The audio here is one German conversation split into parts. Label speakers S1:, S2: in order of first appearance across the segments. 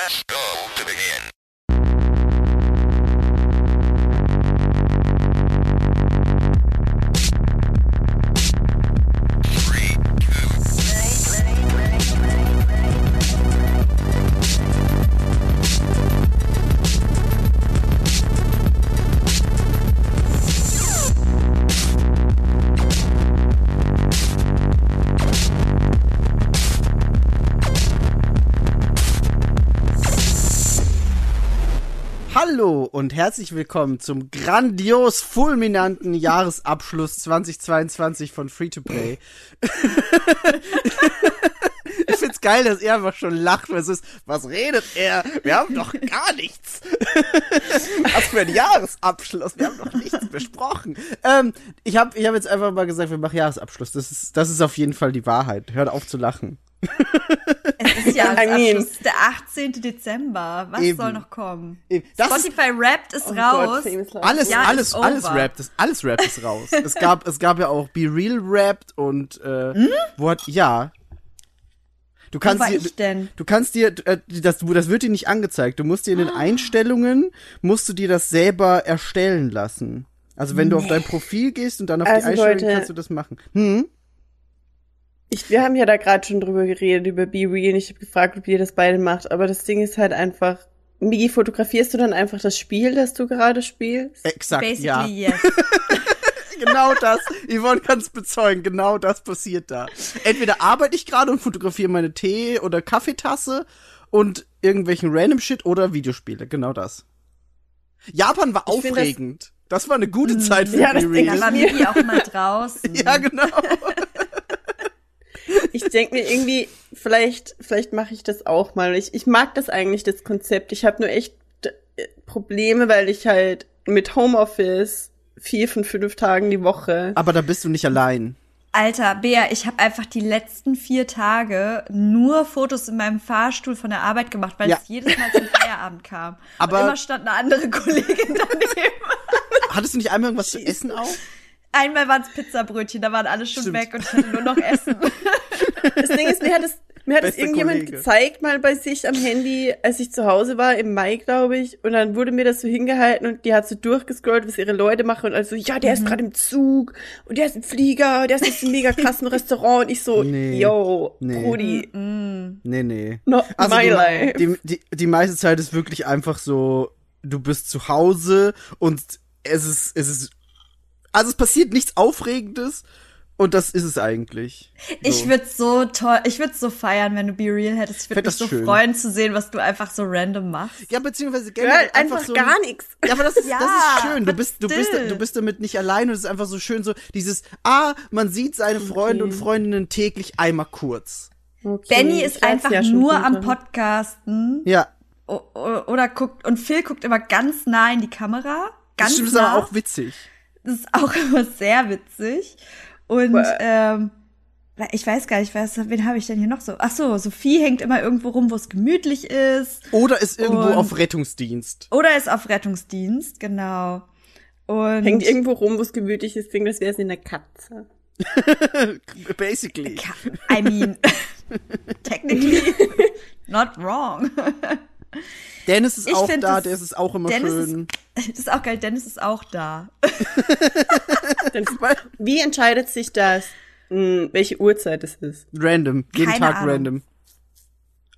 S1: Press go to begin.
S2: Und herzlich willkommen zum grandios fulminanten Jahresabschluss 2022 von Free to Play. ich find's geil, dass er einfach schon lacht, weil es ist, was redet er? Wir haben doch gar nichts. was für ein Jahresabschluss? Wir haben doch nichts besprochen. Ähm, ich habe ich hab jetzt einfach mal gesagt, wir machen Jahresabschluss. Das ist, das ist auf jeden Fall die Wahrheit. Hört auf zu lachen.
S3: Es ist ja
S4: I mean-
S3: der 18. Dezember. Was
S2: Eben.
S3: soll noch kommen?
S2: Eben. Ist-
S3: Spotify Wrapped ist
S4: Oh
S3: raus.
S4: Gott,
S2: Alles,
S3: Ja,
S2: alles,
S3: ist
S2: alles. Rap, das, alles Rap ist raus. es gab, es gab ja auch Be Real Rapped und äh,
S3: Hm?
S2: wo hat, ja. Du
S3: Wo
S2: kannst
S3: war
S2: dir,
S3: ich denn?
S2: du kannst dir, äh, das, das wird dir nicht angezeigt. Du musst dir in den Einstellungen musst du dir das selber erstellen lassen. Also wenn du auf dein Profil gehst und dann auf die
S4: Also,
S2: Einstellungen
S4: Leute-
S2: kannst du das machen. Hm?
S4: Ich, wir haben ja da gerade schon drüber geredet, über Be Real. Ich habe gefragt, ob ihr das beide macht. Aber das Ding ist halt einfach, Migi, fotografierst du dann einfach das Spiel, das du gerade spielst?
S2: Exakt,
S3: Basically,
S2: ja.
S3: yes.
S2: Genau das. Yvonne kann es bezeugen. Genau das passiert da. Entweder arbeite ich gerade und fotografiere meine Tee- oder Kaffeetasse und irgendwelchen random Shit oder Videospiele. Genau das. Japan war
S4: Ich find das-
S2: aufregend. Das, war eine gute Zeit für
S4: Ja, das
S2: Be
S4: denk
S3: Da
S2: Real.
S3: war Miki auch mal draußen.
S2: Ja, genau.
S4: Ich denke mir irgendwie, vielleicht, vielleicht mache ich das auch mal. Ich, ich mag das eigentlich, das Konzept. Ich habe nur echt äh, Probleme, weil ich halt mit Homeoffice vier von fünf Tagen die Woche.
S2: Aber da bist du nicht allein.
S3: Alter, Bea, ich habe einfach die letzten vier Tage nur Fotos in meinem Fahrstuhl von der Arbeit gemacht, weil
S2: Ja.
S3: es jedes Mal zum Feierabend kam.
S2: Aber-
S3: Und immer stand eine andere Kollegin daneben.
S2: Hattest du nicht einmal irgendwas zu essen auch?
S3: Einmal waren es Pizzabrötchen, da waren alle schon
S2: Stimmt.
S3: weg und ich hatte nur noch Essen.
S4: Das Ding ist, mir hat es, mir hat es irgendjemand
S2: Kollege.
S4: gezeigt, mal bei sich am Handy, als ich zu Hause war, im Mai, glaube ich. Und dann wurde mir das so hingehalten und die hat so durchgescrollt, was ihre Leute machen. Und also, ja, der ist gerade im Zug und der ist im Flieger, der ist in einem mega krassen Restaurant. Und ich so,
S2: Nee.
S4: yo,
S2: Nee.
S4: Brudi,
S2: Nee, nee.
S4: not
S2: Also
S4: my
S2: die,
S4: life.
S2: die, die, die meiste Zeit ist wirklich einfach so, du bist zu Hause und es ist, es ist, also es passiert nichts Aufregendes und das ist es eigentlich.
S3: Ich
S2: So.
S3: würde so toll, ich würde so feiern, wenn du Be Real hättest. Ich würde mich
S2: das
S3: so
S2: schön.
S3: freuen zu sehen, was du einfach so random machst.
S2: Ja, beziehungsweise
S4: Ja,
S2: generell
S4: einfach,
S2: so
S4: gar nichts.
S2: Ja, aber das ist,
S3: Ja,
S2: das ist schön. Du bist, du bist, du bist damit nicht allein und es ist einfach so schön so dieses, ah, man sieht seine Freunde und Freundinnen täglich einmal kurz.
S4: Okay,
S3: Benny
S4: ich
S3: ist einfach
S4: ja
S3: nur
S4: gut
S3: am. Podcasten
S2: Ja.
S3: oder guckt und Phil guckt immer ganz nah in die Kamera.
S2: Das
S3: Ganz
S2: stimmt, ist
S3: nah.
S2: aber auch witzig.
S3: Das ist auch immer sehr witzig. Und ähm, ich weiß gar nicht, was, wen habe ich denn hier noch so? Ach so, Sophie hängt immer irgendwo rum, wo es gemütlich ist.
S2: Oder ist irgendwo
S3: Und-
S2: auf Rettungsdienst.
S3: Oder ist auf Rettungsdienst, genau. Und
S4: Hängt irgendwo rum, wo es gemütlich ist, klingt, als wäre in der Katze.
S2: Basically.
S3: I mean, technically not wrong.
S2: Dennis ist
S3: Ich
S2: auch da,
S3: das-
S2: der ist auch immer
S3: Dennis
S2: schön.
S3: Das ist auch geil, Dennis ist auch da.
S4: Wie entscheidet sich das, mh, welche Uhrzeit es ist?
S2: Random. Jeden
S3: Keine
S2: Tag
S3: Ahnung.
S2: random.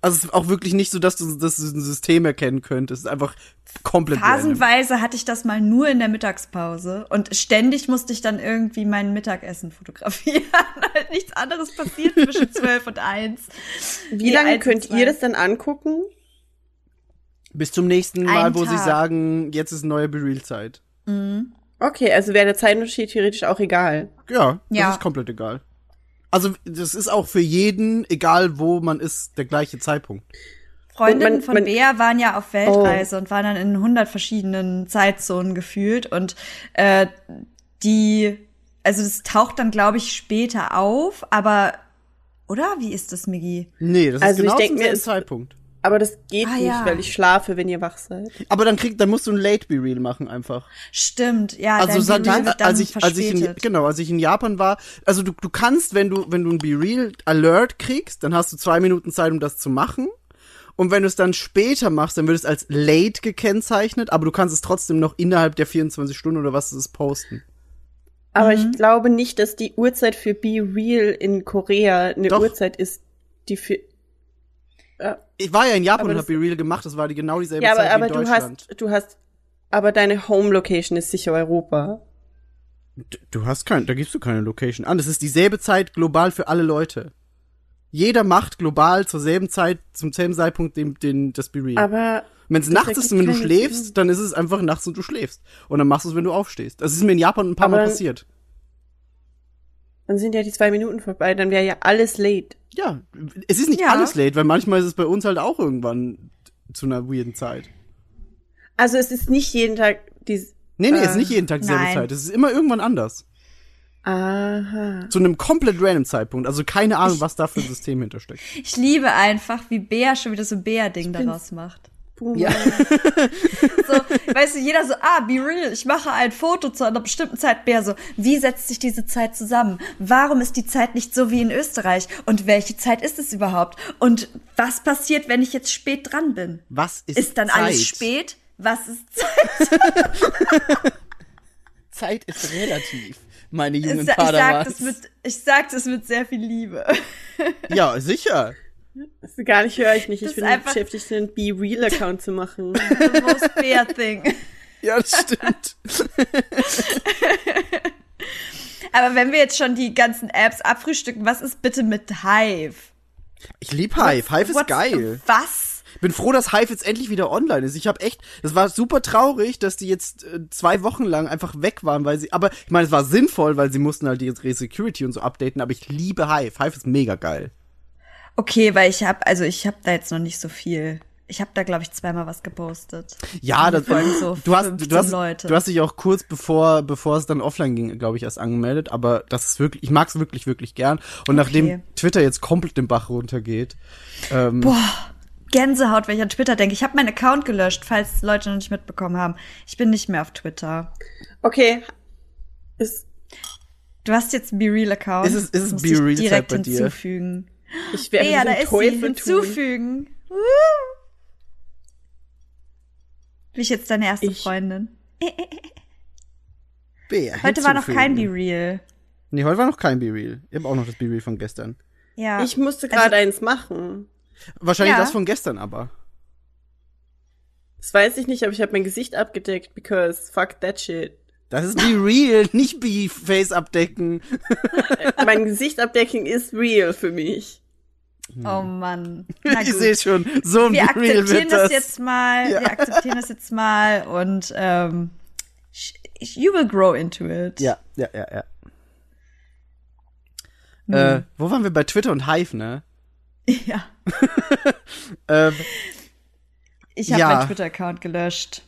S2: Also es ist auch wirklich nicht so, dass du, dass du ein System erkennen könntest. Es ist einfach komplett random.
S3: Phasenweise hatte ich das mal nur in der Mittagspause und ständig musste ich dann irgendwie mein Mittagessen fotografieren. nichts anderes passiert zwischen zwölf und eins.
S4: Wie
S3: Nee,
S4: lange könnt ihr das dann angucken?
S2: Bis zum nächsten Mal,
S3: Einen
S2: wo sie
S3: Tag.
S2: sagen, jetzt ist neue Bereal-Zeit.
S4: Okay, also wäre der Zeitunterschied theoretisch auch egal.
S2: Ja, das
S3: Ja.
S2: ist komplett egal. Also das ist auch für jeden, egal wo man ist, der gleiche Zeitpunkt.
S3: Freundinnen
S4: man-
S3: von
S4: man-
S3: Bea waren ja auf Weltreise und waren dann in 100 verschiedenen Zeitzonen gefühlt und äh, die, also das taucht dann glaube ich später auf, aber oder wie ist das, Miggi?
S2: Nee, das
S4: Also
S2: ist
S4: ich
S2: genau
S4: denk
S2: zum
S4: mir,
S2: Zeitpunkt.
S4: Aber das geht
S3: Ah,
S4: nicht,
S3: ja.
S4: weil ich schlafe, wenn ihr wach seid.
S2: Aber dann krieg, dann musst du ein Late Be Real machen einfach.
S3: Stimmt, ja.
S2: Also
S3: wird dann
S2: als ich als ich in, genau als ich in Japan war, also du du kannst, wenn du wenn du ein Be Real Alert kriegst, dann hast du zwei Minuten Zeit, um das zu machen. Und wenn du es dann später machst, dann wird es als late gekennzeichnet, aber du kannst es trotzdem noch innerhalb der 24 Stunden oder was es ist posten.
S4: Aber ich glaube nicht, dass die Uhrzeit für Be Real in Korea eine
S2: Doch.
S4: Uhrzeit ist, die für.
S2: Ich war ja in Japan und hab Be Real gemacht, das war die genau dieselbe
S4: ja aber,
S2: Zeit
S4: aber
S2: wie in
S4: du
S2: Deutschland.
S4: hast, du hast, aber deine Home Location ist sicher Europa.
S2: D- Du hast kein, da gibst du keine Location an. Das ist dieselbe Zeit global für alle Leute. Jeder macht global zur selben Zeit, zum selben Zeitpunkt den, den, das Be Real.
S4: Aber
S2: wenn es nachts ist und wenn du schläfst,
S4: Sinn.
S2: dann ist es einfach nachts und du schläfst. Und dann machst du es, wenn du aufstehst. Das ist mir in Japan ein paar
S4: Aber
S2: Mal passiert.
S4: Dann sind ja die zwei Minuten vorbei, dann wäre ja alles late.
S2: Ja, es ist nicht
S3: Ja.
S2: alles late, weil manchmal ist es bei uns halt auch irgendwann zu einer weirden Zeit.
S4: Also es ist nicht jeden Tag die.
S2: Nee, nee, es ist
S4: Äh,
S2: nicht jeden Tag dieselbe
S3: nein.
S2: Zeit. Es ist immer irgendwann anders.
S4: Aha.
S2: Zu einem komplett random Zeitpunkt. Also keine Ahnung, was da für ein System hintersteckt.
S3: Ich liebe einfach, wie Bea schon wieder so ein Bea-Ding daraus macht.
S4: Boomer.
S2: Ja.
S3: So, weißt du, jeder so, ah, be real, ich mache ein Foto zu einer bestimmten Zeit. Bea so, wie setzt sich diese Zeit zusammen? Warum ist die Zeit nicht so wie in Österreich? Und welche Zeit ist es überhaupt? Und was passiert, wenn ich jetzt spät dran bin?
S2: Was ist
S3: Ist dann
S2: Zeit?
S3: alles spät? Was ist Zeit?
S2: Zeit ist relativ, meine jungen
S3: Ich, ich sag das mit, ich sag das mit sehr viel Liebe.
S2: Ja, sicher.
S4: Das gar nicht höre ich nicht.
S3: Das
S4: Ich bin
S3: einfach-
S4: beschäftigt, einen Be Real Account zu machen.
S3: The most Bea thing.
S2: Ja, das stimmt.
S3: Aber wenn wir jetzt schon die ganzen Apps abfrühstücken, was ist bitte mit Hive?
S2: Ich lieb Hive. Hive ist
S3: What's-
S2: geil.
S3: Was?
S2: Bin froh, dass Hive jetzt endlich wieder online ist. Ich habe echt, das war super traurig, dass die jetzt äh, zwei Wochen lang einfach weg waren, weil sie, aber ich meine, es war sinnvoll, weil sie mussten halt ihre Security und so updaten, aber ich liebe Hive. Hive ist mega geil.
S3: Okay, weil ich habe, also ich habe da jetzt noch nicht so viel. Ich habe da glaube ich zweimal was gepostet.
S2: Ja, das
S3: folgen so
S2: du hast
S3: 15
S2: du hast
S3: Leute.
S2: du hast dich auch kurz bevor bevor es dann offline ging, glaube ich, erst angemeldet, aber das ist wirklich ich mag's wirklich wirklich gern und nachdem Twitter jetzt komplett den Bach runtergeht, ähm,
S3: Boah, Gänsehaut, wenn ich an Twitter denke. Ich habe meinen Account gelöscht, falls Leute noch nicht mitbekommen haben. Ich bin nicht mehr auf Twitter.
S4: Okay. Ist,
S3: Du hast jetzt einen Be Real Account.
S2: Ist es- ist es
S3: Das musste
S2: Be
S3: ich
S2: Real Zeit
S3: direkt
S2: bei dir?
S3: hinzufügen.
S4: Ich werde
S3: Ja, da ist.
S4: Teufel tun.
S3: Hinzufügen. Woo. Bin ich jetzt deine erste
S4: Ich-
S3: Freundin?
S2: Bär,
S3: Heute war noch kein Be. Real.
S2: Nee, heute war noch kein Be Real. Ich habe auch noch das Be Real von gestern.
S3: Ja.
S4: Ich musste
S3: Also-
S4: gerade eins machen.
S2: Wahrscheinlich
S3: Ja.
S2: das von gestern aber.
S4: Das weiß ich nicht, aber ich habe mein Gesicht abgedeckt, because fuck that shit.
S2: Das ist Be Real, nicht Be Face abdecken.
S4: mein Gesicht abdecken ist real für mich.
S3: Oh Mann.
S2: Ich sehe schon, so ein
S3: wir
S2: Real
S3: akzeptieren das
S2: das.
S3: jetzt mal,
S2: Ja.
S3: wir akzeptieren das jetzt mal und ähm, you will grow into it.
S2: Ja, ja, ja, ja.
S3: Hm.
S2: Äh, wo waren wir bei Twitter und Hive, ne?
S3: ja.
S2: Ähm,
S3: Ich habe
S2: Ja.
S3: meinen Twitter-Account gelöscht.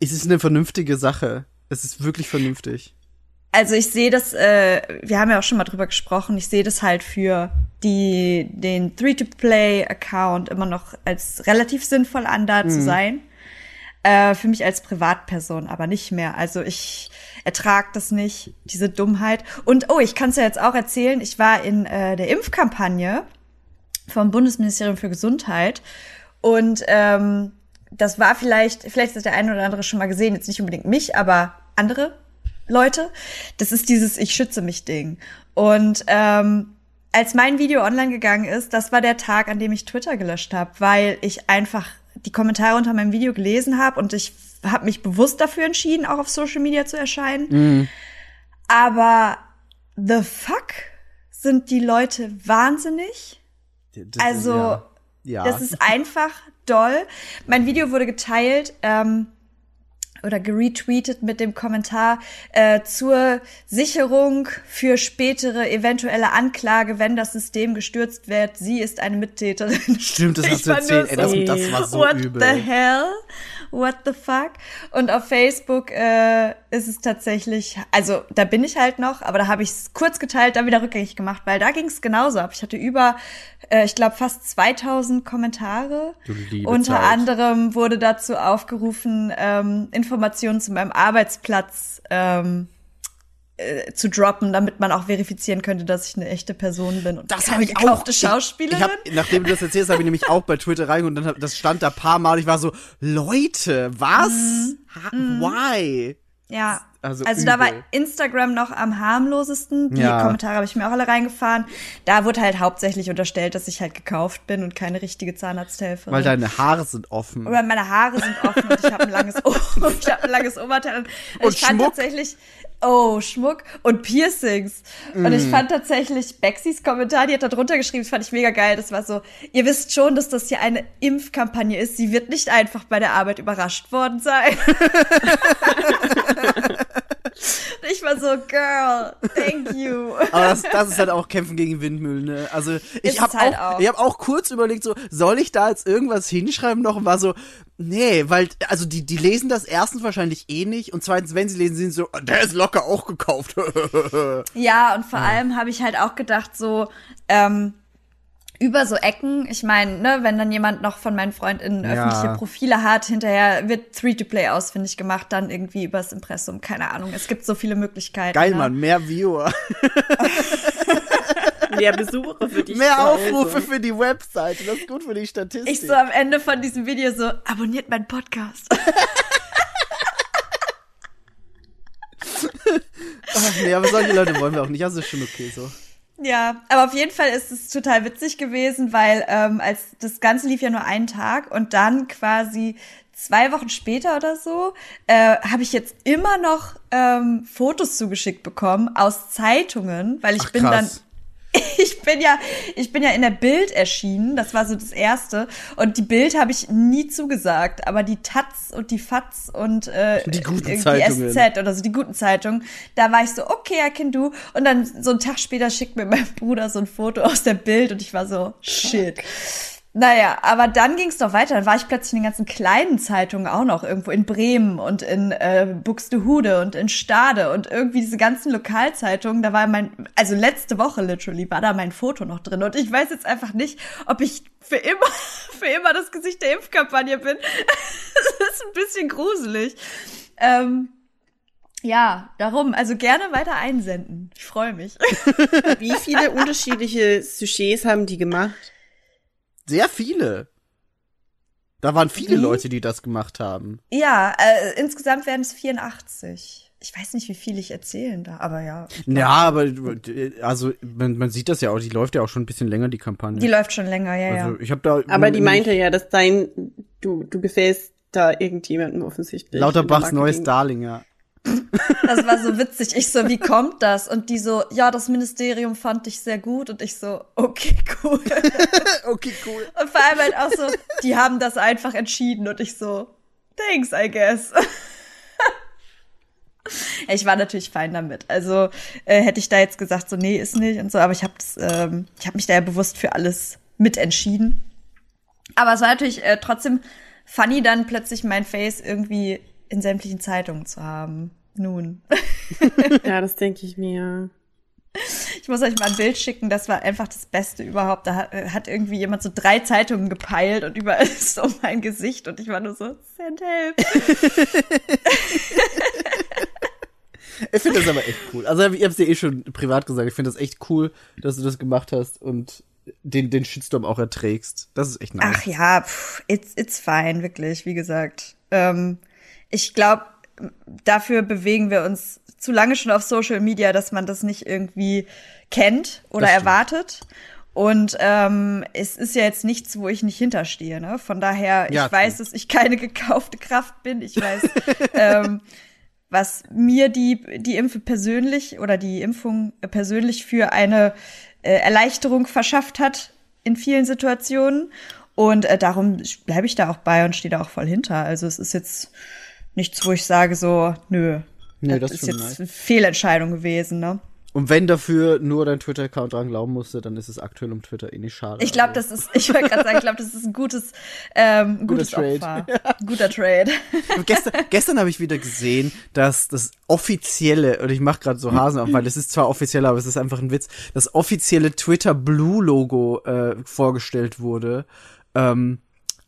S2: es ist eine vernünftige Sache. Es ist wirklich vernünftig.
S3: Also ich sehe das, äh, wir haben ja auch schon mal drüber gesprochen, ich sehe das halt für die, den Three-to-Play-Account immer noch als relativ sinnvoll an, da zu sein. Äh, für mich als Privatperson aber nicht mehr. Also ich ertrag das nicht, diese Dummheit. Und oh, ich kann es ja jetzt auch erzählen, ich war in äh, der Impfkampagne vom Bundesministerium für Gesundheit und ähm, das war vielleicht, vielleicht hat der eine oder andere schon mal gesehen, jetzt nicht unbedingt mich, aber andere Leute. Das ist dieses Ich schütze mich Ding. Und ähm, als mein Video online gegangen ist, das war der Tag, an dem ich Twitter gelöscht habe, weil ich einfach die Kommentare unter meinem Video gelesen habe und ich habe mich bewusst dafür entschieden, auch auf Social Media zu erscheinen. Aber the fuck sind die Leute wahnsinnig?
S2: Das
S3: Also,
S2: ist, ja. ja.
S3: Das ist einfach doll. Mein Video wurde geteilt ähm, oder geretweetet mit dem Kommentar äh, zur Sicherung für spätere eventuelle Anklage, wenn das System gestürzt wird. Sie ist eine Mittäterin.
S2: Stimmt, das hast du erzählt. Ey, das,
S4: so,
S2: das war so
S3: What
S2: übel.
S3: the hell? What the fuck? Und auf Facebook äh, ist es tatsächlich, also da bin ich halt noch, aber da habe ich es kurz geteilt, dann wieder rückgängig gemacht, weil da ging es genauso ab. Ich hatte über, äh, ich glaube, fast 2000 Kommentare.
S2: Du liebe
S3: Unter
S2: Zeit.
S3: anderem wurde dazu aufgerufen, ähm, Informationen zu meinem Arbeitsplatz ähm, äh, zu droppen, damit man auch verifizieren könnte, dass ich eine echte Person bin und
S2: Das habe ich auch.
S3: Schauspielerin.
S2: Ich, ich hab, nachdem du das erzählst, habe ich nämlich auch bei Twitter rein und dann hab, das stand da paar Mal. Ich war so, Leute, was? Ha, why?
S3: Ja.
S2: Also
S3: Also, da war. Instagram noch am harmlosesten. Die
S2: Ja.
S3: Kommentare habe ich mir auch alle reingefahren. Da wurde halt hauptsächlich unterstellt, dass ich halt gekauft bin und keine richtige Zahnarzthelferin.
S2: Weil deine Haare sind offen.
S3: Oder meine Haare sind offen und ich habe ein langes O ich habe ein langes Oberteil und,
S2: Und
S3: ich
S2: Schmuck.
S3: tatsächlich oh und und Piercings und
S2: Mm.
S3: ich fand tatsächlich Bexys Kommentar, die hat da drunter geschrieben, das fand ich mega geil. Das war so, ihr wisst schon, dass das hier eine Impfkampagne ist. Sie wird nicht einfach bei der Arbeit überrascht worden sein. So, Girl, thank you.
S2: Aber das, das ist halt auch Kämpfen gegen Windmühlen, ne? Also ich habe
S3: halt
S2: auch,
S3: auch.
S2: ich habe auch kurz überlegt, so soll ich da jetzt irgendwas hinschreiben noch? Und war so, nee, weil also die die lesen das erstens wahrscheinlich eh nicht und zweitens, wenn sie lesen, sind sie so, der ist locker auch gekauft.
S3: Ja, und vor allem habe ich halt auch gedacht, so, ähm, über so Ecken, ich meine, ne, wenn dann jemand noch von meinen FreundInnen
S2: Ja.
S3: öffentliche Profile hat, hinterher wird Free-to-Play ausfindig gemacht, dann irgendwie übers Impressum, keine Ahnung. Es gibt so viele Möglichkeiten.
S2: Geil,
S3: ne?
S2: Mann, mehr Viewer,
S4: Mehr Besucher für dich.
S2: mehr
S4: Hause.
S2: Aufrufe für die Webseite, das ist gut für die Statistik.
S3: Ich so am Ende von diesem Video so, abonniert meinen Podcast.
S2: Ach, nee, aber solche Leute wollen wir auch nicht, also ist schon okay so.
S3: Ja, aber auf jeden Fall ist es total witzig gewesen, weil ähm, als das Ganze lief ja nur einen Tag und dann quasi zwei Wochen später oder so äh, habe ich jetzt immer noch ähm, Fotos zugeschickt bekommen aus Zeitungen, weil ich
S2: Ach,
S3: bin dann. ich bin ja, ich bin ja in der Bild erschienen, das war so das erste. Und die Bild habe ich nie zugesagt, aber die Taz und die Faz und äh,
S2: Die guten
S3: irgendwie
S2: Zeitungen.
S3: SZ oder so, die guten Zeitungen, da war ich so, okay, I can do. Und dann so einen Tag später schickt mir mein Bruder so ein Foto aus der Bild und ich war so, shit. Naja, aber dann ging es doch weiter. Dann war ich plötzlich in den ganzen kleinen Zeitungen auch noch, irgendwo in Bremen und in äh, Buxtehude und in Stade und irgendwie diese ganzen Lokalzeitungen. Da war mein, also letzte Woche literally, war da mein Foto noch drin. Und ich weiß jetzt einfach nicht, ob ich für immer, für immer das Gesicht der Impfkampagne bin. Das ist ein bisschen gruselig. Ähm, ja, darum, also gerne weiter einsenden. Ich freue mich.
S4: Wie viele unterschiedliche Sujets haben die gemacht?
S2: Sehr viele. Da waren viele
S3: Wie?
S2: Leute, die das gemacht haben.
S3: Ja, äh, insgesamt werden es 84. Ich weiß nicht, wie viel ich erzählen da, aber ja.
S2: Ja, aber also man, man sieht das ja auch, die läuft ja auch schon ein bisschen länger, die Kampagne.
S3: Die läuft schon länger, ja,
S2: also
S3: ja.
S2: ich habe da
S4: Aber die meinte ja, dass dein, du, du gefällst da irgendjemandem offensichtlich.
S2: Lauterbachs neues. Darling, ja.
S3: Das war so witzig. Ich so, wie kommt das? Und die so, ja, das Ministerium fand ich sehr gut. Und ich so, okay, cool.
S2: okay, cool.
S3: Und vor allem halt auch so, die haben das einfach entschieden. Und ich so, thanks, I guess. Ich war natürlich fein damit. Also äh, hätte ich da jetzt gesagt, so nee, ist nicht und so, aber ich habe ähm, ich habe mich da ja bewusst für alles mitentschieden. Aber es war natürlich äh, trotzdem funny, dann plötzlich mein Face irgendwie in sämtlichen Zeitungen zu haben. Nun.
S4: Ja, das denke ich mir.
S3: Ich muss euch mal ein Bild schicken, das war einfach das Beste überhaupt. Da hat, irgendwie jemand so drei Zeitungen gepeilt und überall ist so mein Gesicht und ich war nur so, send help.
S2: Ich finde das aber echt cool. Also ich hab's dir eh schon privat gesagt, ich finde das echt cool, dass du das gemacht hast und den, den Shitstorm auch erträgst. Das ist echt nice.
S3: Ach ja, pff, it's, it's fine, wirklich, wie gesagt. Ähm, ich glaube, dafür bewegen wir uns zu lange schon auf Social Media, dass man das nicht irgendwie kennt oder erwartet. Und ähm, es ist ja jetzt nichts, wo ich nicht hinterstehe. Ne? Von daher,
S2: Ja,
S3: ich weiß, dass ich keine gekaufte Kraft bin. Ich weiß, ähm, was mir die, die Impfe persönlich oder die Impfung persönlich für eine äh, Erleichterung verschafft hat in vielen Situationen. Und äh, darum bleibe ich da auch bei und stehe da auch voll hinter. Also es ist jetzt nichts, wo ich sage so, nö.
S2: Nee, das
S3: ist
S2: ist
S3: jetzt
S2: nice.
S3: eine Fehlentscheidung gewesen, ne?
S2: Und wenn dafür nur dein Twitter-Account dran glauben musste, dann ist es aktuell um Twitter eh nicht schade.
S3: Ich glaube, das ist, ich wollte gerade sagen, ich glaube, das ist ein gutes, ähm, ein
S2: Guter
S3: gutes
S2: Trade.
S3: Opfer. Guter Trade.
S2: Gestern gestern habe ich wieder gesehen, dass das offizielle, und ich mache gerade so Hasen auf, weil das ist zwar offiziell, aber es ist einfach ein Witz, das offizielle Twitter Blue Logo äh, vorgestellt wurde. Ähm,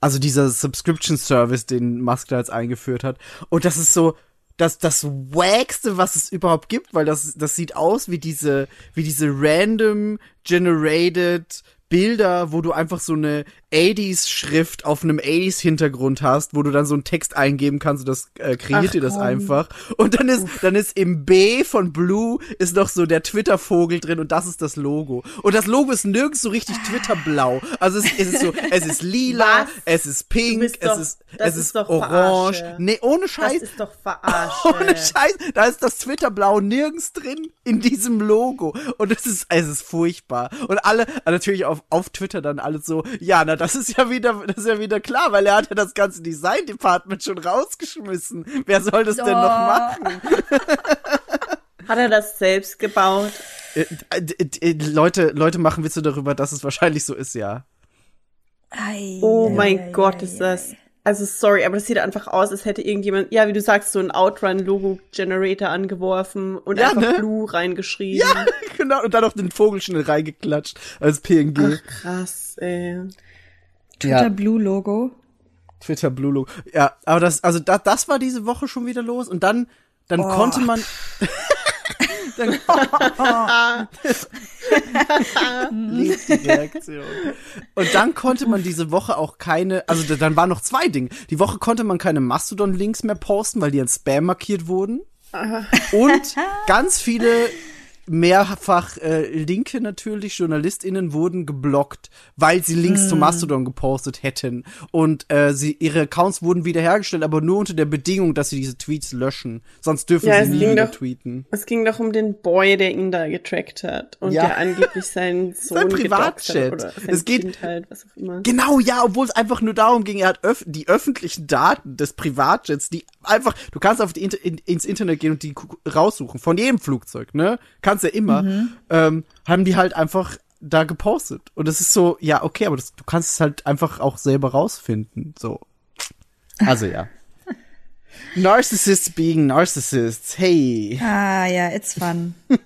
S2: also dieser Subscription Service, den Musk da jetzt eingeführt hat. Und das ist so, das, das Wagste, was es überhaupt gibt, weil das, das sieht aus wie diese, wie diese random generated Bilder, wo du einfach so eine 80s-Schrift auf einem 80s-Hintergrund hast, wo du dann so einen Text eingeben kannst und das äh, kreiert
S4: Ach,
S2: dir das
S4: komm.
S2: einfach. Und dann ist, dann ist im B von Blue ist noch so der Twitter-Vogel drin und das ist das Logo. Und das Logo ist nirgends so richtig Twitter-blau. Also es, es ist so, es ist lila,
S4: Was?
S2: es ist pink, es
S4: doch-
S2: ist,
S4: das
S2: es
S4: ist
S2: ist,
S4: doch
S2: orange.
S4: Verarsche.
S2: Nee, ohne
S4: Das
S2: Scheiß.
S4: ist doch verarsche.
S2: Ohne Scheiß, da ist das Twitter-Blau nirgends drin in diesem Logo. Und es ist, es ist furchtbar. Und alle, natürlich auf, auf Twitter dann alle so, ja, na, das ist ja wieder, das ist ja wieder klar, weil er hat ja das ganze Design-Department schon rausgeschmissen. Wer soll das denn noch
S3: Oh.
S2: machen?
S4: Hat er das selbst gebaut?
S2: Äh, Leute, Leute machen Witze darüber, dass es wahrscheinlich so ist, ja.
S3: Ei,
S4: Oh
S3: ei,
S4: mein
S3: ei,
S4: Gott,
S3: ei,
S4: ist das. Also sorry, aber das sieht einfach aus, als hätte irgendjemand, ja, wie du sagst, so ein Outrun-Logo-Generator angeworfen und
S2: Ja,
S4: einfach
S2: ne?
S4: Blue reingeschrieben.
S2: Ja, genau. Und dann noch den Vogel schnell reingeklatscht als PNG.
S4: Ach, krass, ey.
S3: Twitter
S2: Ja.
S3: Blue Logo.
S2: Twitter Blue Logo. Ja, aber das, also da, das war diese Woche schon wieder los und dann, dann
S3: Oh.
S2: konnte man. dann, Liebt die Reaktion. Und dann konnte man diese Woche auch keine, also da- dann waren noch zwei Dinge. Die Woche konnte man keine Mastodon-Links mehr posten, weil die als Spam markiert wurden. Und ganz viele mehrfach äh, Linke natürlich, JournalistInnen wurden geblockt, weil sie Links zu Mastodon gepostet hätten. Und äh, sie, ihre Accounts wurden wiederhergestellt, aber nur unter der Bedingung, dass sie diese Tweets löschen. Sonst dürfen
S4: Ja,
S2: sie nie wieder
S4: doch-
S2: tweeten.
S4: Es ging doch um den Boy, der ihn da getrackt hat und
S2: Ja.
S4: der angeblich seinen Sohn
S2: Sein Privatchat.
S4: hat oder sein
S2: Es geht-
S4: Kind halt, was auch immer.
S2: Genau, ja, obwohl es einfach nur darum ging, er hat öff die öffentlichen Daten des Privatjets, die einfach, du kannst auf die Inter in, ins Internet gehen und die raussuchen, von jedem Flugzeug, ne? Kannst ja immer, ähm, haben die halt einfach da gepostet. Und es ist so, ja, okay, aber das, du kannst es halt einfach auch selber rausfinden, so. Also ja. Narcissists being Narcissists, hey.
S3: Ah ja, it's fun.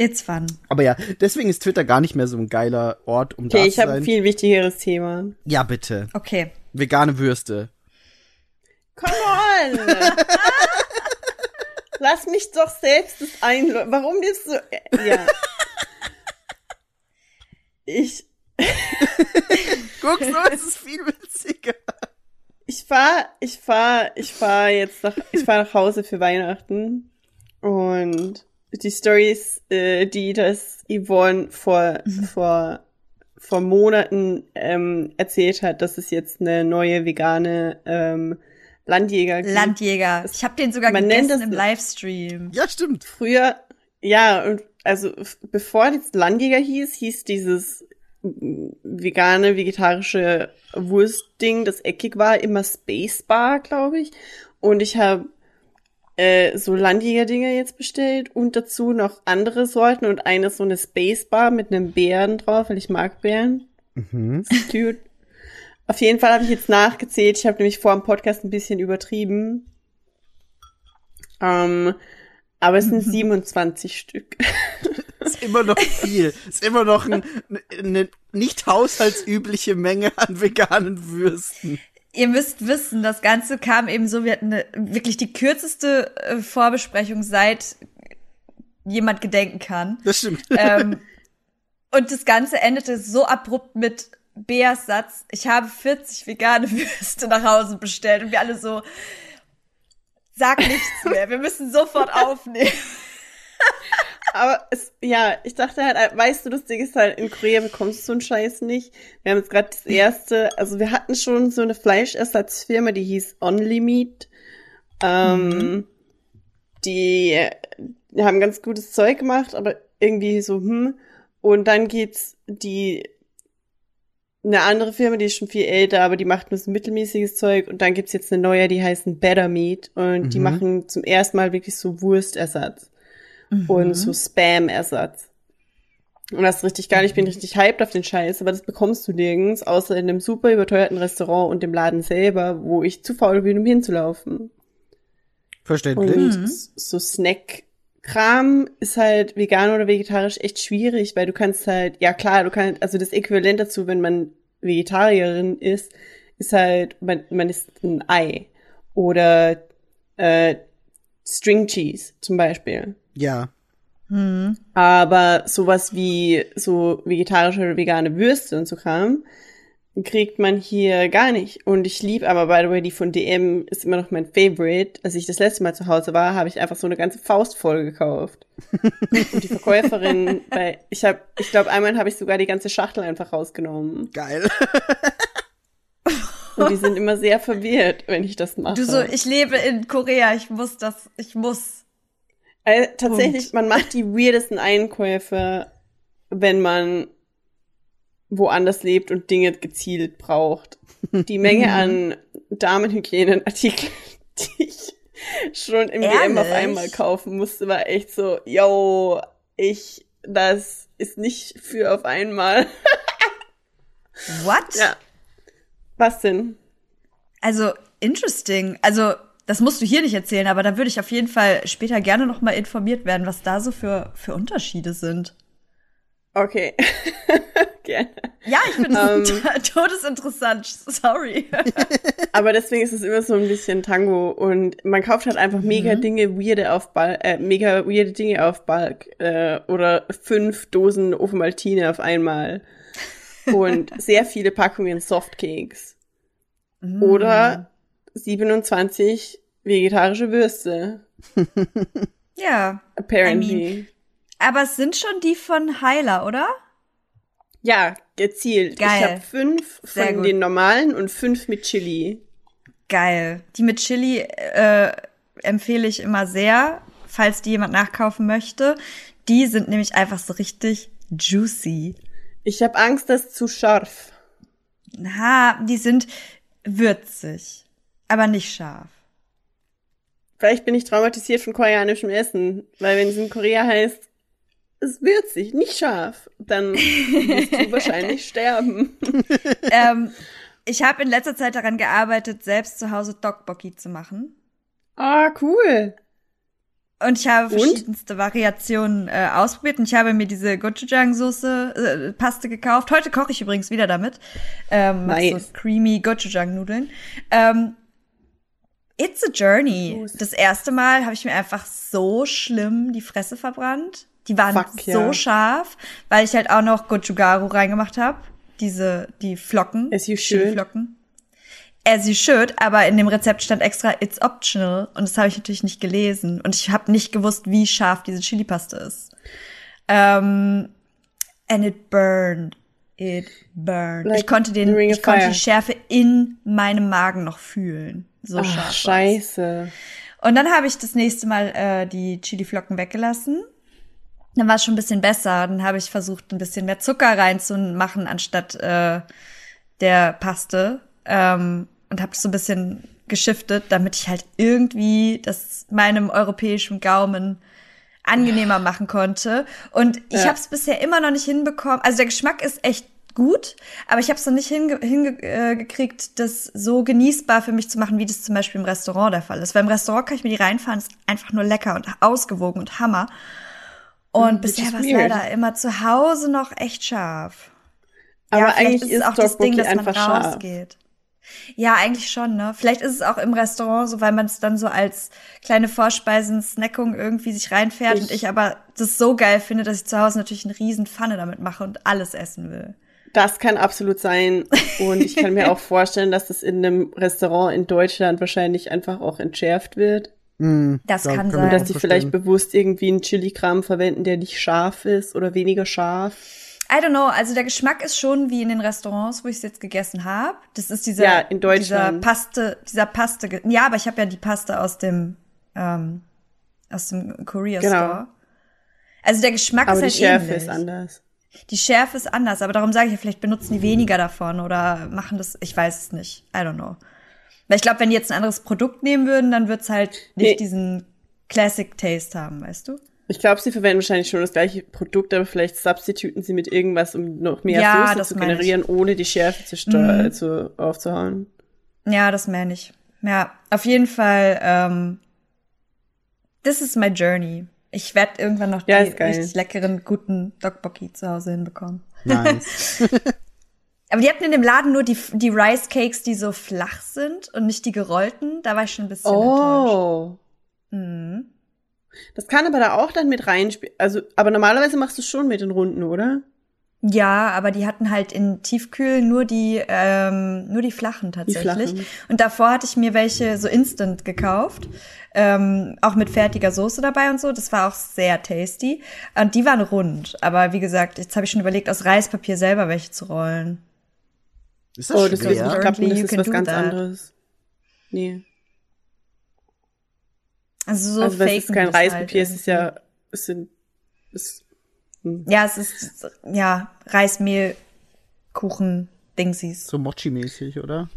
S3: It's fun.
S2: Aber ja, deswegen ist Twitter gar nicht mehr so ein geiler Ort, um
S4: Okay,
S2: da
S4: ich
S2: zu
S4: habe ein
S2: sein.
S4: viel wichtigeres Thema.
S2: Ja, bitte.
S3: Okay.
S2: Vegane Würste.
S4: Come on! Lass mich doch selbst das einläuten. Warum bist du. Ja. Ich,
S2: Guck, so ist es viel witziger.
S4: ich fahr, ich fahr, ich fahr jetzt nach, ich fahr nach Hause für Weihnachten. Und die Stories, äh, die das Yvonne vor, vor, vor Monaten ähm, erzählt hat, dass es jetzt eine neue vegane ähm, Landjäger.
S3: Landjäger. Ich habe den sogar
S4: Man nennt
S3: gegessen
S4: das-
S3: im Livestream.
S2: Ja, stimmt.
S4: Früher, ja, und also bevor das Landjäger hieß, hieß dieses vegane, vegetarische Wurstding, das eckig war, immer Space Bar, glaube ich. Und ich habe äh, so Landjäger-Dinger jetzt bestellt und dazu noch andere Sorten und eine so eine Space Bar mit einem Bären drauf, weil ich mag Bären.
S2: Mhm.
S4: Cute. Auf jeden Fall habe ich jetzt nachgezählt. Ich habe nämlich vor dem Podcast ein bisschen übertrieben. Ähm, aber es sind 27 Stück.
S2: Ist immer noch viel. Ist immer noch ein, eine nicht haushaltsübliche Menge an veganen Würsten.
S3: Ihr müsst wissen, das Ganze kam eben so, wir hatten eine, wirklich die kürzeste äh, Vorbesprechung seit jemand gedenken kann.
S2: Das stimmt.
S3: ähm, und das Ganze endete so abrupt mit Beas Satz, ich habe 40 vegane Würste nach Hause bestellt und wir alle so, sag nichts mehr, wir müssen sofort aufnehmen.
S4: Aber es, ja, ich dachte halt, weißt du, lustig ist halt, in Korea bekommst du so einen Scheiß nicht. Wir haben jetzt gerade das erste, also wir hatten schon so eine Fleischersatzfirma, die hieß Only Meat. Ähm, die, die haben ganz gutes Zeug gemacht, aber irgendwie so, hm. Und dann geht's die, eine andere Firma, die ist schon viel älter, aber die macht nur so mittelmäßiges Zeug. Und dann gibt's jetzt eine neue, die heißen Better Meat. Und die
S2: Mhm.
S4: machen zum ersten Mal wirklich so Wurstersatz und so Spam-Ersatz. Und das ist richtig geil. Ich bin richtig hyped auf den Scheiß, aber das bekommst du nirgends, außer in einem super überteuerten Restaurant und dem Laden selber, wo ich zu faul bin, um hinzulaufen.
S2: Verständlich.
S4: Und s- so Snack-Kram ist halt vegan oder vegetarisch echt schwierig, weil du kannst halt, ja klar, du kannst, also das Äquivalent dazu, wenn man Vegetarierin ist, ist halt, man, man isst ein Ei. Oder äh, String Cheese zum Beispiel.
S2: Ja.
S4: Aber sowas wie so vegetarische oder vegane Würste und so Kram kriegt man hier gar nicht. Und ich liebe aber, by the way, die von DM ist immer noch mein Favorite. Als ich das letzte Mal zu Hause war, habe ich einfach so eine ganze Faust voll gekauft. und die Verkäuferin, bei, ich habe, ich glaube, einmal habe ich sogar die ganze Schachtel einfach rausgenommen.
S2: Geil.
S4: Und die sind immer sehr verwirrt, wenn ich das mache.
S3: Du so, ich lebe in Korea, ich muss das, ich muss.
S4: Also, tatsächlich, man macht die weirdesten Einkäufe, wenn man woanders lebt und Dinge gezielt braucht. Die Menge an Damenhygienenartikeln, die ich schon im DM auf
S3: Ehrlich?
S4: einmal kaufen musste, war echt so, yo, ich, das ist nicht für auf einmal.
S3: What?
S4: Ja. Was denn?
S3: Also, interesting. Also, das musst du hier nicht erzählen, aber da würde ich auf jeden Fall später gerne noch mal informiert werden, was da so für, für Unterschiede sind.
S4: Okay. Gerne.
S3: Ja, ich finde es
S4: Ähm.
S3: todesinteressant. Sorry.
S4: Aber deswegen ist es immer so ein bisschen Tango und man kauft halt einfach mega Dinge, weirde auf Bulk, äh, mega weirde Dinge auf Bulk äh, oder fünf Dosen Ovomaltine auf einmal und sehr viele Packungen Softcakes oder 27 vegetarische Würste.
S3: ja.
S4: Apparently.
S3: Aber es sind schon die von Heiler, oder?
S4: ja, gezielt.
S3: Geil.
S4: Ich habe fünf von den normalen und fünf mit Chili.
S3: Geil. Die mit Chili äh, empfehle ich immer sehr, falls die jemand nachkaufen möchte. Die sind nämlich einfach so richtig juicy.
S4: Ich habe Angst, das ist zu scharf.
S3: Ha, die sind würzig, aber nicht scharf.
S4: Vielleicht bin ich traumatisiert von koreanischem Essen, weil wenn es in Korea heißt, es würzig, nicht scharf, dann wirst du wahrscheinlich sterben.
S3: ähm, ich habe in letzter Zeit daran gearbeitet, selbst zu Hause Tteokbokki zu machen.
S4: Ah, cool.
S3: Und ich habe
S4: Und?
S3: verschiedenste Variationen äh, ausprobiert. Und ich habe mir diese Gochujang-Soße, äh, Paste gekauft. Heute koche ich übrigens wieder damit. Ähm,
S4: Nice.
S3: so creamy Gochujang-Nudeln. Ähm, it's a journey. Das erste Mal habe ich mir einfach so schlimm die Fresse verbrannt. Die waren
S4: Fuck,
S3: so
S4: ja.
S3: scharf, weil ich halt auch noch Gochugaru reingemacht habe. Diese, die Flocken.
S4: As you should.
S3: Chili-Flocken. As you should, aber in dem Rezept stand extra it's optional und das habe ich natürlich nicht gelesen und ich habe nicht gewusst, wie scharf diese Chili-Paste ist. Ähm, and it burned. It burned.
S4: Like
S3: ich konnte den, ich konnte
S4: Fire.
S3: die Schärfe in meinem Magen noch fühlen. So scharf.
S4: Ach,
S3: war's.
S4: scheiße.
S3: Und dann habe ich das nächste Mal äh, die Chili-Flocken weggelassen. Dann war es schon ein bisschen besser. Dann habe ich versucht, ein bisschen mehr Zucker reinzumachen anstatt äh, der Paste. Ähm, und habe so ein bisschen geschiftet, damit ich halt irgendwie das meinem europäischen Gaumen angenehmer machen konnte. Und ich
S4: Ja.
S3: habe es bisher immer noch nicht hinbekommen. Also der Geschmack ist echt gut, aber ich habe es noch nicht hingekriegt, hinge äh, das so genießbar für mich zu machen, wie das zum Beispiel im Restaurant der Fall ist. Weil im Restaurant kann ich mir die reinfahren, ist einfach nur lecker und ausgewogen und Hammer. Und
S4: which
S3: bisher
S4: is
S3: war es leider immer zu Hause noch echt scharf.
S4: Aber
S3: vielleicht
S4: eigentlich
S3: ist
S4: ist
S3: es auch das Ding, dass man
S4: einfach scharf.
S3: rausgeht. Ja, eigentlich schon, ne? Vielleicht ist es auch im Restaurant so, weil man es dann so als kleine Vorspeisen, Snackung irgendwie sich reinfährt
S4: Ich-
S3: und ich aber das so geil finde, dass ich zu Hause natürlich eine riesen Pfanne damit mache und alles essen will.
S4: Das kann absolut sein. Und ich kann mir auch vorstellen, dass das in einem Restaurant in Deutschland wahrscheinlich einfach auch entschärft wird.
S2: Hm,
S3: Das
S2: da
S3: kann sein.
S2: mir
S4: Dass die vielleicht bewusst irgendwie einen Chili-Kram verwenden, der nicht scharf ist oder weniger scharf.
S3: I don't know, also der Geschmack ist schon wie in den Restaurants, wo ich es jetzt gegessen habe. Das ist dieser,
S4: Ja, in
S3: dieser
S4: Deutschland.
S3: Paste, dieser Paste. Ja, aber ich habe ja die Paste aus dem, ähm, aus dem Korea
S4: Genau.
S3: Store. Also der Geschmack
S4: Aber
S3: ist
S4: die
S3: halt
S4: Schärfe
S3: ähnlich.
S4: ist anders.
S3: Die Schärfe ist anders, aber darum sage ich ja, vielleicht benutzen die weniger davon oder machen das, ich weiß es nicht. I don't know. Weil ich glaube, wenn die jetzt ein anderes Produkt nehmen würden, dann wird's halt nicht
S4: Nee.
S3: diesen Classic Taste haben, weißt du?
S4: Ich glaube, sie verwenden wahrscheinlich schon das gleiche Produkt, aber vielleicht substituten sie mit irgendwas, um noch mehr
S3: Ja,
S4: Soße zu
S3: meine ich.
S4: generieren, ohne die Schärfe zu, steu- zu aufzuhauen.
S3: Ja, das meine ich. Ja, auf jeden Fall, ähm, this is my journey. Ich werde irgendwann noch
S4: Ja,
S3: die richtig leckeren, guten Dokboki zu Hause hinbekommen.
S2: Nice.
S3: Aber die hatten in dem Laden nur die, die Rice Cakes, die so flach sind und nicht die gerollten. Da war ich schon ein bisschen enttäuscht.
S4: Oh.
S3: Mhm.
S4: Das kann aber da auch dann mit reinspielen. Also, aber normalerweise machst du es schon mit den Runden, oder?
S3: Ja, aber die hatten halt in Tiefkühl nur die ähm, nur die flachen tatsächlich.
S4: flachen.
S3: Und davor hatte ich mir welche so instant gekauft, ähm, auch mit fertiger Soße dabei und so. Das war auch sehr tasty. Und die waren rund. Aber wie gesagt, jetzt habe ich schon überlegt, aus Reispapier selber welche zu rollen.
S2: Ist das
S4: Oh, das wird
S2: schwer?
S4: nicht klappen, das ist was ganz
S3: that.
S4: anderes. Nee.
S3: Also so
S4: also, es
S3: faken
S4: ist kein
S3: das halt
S4: Reispapier, es ist ja, es sind, es,
S3: Ja, es ist ja Reismehl, Kuchen, Dingsies.
S2: So Mochi-mäßig, oder?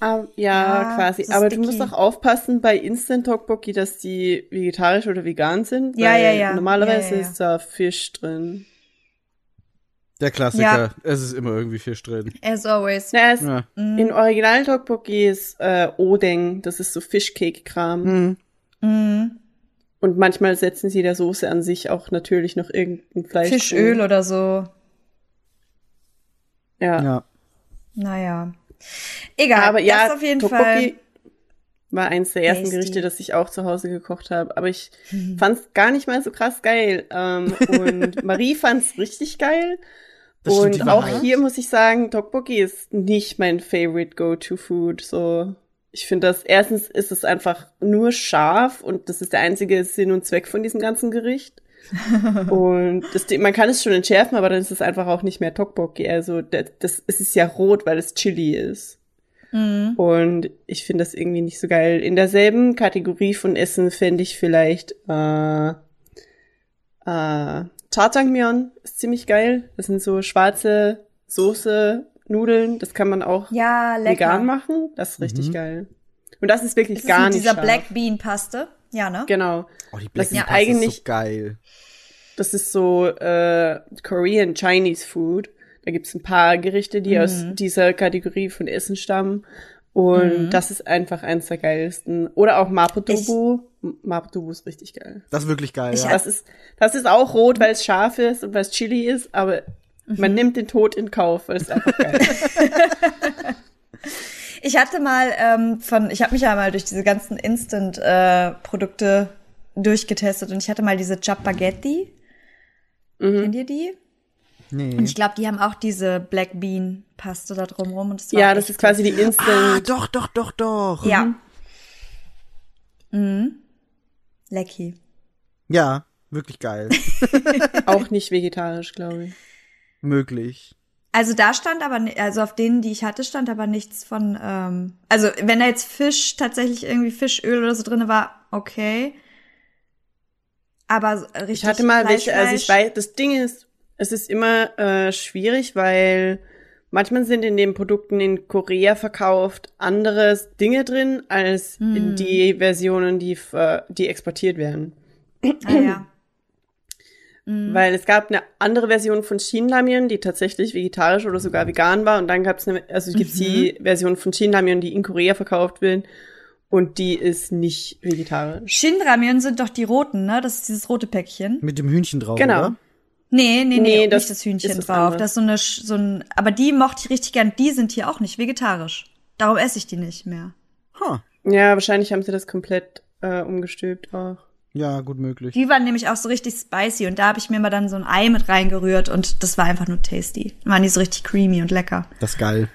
S4: Ah, ja,
S3: Ja,
S4: quasi.
S3: ist
S4: Aber du
S3: sticky.
S4: musst auch aufpassen bei Instant Tteokbokki, dass die vegetarisch oder vegan sind.
S3: Ja,
S4: weil
S3: ja, ja.
S4: Normalerweise
S3: Ja, ja, ja.
S4: ist da Fisch drin.
S2: Der Klassiker.
S3: Ja.
S2: Es ist immer irgendwie Fisch drin.
S3: As always.
S4: Naja, es,
S2: Ja.
S4: in original Tteokbokki ist äh, Odeng, das ist so Fischcake-Kram.
S2: Mhm.
S3: Mhm.
S4: Und manchmal setzen sie der Soße an sich auch natürlich noch irgendein Fleisch.
S3: Fischöl oder so.
S4: Ja.
S2: Ja.
S3: Naja. Egal.
S4: Aber ja,
S3: das auf jeden
S4: Tteokbokki
S3: Fall.
S4: war eins der ersten
S3: Tasty.
S4: Gerichte, das ich auch zu Hause gekocht habe. Aber ich fand's gar nicht mal so krass geil. Ähm, und Marie fand's richtig geil.
S2: Das
S4: und auch hier muss ich sagen, Tteokbokki ist nicht mein favorite Go-To-Food. So, ich finde das, erstens ist es einfach nur scharf und das ist der einzige Sinn und Zweck von diesem ganzen Gericht. und das, man kann es schon entschärfen, aber dann ist es einfach auch nicht mehr Tteokbokki. Also das, das, es ist ja rot, weil es Chili ist.
S3: Mhm.
S4: Und ich finde das irgendwie nicht so geil. In derselben Kategorie von Essen fände ich vielleicht äh, äh, Jjajangmyeon ist ziemlich geil. Das sind so schwarze Soße, Nudeln. Das kann man auch
S3: Ja,
S4: vegan machen. Das ist richtig
S2: Mhm.
S4: geil. Und das ist wirklich
S3: Ist
S4: gar
S3: mit
S4: nicht
S3: dieser
S4: scharf.
S3: Black Bean Paste? Ja, ne?
S4: Genau.
S2: Oh, die
S4: Das
S2: Black
S4: ist
S2: Bean
S4: ja
S2: Pasta ist
S4: eigentlich-
S2: so geil.
S4: Das ist so äh, Korean Chinese Food. Da gibt's ein paar Gerichte, die aus dieser Kategorie von Essen stammen. Und das ist einfach eins der geilsten. Oder auch Mapotobu. M- Mapotobu ist richtig geil.
S2: Das ist wirklich geil,
S3: Ich
S2: ja.
S4: Das ist, das ist auch rot, weil es scharf ist und weil es Chili ist, aber man nimmt den Tod in Kauf, weil es einfach geil ist.
S3: Ich hatte mal ähm, von, ich habe mich ja mal durch diese ganzen Instant-Produkte durchgetestet und ich hatte mal diese Chapaghetti. Kennt ihr die?
S2: Nee.
S3: Und ich glaube, die haben auch diese Black Bean Paste da drumrum und das war
S4: Ja, das ist quasi die
S2: Ah,
S4: Instant.
S2: doch, doch, doch, doch.
S3: Ja. Mhm. Lecky.
S2: Ja, wirklich geil.
S4: Auch nicht vegetarisch, glaube ich.
S2: Möglich.
S3: Also da stand aber, also auf denen, die ich hatte, stand aber nichts von, ähm, also wenn da jetzt Fisch, tatsächlich irgendwie Fischöl oder so drinne war, okay. Aber so richtig
S4: Ich hatte mal
S3: Fleisch,
S4: welche, also ich weiß, das Ding ist, es ist immer äh, schwierig, weil manchmal sind in den Produkten in Korea verkauft andere Dinge drin als
S3: Hm.
S4: in die Versionen, die, f- die exportiert werden.
S3: Ah, ja.
S4: Weil es gab eine andere Version von Shinramyun, die tatsächlich vegetarisch oder sogar vegan war. Und dann gab es eine, also gibt's die Version von Shinramyun, die in Korea verkauft wird. Und die ist nicht vegetarisch.
S3: Shinramyun sind doch die roten, ne? Das ist dieses rote Päckchen.
S2: Mit dem Hühnchen drauf,
S4: Genau.
S2: oder?
S3: Nee, nee, nee,
S4: Nee,
S3: nicht
S4: das
S3: das Hühnchen drauf. Das ist so eine, so ein, aber die mochte ich richtig gern. Die sind hier auch nicht vegetarisch. Darum esse ich die nicht mehr.
S2: Ha.
S4: Ja, wahrscheinlich haben sie das komplett äh, umgestülpt auch.
S2: Ja, gut möglich.
S3: Die waren nämlich auch so richtig spicy und da habe ich mir mal dann so ein Ei mit reingerührt und das war einfach nur tasty. Waren die so richtig creamy und lecker.
S2: Das ist geil.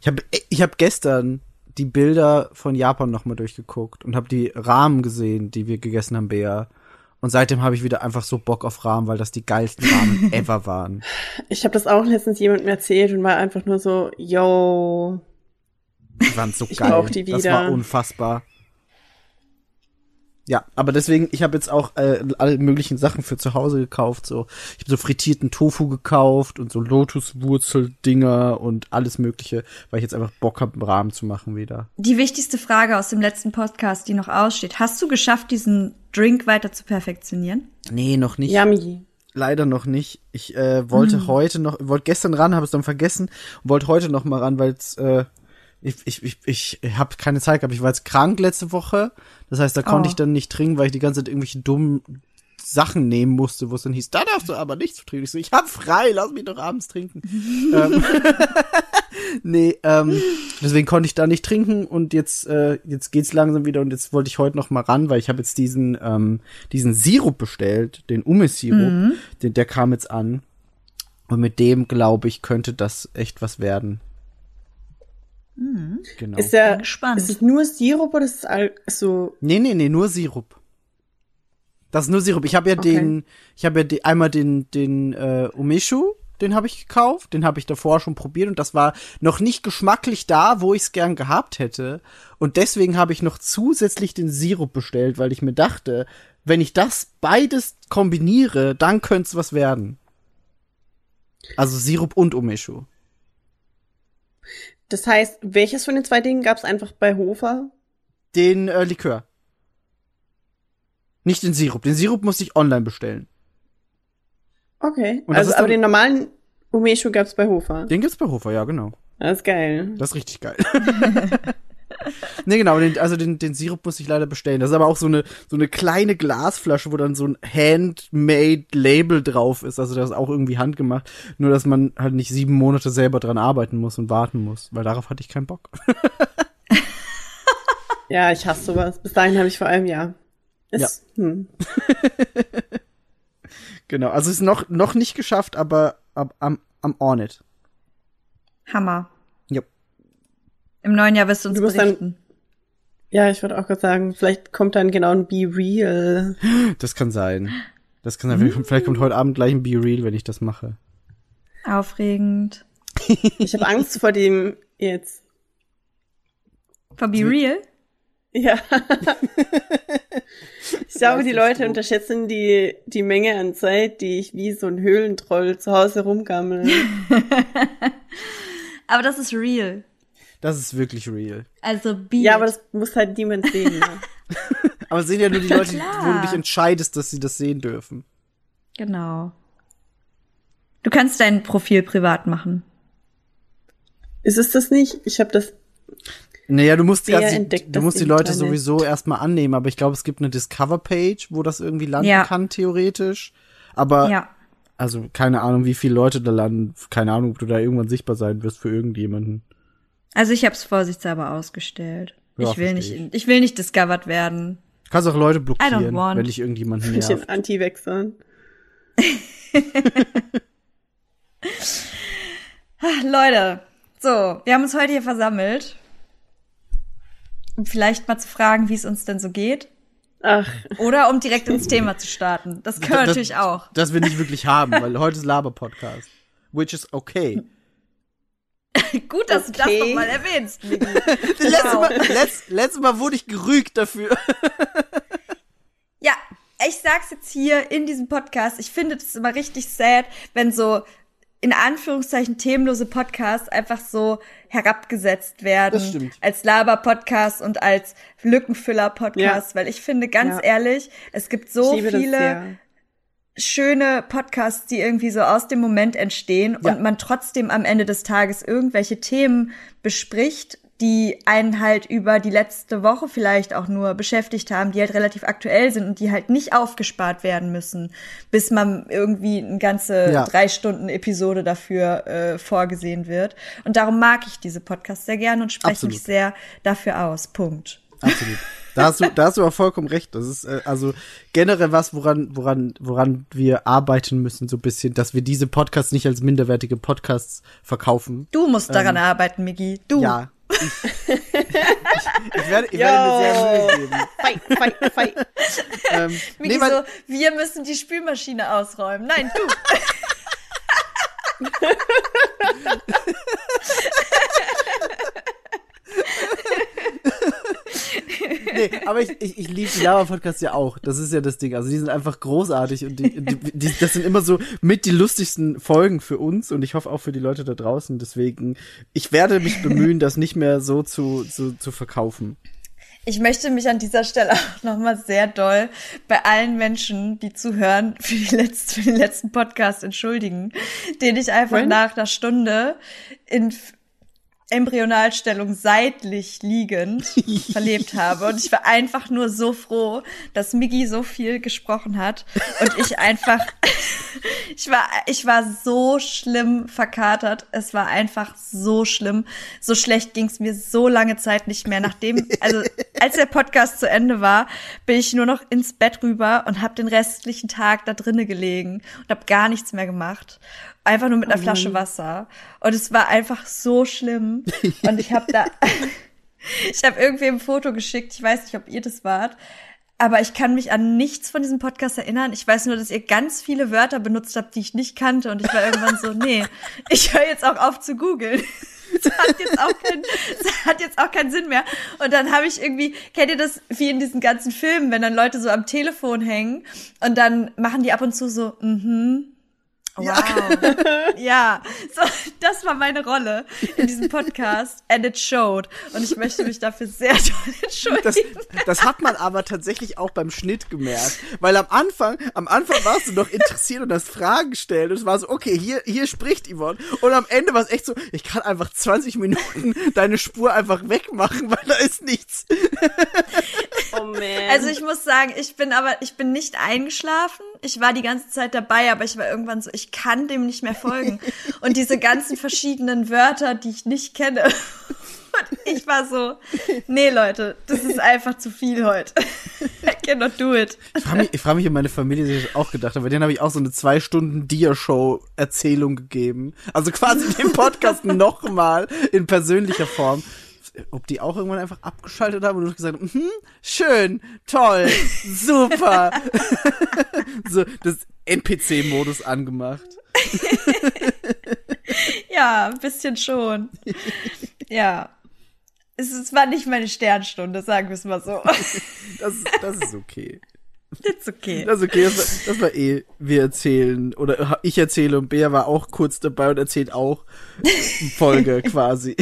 S2: Ich habe ich hab gestern die Bilder von Japan nochmal durchgeguckt und habe die Rahmen gesehen, die wir gegessen haben, Bea. Und seitdem habe ich wieder einfach so Bock auf Rahmen, weil das die geilsten Rahmen ever waren.
S4: Ich habe das auch letztens jemandem erzählt und war einfach nur so, yo.
S2: Die waren so
S4: Ich
S2: geil.
S4: brauch die
S2: Das
S4: wieder.
S2: war unfassbar. Ja, aber deswegen, ich habe jetzt auch äh, alle möglichen Sachen für zu Hause gekauft. So, ich habe so frittierten Tofu gekauft und so Lotuswurzel-Dinger und alles Mögliche, weil ich jetzt einfach Bock habe, Rahmen zu machen wieder.
S3: Die wichtigste Frage aus dem letzten Podcast, die noch aussteht. Hast du geschafft, diesen Drink weiter zu perfektionieren?
S2: Nee, noch nicht.
S4: Yummy.
S2: Leider noch nicht. Ich äh, wollte heute noch, wollte gestern ran, habe es dann vergessen und wollte heute noch mal ran, weil es äh, ich ich ich ich habe keine Zeit gehabt. Ich war jetzt krank letzte Woche. Das heißt, da konnte
S3: Oh.
S2: ich dann nicht trinken, weil ich die ganze Zeit irgendwelche dummen Sachen nehmen musste, wo es dann hieß, da darfst du aber nichts trinken. Ich so, ich hab frei, lass mich doch abends trinken. ähm, nee, ähm, deswegen konnte ich da nicht trinken und jetzt, äh, jetzt geht's langsam wieder und jetzt wollte ich heute noch mal ran, weil ich habe jetzt diesen, ähm, diesen Sirup bestellt, den Ume-Sirup,
S3: Mhm.
S2: den, der kam jetzt an. Und mit dem, glaube ich, könnte das echt was werden. Genau.
S4: Ist der,
S3: Bin gespannt.
S4: ist es nur Sirup oder ist es all, so,
S2: Nee, nee, nee, nur Sirup. Das ist nur Sirup. Ich habe ja
S4: Okay.
S2: den, ich habe ja de, einmal den, den äh, Umeshu, den habe ich gekauft, den habe ich davor schon probiert und das war noch nicht geschmacklich da, wo ich es gern gehabt hätte. Und deswegen habe ich noch zusätzlich den Sirup bestellt, weil ich mir dachte, wenn ich das beides kombiniere, dann könnte es was werden. Also Sirup und Umeshu.
S4: Das heißt, welches von den zwei Dingen gab es einfach bei Hofer?
S2: Den äh, Likör. Nicht den Sirup. Den Sirup musste ich online bestellen.
S4: Okay. Also, aber den normalen Umeshu gab es bei Hofer.
S2: Den gibt's bei Hofer, ja, genau.
S4: Das ist geil.
S2: Das ist richtig geil. nee, genau, den, also den, den Sirup muss ich leider bestellen. Das ist aber auch so eine, so eine kleine Glasflasche, wo dann so ein handmade Label drauf ist. Also das ist auch irgendwie handgemacht. Nur, dass man halt nicht sieben Monate selber dran arbeiten muss und warten muss. Weil darauf hatte ich keinen Bock.
S4: Ja, ich hasse sowas. Bis dahin habe ich vor allem, ja. Ist, Hm.
S2: genau, also ist noch, noch nicht geschafft, aber ab, am, am on it.
S3: Hammer. Im neuen Jahr wirst du uns
S4: Du musst dann-
S3: berichten.
S4: Ja, ich würde auch gerade sagen, vielleicht kommt dann genau ein Be Real.
S2: Das kann sein. Das kann sein. Vielleicht kommt- Vielleicht kommt heute Abend gleich ein Be Real, wenn ich das mache.
S3: Aufregend.
S4: Ich habe Angst vor dem jetzt.
S3: For Be Real?
S4: Ja. ich glaube, die Leute unterschätzen die, die Menge an Zeit, die ich wie so ein Höhlentroll zu Hause rumgammel.
S3: Aber das ist real.
S2: Das ist wirklich real.
S3: Also Be.
S4: ja, aber das muss halt niemand sehen. Ne?
S2: Aber es sind ja nur die Leute, wo du dich entscheidest, dass sie das sehen dürfen.
S3: Genau. Du kannst dein Profil privat machen.
S4: Ist es das nicht? Ich habe das.
S2: Naja, du musst, die-
S4: entdeckt
S2: du musst die Leute
S4: Internet?
S2: sowieso erstmal annehmen, aber ich glaube, es gibt eine Discover-Page, wo das irgendwie landen
S3: Ja.
S2: kann, theoretisch. Aber,
S3: Ja.
S2: also, keine Ahnung, wie viele Leute da landen. Keine Ahnung, ob du da irgendwann sichtbar sein wirst für irgendjemanden.
S3: Also ich habe es vorsichtshalber ausgestellt.
S2: Ja,
S3: ich will nicht, ich will nicht discovered werden.
S2: Du kannst auch Leute blockieren, wenn dich irgendjemanden nervt.
S4: Anti-Wechseln.
S3: Ah, Leute, so, wir haben uns heute hier versammelt, um vielleicht mal zu fragen, wie es uns denn so geht.
S4: Ach,
S3: Oder um direkt ins Thema zu starten. Das können wir natürlich auch.
S2: Das wir nicht wirklich haben, weil heute ist Laber-Podcast. Which is okay.
S3: Gut, dass du das
S4: Okay.
S3: nochmal erwähnst, Migi.
S2: Letztes, Mal, letzt, letztes Mal wurde ich gerügt dafür.
S3: Ja, ich sag's jetzt hier in diesem Podcast. Ich finde das immer richtig sad, wenn so in Anführungszeichen themenlose Podcasts einfach so herabgesetzt werden
S2: Das stimmt.
S3: als Laber-Podcast und als Lückenfüller-Podcast, weil ich finde ganz
S4: Ja.
S3: ehrlich, es gibt so viele. Schöne Podcasts, die irgendwie so aus dem Moment entstehen
S2: Ja.
S3: und man trotzdem am Ende des Tages irgendwelche Themen bespricht, die einen halt über die letzte Woche vielleicht auch nur beschäftigt haben, die halt relativ aktuell sind und die halt nicht aufgespart werden müssen, bis man irgendwie eine ganze
S2: Ja.
S3: drei Stunden Episode dafür äh, vorgesehen wird. Und darum mag ich diese Podcasts sehr gerne und spreche
S2: Absolut.
S3: mich sehr dafür aus. Punkt.
S2: Absolut. Da hast du, da hast du auch vollkommen recht. Das ist äh, also generell was, woran, woran, woran wir arbeiten müssen, so ein bisschen, dass wir diese Podcasts nicht als minderwertige Podcasts verkaufen.
S3: Du musst daran arbeiten, Migi. Du.
S2: Ähm, Ja. Ich, ich, ich, werde, ich werde mir sehr Mühe geben.
S4: Fight, fight, fight.
S2: Ähm,
S3: Migi
S2: nee,
S3: so, wir müssen die Spülmaschine ausräumen. Nein, du.
S2: nee, aber ich, ich, ich liebe die Lava-Podcasts ja auch. Das ist ja das Ding. Also die sind einfach großartig und die, die, die, das sind immer so mit die lustigsten Folgen für uns und ich hoffe auch für die Leute da draußen. Deswegen, ich werde mich bemühen, das nicht mehr so zu, zu, zu verkaufen.
S3: Ich möchte mich an dieser Stelle auch nochmal sehr doll bei allen Menschen, die zuhören, für, die letzte, für den letzten Podcast entschuldigen, den ich einfach
S4: When?
S3: nach einer Stunde in Embryonalstellung seitlich liegend verlebt habe. Und ich war einfach nur so froh, dass Miggy so viel gesprochen hat und ich einfach, ich war, ich war so schlimm verkatert. Es war einfach so schlimm. So schlecht ging es mir so lange Zeit nicht mehr. Nachdem, also als der Podcast zu Ende war, bin ich nur noch ins Bett rüber und habe den restlichen Tag da drinnen gelegen und habe gar nichts mehr gemacht. Einfach nur mit einer Flasche Wasser. Und es war einfach so schlimm. Und ich habe da, ich habe irgendwie ein Foto geschickt. Ich weiß nicht, ob ihr das wart. Aber ich kann mich an nichts von diesem Podcast erinnern. Ich weiß nur, dass ihr ganz viele Wörter benutzt habt, die ich nicht kannte. Und ich war irgendwann so, nee, ich höre jetzt auch auf zu googeln. Das hat jetzt auch keinen, das hat jetzt auch keinen Sinn mehr. Und dann habe ich irgendwie, kennt ihr das wie in diesen ganzen Filmen, wenn dann Leute so am Telefon hängen und dann machen die ab und zu so, mhm, Wow. Ja. so, das war meine Rolle in diesem Podcast and it showed. Und ich möchte mich dafür sehr doll entschuldigen.
S2: Das, das hat man aber tatsächlich auch beim Schnitt gemerkt. Weil am Anfang, am Anfang warst du noch interessiert und hast Fragen gestellt. Und es war so, okay, hier, hier spricht Yvonne. Und am Ende war es echt so, ich kann einfach 20 Minuten deine Spur einfach wegmachen, weil da ist nichts.
S4: Oh man.
S3: Also ich muss sagen, ich bin aber, ich bin nicht eingeschlafen. Ich war die ganze Zeit dabei, aber ich war irgendwann so, ich kann dem nicht mehr folgen. Und diese ganzen verschiedenen Wörter, die ich nicht kenne. Und ich war so, nee, Leute, das ist einfach zu viel heute. I cannot do it.
S2: Ich frage mich, ich frag mich, ob meine Familie sich das auch gedacht hat, weil denen habe ich auch so eine zwei Stunden Dia-Show-Erzählung gegeben. Also quasi den Podcast nochmal in persönlicher Form. Ob die auch irgendwann einfach abgeschaltet haben und gesagt haben, mhm, schön, toll, super. so, das NPC-Modus angemacht.
S3: Ja, ein bisschen schon. Ja. Es, es war nicht meine Sternstunde, sagen wir es mal so.
S2: Das, das ist okay.
S3: It's okay.
S2: Das ist okay, das war, das war eh, wir erzählen, oder ich erzähle und Bea war auch kurz dabei und erzählt auch Folge quasi.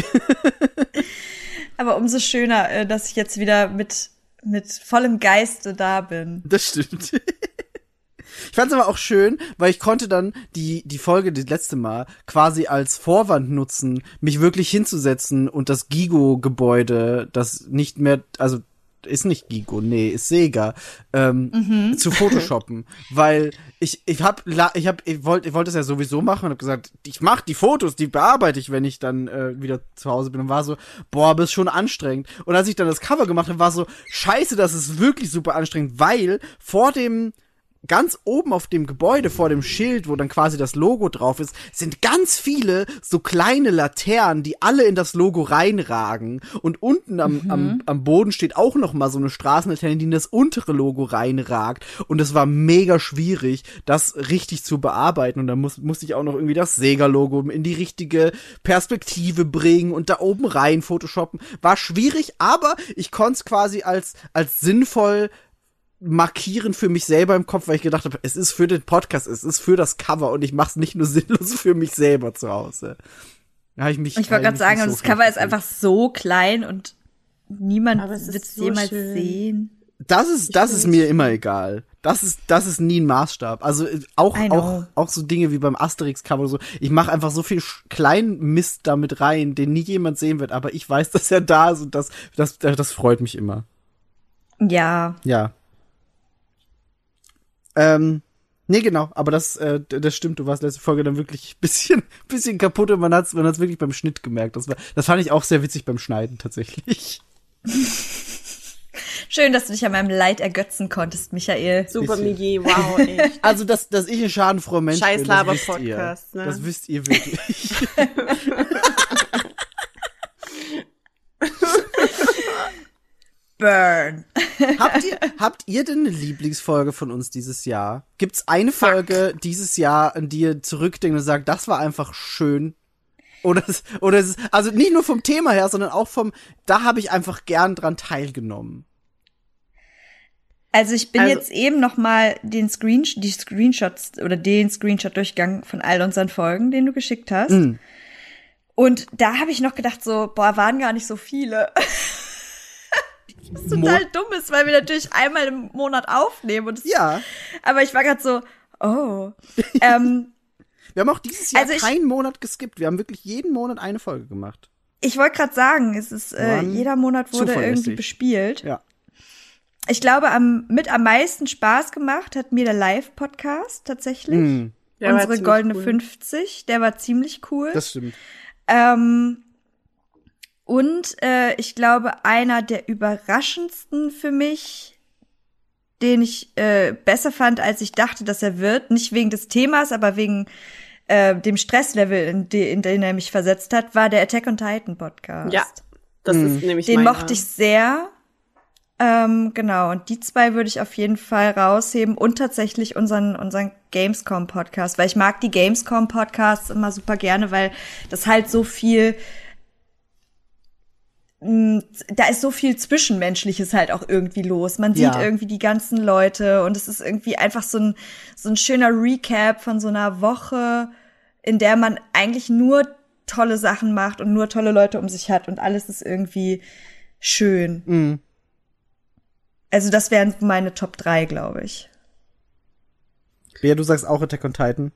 S3: Aber umso schöner, äh, dass ich jetzt wieder mit, mit vollem Geiste da bin.
S2: Das stimmt. Ich fand es aber auch schön, weil ich konnte dann die, die Folge, das letzte Mal, quasi als Vorwand nutzen, mich wirklich hinzusetzen und das Gigo-Gebäude, das nicht mehr, also ist nicht Gigo, nee, ist Sega, ähm, zu photoshoppen, weil ich ich hab ich hab ich wollte ich wollte es ja sowieso machen und hab gesagt, ich mach die Fotos, die bearbeite ich, wenn ich dann äh, wieder zu Hause bin. Und war so, boah, aber ist schon anstrengend. Und als ich dann das Cover gemacht habe, war so, scheiße, das ist wirklich super anstrengend, weil vor dem ganz oben auf dem Gebäude vor dem Schild, wo dann quasi das Logo drauf ist, sind ganz viele so kleine Laternen, die alle in das Logo reinragen. Und unten am, am, am Boden steht auch noch mal so eine Straßenlaterne, die in das untere Logo reinragt. Und es war mega schwierig, das richtig zu bearbeiten. Und da muss, musste ich auch noch irgendwie das Sega-Logo in die richtige Perspektive bringen und da oben rein photoshoppen. War schwierig, aber ich konnte es quasi als, als sinnvoll markieren für mich selber im Kopf, weil ich gedacht habe, es ist für den Podcast, es ist für das Cover und ich mache es nicht nur sinnlos für mich selber zu Hause. Da ich mich.
S3: Ich wollte gerade sagen,
S2: so
S3: das Cover ist einfach so klein und niemand wird es
S4: so
S3: jemals
S4: schön.
S3: sehen.
S2: Das ist, das ist mir immer egal. Das ist, das ist nie ein Maßstab. Also äh, auch, auch, auch so Dinge wie beim Asterix-Cover oder so. Ich mache einfach so viel kleinen Mist damit rein, den nie jemand sehen wird. Aber ich weiß, dass er da ist und das, das, das freut mich immer.
S3: Ja,
S2: Ja. Ähm, nee, genau, aber das, äh, das stimmt, du warst letzte Folge dann wirklich bisschen, bisschen kaputt und man hat's, man hat's wirklich beim Schnitt gemerkt. Das war, das fand ich auch sehr witzig beim Schneiden tatsächlich.
S3: schön, dass du dich an meinem Leid ergötzen konntest, Michael.
S4: Super. Migi, wow, echt.
S2: Also, dass, dass ich ein schadenfroher Mensch
S4: Scheiß
S2: bin, das wisst ihr.
S4: Laber-Podcast, ne?
S2: Das wisst ihr wirklich.
S3: Burn.
S2: habt ihr, habt ihr denn eine Lieblingsfolge von uns dieses Jahr? Gibt's eine Folge dieses Jahr, an die ihr zurückdenkt und sagt, das war einfach schön? Oder, oder ist, also nicht nur vom Thema her, sondern auch vom, da habe ich einfach gern dran teilgenommen.
S3: Also ich bin
S4: Also-
S3: jetzt eben noch mal den Screen, die Screenshots oder den Screenshot durchgegangen von all unseren Folgen, den du geschickt hast.
S2: Mhm.
S3: Und da habe ich noch gedacht so, boah, waren gar nicht so viele. Was total dumm ist, weil wir natürlich einmal im Monat aufnehmen. Und
S2: Ja.
S3: Aber ich war gerade so, oh. ähm,
S2: Wir haben auch dieses Jahr
S3: Also ich-
S2: keinen Monat geskippt. Wir haben wirklich jeden Monat eine Folge gemacht.
S3: Ich wollte gerade sagen, es ist äh, jeder Monat wurde irgendwie bespielt.
S2: Ja.
S3: Ich glaube, am, mit am meisten Spaß gemacht hat mir der Live-Podcast tatsächlich.
S4: War
S3: Unsere goldene
S4: cool.
S3: 50, der war ziemlich cool.
S2: das stimmt.
S3: Ähm, und äh, ich glaube, einer der überraschendsten für mich, den ich äh, besser fand, als ich dachte, dass er wird, nicht wegen des Themas, aber wegen äh, dem Stresslevel, in, de in den er mich versetzt hat, war der Attack on Titan Podcast.
S4: Ja, das ist nämlich
S3: Den
S4: meiner.
S3: mochte ich sehr. Ähm, genau, und die zwei würde ich auf jeden Fall rausheben und tatsächlich unseren, unseren Gamescom-Podcast, weil ich mag die Gamescom-Podcasts immer super gerne, weil das halt so viel, da ist so viel Zwischenmenschliches halt auch irgendwie los. Man sieht
S2: Ja.
S3: irgendwie die ganzen Leute und es ist irgendwie einfach so ein, so ein schöner Recap von so einer Woche, in der man eigentlich nur tolle Sachen macht und nur tolle Leute um sich hat und alles ist irgendwie schön.
S2: Mhm.
S3: Also das wären meine Top 3, glaube ich.
S2: Bea, du sagst auch Attack on Titan.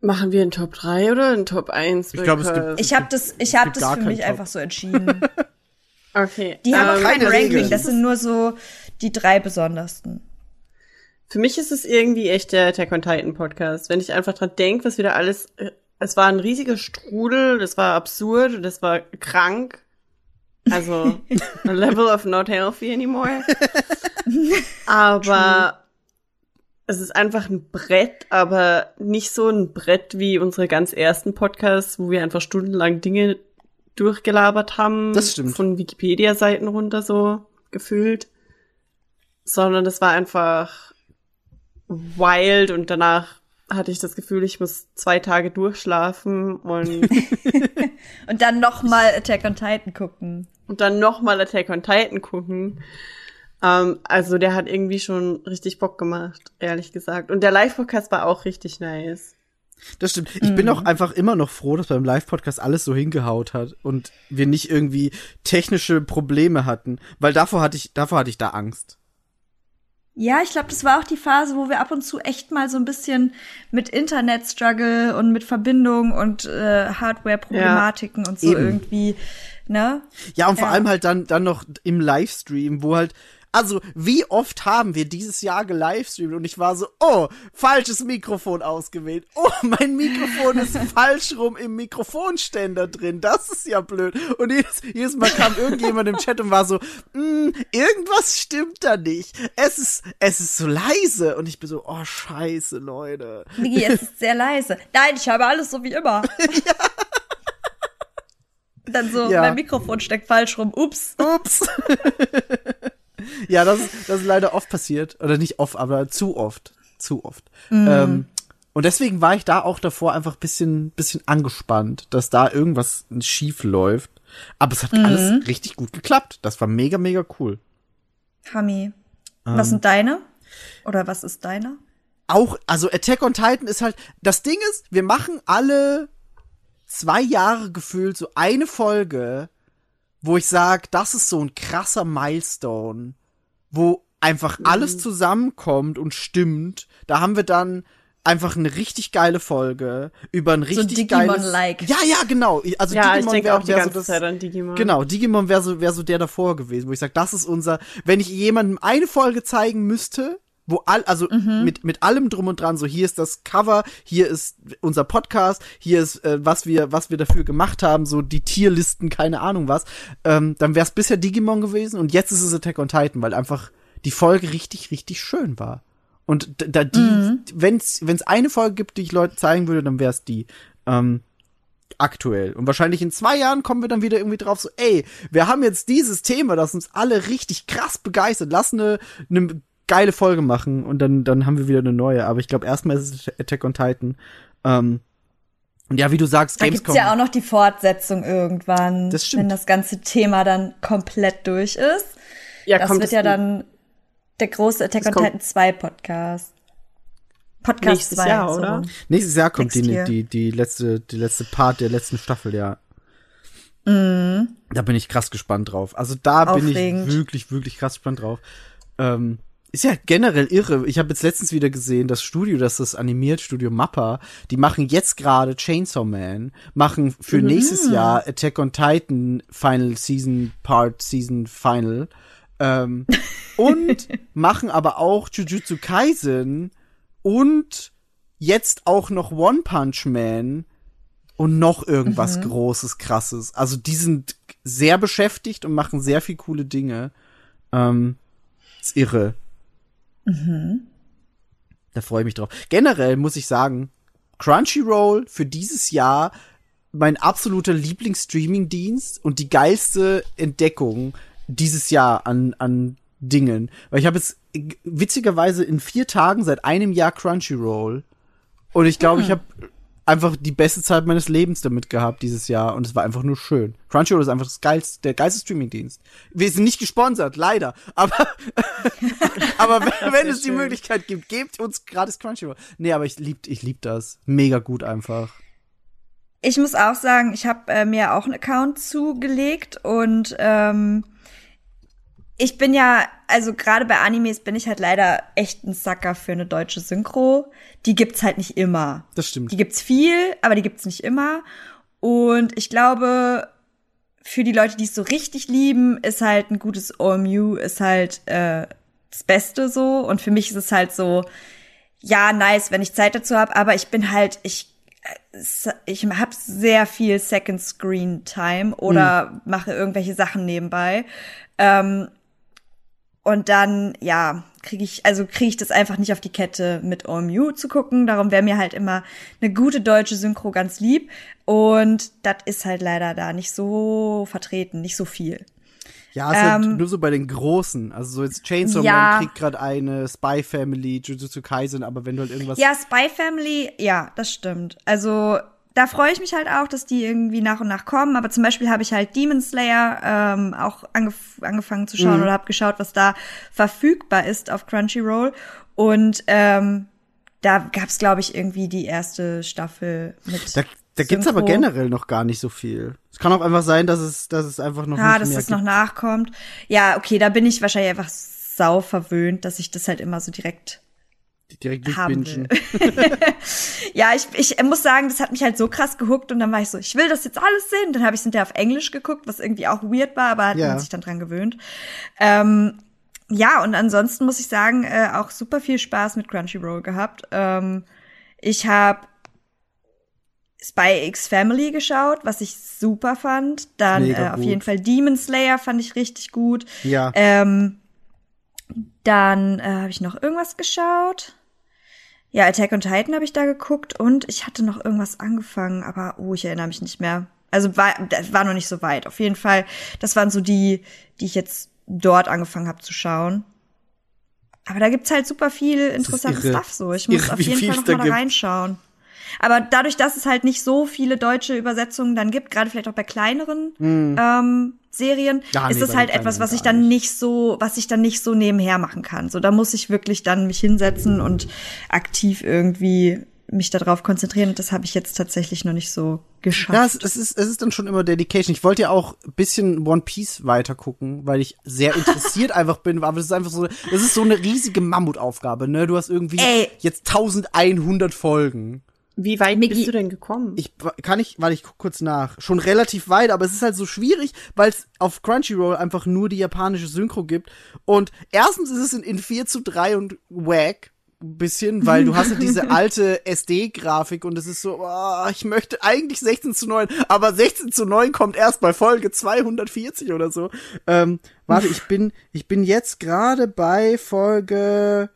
S4: Machen wir einen Top 3 oder einen Top 1?
S2: Ich glaube, es gibt-
S3: Ich habe das, ich habe
S2: gibt
S3: das für mich
S2: Top.
S3: einfach so entschieden.
S4: Okay.
S3: Die haben auch
S4: ähm,
S3: kein
S2: keine
S3: Ranking,
S2: Regel.
S3: das sind nur so die drei besondersten.
S4: Für mich ist es irgendwie echt der Attack on Titan Podcast. Wenn ich einfach dran denke, was wieder alles, äh, es war ein riesiger Strudel, das war absurd, das war krank. Also, a level of not healthy anymore. Aber es ist einfach ein Brett, aber nicht so ein Brett wie unsere ganz ersten Podcasts, wo wir einfach stundenlang Dinge durchgelabert haben.
S2: Das stimmt.
S4: Von Wikipedia-Seiten runter so gefühlt. Sondern das war einfach wild und danach hatte ich das Gefühl, ich muss zwei Tage durchschlafen und,
S3: Und dann noch mal Attack on Titan gucken.
S4: und dann nochmal Attack on Titan gucken. Ähm, also der hat irgendwie schon richtig Bock gemacht, ehrlich gesagt. Und der Live-Podcast war auch richtig nice.
S2: Das stimmt. Ich bin
S3: Mhm.
S2: auch einfach immer noch froh, dass beim Live-Podcast alles so hingehaut hat und wir nicht irgendwie technische Probleme hatten, weil davor hatte ich, davor hatte ich da Angst.
S3: Ja, ich glaube, das war auch die Phase, wo wir ab und zu echt mal so ein bisschen mit Internet-Struggle und mit Verbindung und äh, Hardware-Problematiken und so
S2: Eben.
S3: irgendwie, ne?
S2: Ja, und vor
S3: Ja.
S2: allem halt dann, dann noch im Livestream, wo halt, also, wie oft haben wir dieses Jahr gelivestreamt und ich war so, oh, falsches Mikrofon ausgewählt. Oh, mein Mikrofon ist falsch rum im Mikrofonständer drin. Das ist ja blöd. Und jedes, jedes Mal kam irgendjemand im Chat und war so, mm, irgendwas stimmt da nicht. Es ist, es ist so leise. Und ich bin so, oh, scheiße, Leute.
S3: Niki, es ist sehr leise. Nein, ich habe alles so wie immer. Dann so,
S2: Ja.
S3: mein Mikrofon steckt falsch rum. Ups.
S2: Ups. ja, das ist, das ist leider oft passiert. Oder nicht oft, aber zu oft. Zu oft. Ähm, und deswegen war ich da auch davor einfach bisschen, bisschen angespannt, dass da irgendwas schief läuft. Aber es hat alles richtig gut geklappt. Das war mega, mega cool.
S3: Hami. Was
S2: Ähm.
S3: sind deine? Oder was ist deine?
S2: Auch, also Attack on Titan ist halt, das Ding ist, wir machen alle zwei Jahre gefühlt so eine Folge, wo ich sag, das ist so ein krasser Milestone, wo einfach alles zusammenkommt und stimmt. Da haben wir dann einfach eine richtig geile Folge über ein richtig geiles
S3: Digimon-like.
S2: Ja, ja, genau. Also
S4: ja,
S2: Digimon
S4: denke
S2: wär-
S4: auch
S2: wär so das,
S4: Zeit an Digimon.
S2: Genau, Digimon wäre so, wär so der davor gewesen, wo ich sage, das ist unser, wenn ich jemandem eine Folge zeigen müsste, wo all, also mit, mit allem drum und dran, so hier ist das Cover, hier ist unser Podcast, hier ist, äh, was wir, was wir dafür gemacht haben, so die Tierlisten, keine Ahnung was, ähm, dann wäre es bisher Digimon gewesen und jetzt ist es Attack on Titan, weil einfach die Folge richtig, richtig schön war. Und da die, wenn's, wenn's eine Folge gibt, die ich Leuten zeigen würde, dann wäre es die. Ähm, aktuell. Und wahrscheinlich in zwei Jahren kommen wir dann wieder irgendwie drauf, so, ey, wir haben jetzt dieses Thema, das uns alle richtig krass begeistert. Lass eine, eine geile Folge machen und dann, dann haben wir wieder eine neue. Aber ich glaube, erstmal ist es Attack on Titan. Ähm, und ja, wie du sagst,
S3: Da gibt's
S2: Gamescom.
S3: ja auch noch die Fortsetzung irgendwann,
S2: Das stimmt.
S3: wenn das ganze Thema dann komplett durch ist.
S4: ja,
S3: Das
S4: kommt
S3: wird
S4: es
S3: ja dann der große Attack
S4: Das
S3: on Titan 2 Podcast. Podcast
S4: Nächstes
S3: 2,
S4: Jahr,
S3: so
S4: oder?
S2: Nächstes Jahr kommt die,
S3: year.
S2: die, die letzte, die letzte Part der letzten Staffel, ja.
S3: Mhm.
S2: Da bin ich krass gespannt drauf. Also da bin
S3: Aufregend.
S2: ich wirklich, wirklich krass gespannt drauf. Ähm, ist ja generell irre. Ich habe jetzt letztens wieder gesehen, das Studio, das das animiert, Studio Mappa, die machen jetzt gerade Chainsaw Man, machen für
S3: Mhm.
S2: nächstes Jahr Attack on Titan Final Season Part Season Final ähm, und machen aber auch Jujutsu Kaisen und jetzt auch noch One Punch Man und noch irgendwas
S3: Mhm.
S2: Großes, Krasses. Also die sind sehr beschäftigt und machen sehr viel coole Dinge. Ähm, ist irre. Da freue ich mich drauf. Generell muss ich sagen, Crunchyroll für dieses Jahr mein absoluter Lieblingsstreaming-Dienst und die geilste Entdeckung dieses Jahr an, an Dingen. Weil ich habe jetzt witzigerweise in vier Tagen seit einem Jahr Crunchyroll und ich glaube, ich habe einfach die beste Zeit meines Lebens damit gehabt dieses Jahr und es war einfach nur schön. Crunchyroll ist einfach das geilste, der geilste Streamingdienst. Wir sind nicht gesponsert, leider, aber aber wenn, wenn es die
S4: schön.
S2: Möglichkeit gibt, gebt uns gratis Crunchyroll. Nee, aber ich lieb ich lieb das. Mega gut einfach.
S3: Ich muss auch sagen, ich habe äh, mir auch einen Account zugelegt und ähm, ich bin ja, also gerade bei Animes bin ich halt leider echt ein Sucker für eine deutsche Synchro. Die gibt's halt nicht immer.
S2: Das stimmt.
S3: Die gibt's viel, aber die gibt's nicht immer. Und ich glaube, für die Leute, die es so richtig lieben, ist halt ein gutes OMU, ist halt äh, das Beste so. Und für mich ist es halt so, ja, nice, wenn ich Zeit dazu habe, aber ich bin halt, ich äh, ich habe sehr viel Second Screen Time oder mache irgendwelche Sachen nebenbei. Ähm, und dann, ja, kriege ich, also kriege ich das einfach nicht auf die Kette, mit OMU zu gucken. Darum wäre mir halt immer eine gute deutsche Synchro ganz lieb. Und das ist halt leider da nicht so vertreten, nicht so viel.
S2: Ja, es ist halt
S3: Ähm,
S2: nur so bei den großen. Also so jetzt Chainsaw
S3: Ja.
S2: Man kriegt gerade eine, Spy Family, Jujutsu Kaisen, aber wenn du halt irgendwas
S3: Ja, Spy Family, ja, das stimmt. Also da freue ich mich halt auch, dass die irgendwie nach und nach kommen. Aber zum Beispiel habe ich halt Demon Slayer ähm, auch angef angefangen zu schauen oder habe geschaut, was da verfügbar ist auf Crunchyroll. Und ähm, da gab's, glaube ich, irgendwie die erste Staffel mit.
S2: Da, da gibt's aber
S3: Synchro.
S2: generell noch gar nicht so viel. Es kann auch einfach sein, dass es, dass es einfach noch
S3: Ja,
S2: nicht
S3: dass
S2: mehr
S3: das noch
S2: gibt.
S3: nachkommt. Ja, okay, da bin ich wahrscheinlich einfach sau verwöhnt, dass ich das halt immer so direkt
S2: direkt durchbingen.
S3: Ja, ich, ich muss sagen, das hat mich halt so krass gehuckt und dann war ich so, ich will das jetzt alles sehen. Dann habe ich es hinterher auf Englisch geguckt, was irgendwie auch weird war, aber hat
S2: Ja.
S3: man sich dann dran gewöhnt. Ähm, ja, und ansonsten muss ich sagen, äh, auch super viel Spaß mit Crunchyroll gehabt. Ähm, ich habe Spy X Family geschaut, was ich super fand. Dann äh, auf
S2: gut.
S3: jeden Fall Demon Slayer fand ich richtig gut.
S2: Ja.
S3: Ähm, dann äh, habe ich noch irgendwas geschaut. Ja, Attack on Titan habe ich da geguckt und ich hatte noch irgendwas angefangen, aber oh, ich erinnere mich nicht mehr. Also war, das war noch nicht so weit. Auf jeden Fall, das waren so die, die ich jetzt dort angefangen habe zu schauen. Aber da gibt's halt super viel interessantes
S2: irre.
S3: Stuff so. Ich
S2: Irre,
S3: muss auf
S2: wie
S3: jeden Fall noch mal da
S2: gibt.
S3: reinschauen. Aber dadurch, dass es halt nicht so viele deutsche Übersetzungen dann gibt, gerade vielleicht auch bei kleineren ähm, Serien,
S2: nee,
S3: ist das halt etwas, was ich
S2: gar
S3: dann
S2: nicht.
S3: so, was ich dann nicht so nebenher machen kann. So, da muss ich wirklich dann mich hinsetzen und aktiv irgendwie mich darauf konzentrieren. Und das habe ich jetzt tatsächlich noch nicht so geschafft.
S2: Ja, es, es, ist, es ist dann schon immer Dedication. Ich wollte ja auch ein bisschen One Piece weiter gucken, weil ich sehr interessiert einfach bin. Aber das ist einfach so, das ist so eine riesige Mammutaufgabe, ne? Du hast irgendwie
S3: Ey.
S2: jetzt 1100 Folgen.
S4: Wie weit
S3: Miggi-
S4: bist du denn gekommen?
S2: Ich kann ich, weil ich guck kurz nach. Schon relativ weit, aber es ist halt so schwierig, weil es auf Crunchyroll einfach nur die japanische Synchro gibt. Und erstens ist es in, in 4 zu 3 und wack. Ein bisschen, weil du hast ja diese alte SD-Grafik und es ist so, oh, ich möchte eigentlich 16 zu 9, aber 16 zu 9 kommt erst bei Folge 240 oder so. Ähm, warte, ich bin, ich bin jetzt gerade bei Folge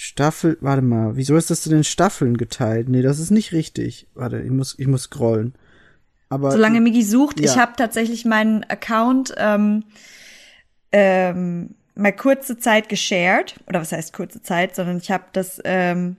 S2: Staffel, warte mal, wieso ist das denn in Staffeln geteilt? Nee, das ist nicht richtig. Warte, ich muss, ich muss scrollen. Aber
S3: Solange Migi sucht,
S2: Ja.
S3: ich habe tatsächlich meinen Account ähm, ähm, mal kurze Zeit geshared. Oder was heißt kurze Zeit, sondern ich habe das, ähm,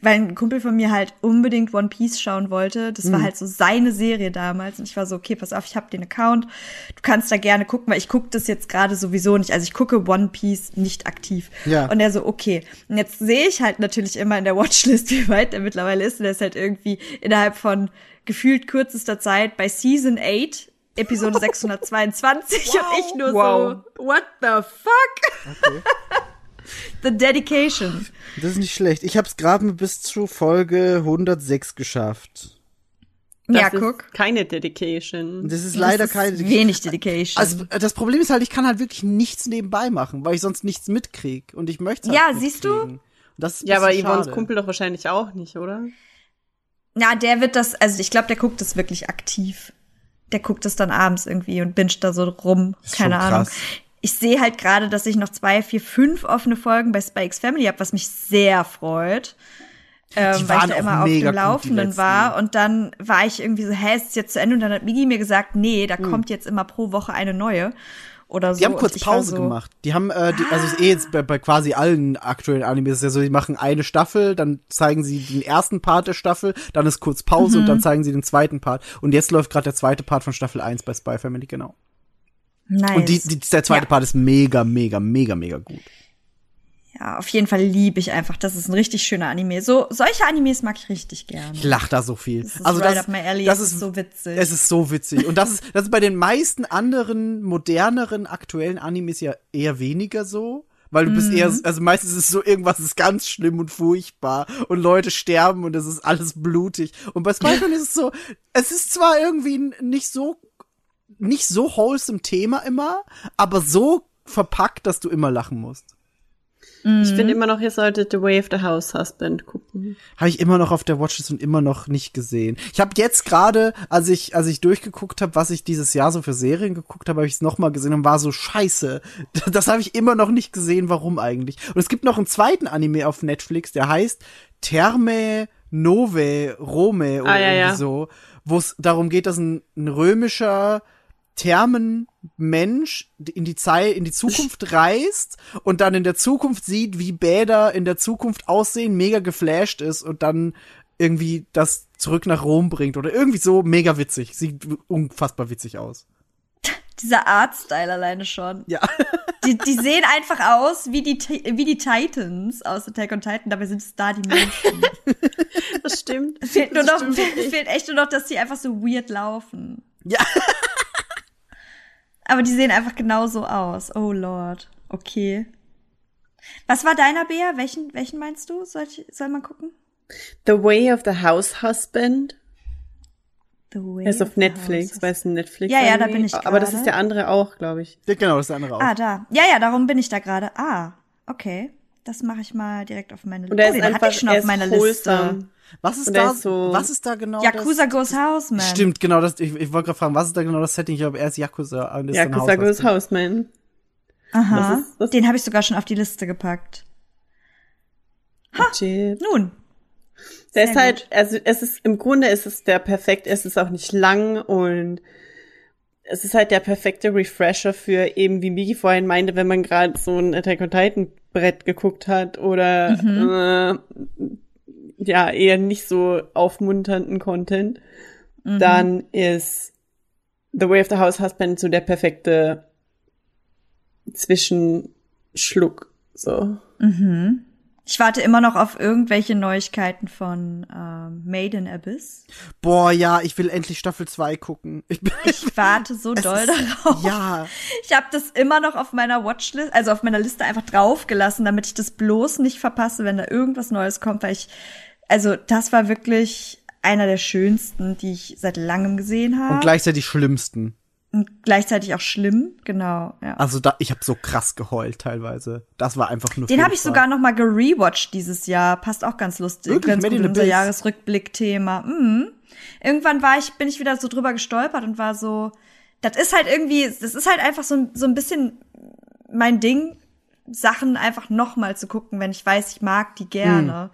S3: weil ein Kumpel von mir halt unbedingt One Piece schauen wollte. Das war
S2: Mhm.
S3: halt so seine Serie damals. Und ich war so, okay, pass auf, ich habe den Account. Du kannst da gerne gucken, weil ich gucke das jetzt gerade sowieso nicht. Also ich gucke One Piece nicht aktiv.
S2: Ja.
S3: Und er so, okay. Und jetzt sehe ich halt natürlich immer in der Watchlist, wie weit der mittlerweile ist. Und er ist halt irgendwie innerhalb von gefühlt kürzester Zeit bei Season 8 Episode 622 und ich nur
S4: Wow.
S3: so, what the fuck?
S2: Okay.
S3: The Dedication.
S2: Das ist nicht schlecht. Ich habe es gerade bis zu Folge 106 geschafft.
S3: ja,
S4: Das
S3: guck.
S4: Ist keine Dedication.
S2: Das ist leider
S3: das ist
S2: keine.
S3: wenig Dedication.
S2: Also das Problem ist halt, ich kann halt wirklich nichts nebenbei machen, weil ich sonst nichts mitkrieg und ich möchte halt
S3: Ja, siehst du?
S2: Das
S4: Ja, aber Yvonnes. Kumpel doch wahrscheinlich auch nicht, oder?
S3: Na, der wird das, also ich glaube, der guckt das wirklich aktiv. Der guckt das dann abends irgendwie und binscht da so rum.
S2: Ist
S3: Keine
S2: schon
S3: Ahnung.
S2: krass.
S3: Ich sehe halt gerade, dass ich noch zwei, vier, fünf offene Folgen bei Spikes Family habe, was mich sehr freut. Ähm, weil ich da immer auf dem Laufenden war. Und dann war ich irgendwie so, hä, ist es jetzt zu Ende? Und dann hat Migi mir gesagt, nee, da kommt jetzt immer pro Woche eine neue. Oder so.
S2: Die haben kurz Pause
S3: so,
S2: gemacht. Die haben, äh, die, also ist eh jetzt bei, bei quasi allen aktuellen Animes ist ja so, die machen eine Staffel, dann zeigen sie den ersten Part der Staffel, dann ist kurz Pause und dann
S3: Mhm.
S2: zeigen sie den zweiten Part. Und jetzt läuft gerade der zweite Part von Staffel 1 bei Spy Family, genau.
S3: Nice.
S2: Und die, die, der zweite
S3: Ja.
S2: Part ist mega, mega, mega, mega gut.
S3: Ja, auf jeden Fall liebe ich einfach. Das ist ein richtig schöner Anime. So, solche Animes mag ich richtig gerne.
S2: Ich lach da so viel.
S3: Das ist
S2: also
S3: right
S2: das,
S3: up my alley.
S2: das ist
S3: ist so witzig.
S2: Es ist so witzig. Und das ist, das ist bei den meisten anderen moderneren aktuellen Animes ja eher weniger so. Weil du bist
S3: Mhm.
S2: eher, also meistens ist es so, irgendwas ist ganz schlimm und furchtbar und Leute sterben und es ist alles blutig. Und bei Family ist es so, es ist zwar irgendwie nicht so, nicht so wholesome Thema immer, aber so verpackt, dass du immer lachen musst.
S3: Mhm.
S4: Ich finde immer noch, ihr solltet The Way of the House Husband gucken.
S2: Habe ich immer noch auf der Watchlist und immer noch nicht gesehen. Ich habe jetzt gerade, als ich als ich durchgeguckt habe, was ich dieses Jahr so für Serien geguckt habe, habe ich es noch mal gesehen und war so scheiße. Das habe ich immer noch nicht gesehen, warum eigentlich. Und es gibt noch einen zweiten Anime auf Netflix, der heißt Terme Nove Rome oder
S4: Ah, ja,
S2: irgendwie
S4: ja.
S2: so, wo es darum geht, dass ein, ein römischer Thermenmensch in die Zeit, in die Zukunft reist und dann in der Zukunft sieht, wie Bäder in der Zukunft aussehen, mega geflasht ist und dann irgendwie das zurück nach Rom bringt oder irgendwie so mega witzig. Sieht unfassbar witzig aus.
S3: Dieser Artstyle alleine schon.
S2: Ja.
S3: Die, die sehen einfach aus wie die, wie die Titans aus Attack on Titan, dabei sind es da die Menschen.
S4: Das stimmt.
S3: Es fehlt nur
S4: Das
S3: noch,
S4: stimmt
S3: fehlt echt nur noch, dass die einfach so weird laufen.
S2: Ja.
S3: Aber die sehen einfach genauso aus. Oh Lord. Okay. Was war deiner, Bea? Welchen, welchen meinst du? Soll, ich, soll man gucken?
S4: The Way of the House Husband.
S3: The Way
S4: Er ist auf Netflix, weil es ein Netflix
S3: Ja, ja, da bin ich
S4: Aber das
S3: gerade.
S4: ist der andere auch, glaube ich.
S2: Ja, Genau, das ist der andere auch.
S3: Ah, da. Ja, ja, darum bin ich da gerade. Ah, okay. Das mache ich mal direkt auf meine Liste.
S4: Und
S3: Oh,
S4: ist
S3: den
S4: einfach,
S3: hatte ich schon auf meiner. Liste.
S2: Was ist da,
S4: ist so-
S2: was ist da genau
S3: Yakuza
S2: das?
S3: Goes House, man.
S2: Stimmt, genau, das, ich, ich wollte gerade fragen, was ist da genau das Setting? Ich glaube, er ist Yakuza. und ist
S4: Kusago's
S2: Hausmeister.
S4: Houseman.
S3: Aha.
S4: Das ist- das-
S3: den habe ich sogar schon auf die Liste gepackt.
S4: Legit.
S3: Nun.
S4: Der
S3: Sehr
S4: ist halt, also es ist, im Grunde ist es der perfekt, es ist auch nicht lang und es ist halt der perfekte Refresher für eben, wie Migi vorhin meinte, wenn man gerade so ein Attack on Titan Brett geguckt hat oder äh, ja, eher nicht so aufmunternden Content, dann ist The Way of the House Husband so der perfekte Zwischenschluck, so.
S3: Mhm. Ich warte immer noch auf irgendwelche Neuigkeiten von ähm, Made in Abyss.
S2: Boah, ja, ich will endlich Staffel 2 gucken. Ich
S3: Ich warte so doll
S2: ist-
S3: darauf.
S2: ja.
S3: Ich habe das immer noch auf meiner Watchlist, also auf meiner Liste einfach draufgelassen, damit ich das bloß nicht verpasse, wenn da irgendwas Neues kommt, weil ich, also das war wirklich einer der schönsten, die ich seit langem gesehen habe.
S2: Und gleichzeitig schlimmsten.
S3: Und gleichzeitig auch schlimm, genau. Ja.
S2: Also da, ich habe so krass geheult teilweise. Das war einfach nur.
S3: Den habe ich sogar noch mal gerewatcht dieses Jahr. Passt auch ganz lustig.
S2: Wirklich?
S3: Ganz
S2: Made
S3: gut
S2: in
S3: unser? Jahresrückblick-Thema. Mhm. Irgendwann war ich, bin ich wieder so drüber gestolpert und war so, das ist halt irgendwie, das ist halt einfach so, so ein bisschen mein Ding, Sachen einfach noch mal zu gucken, wenn ich weiß, ich mag die gerne.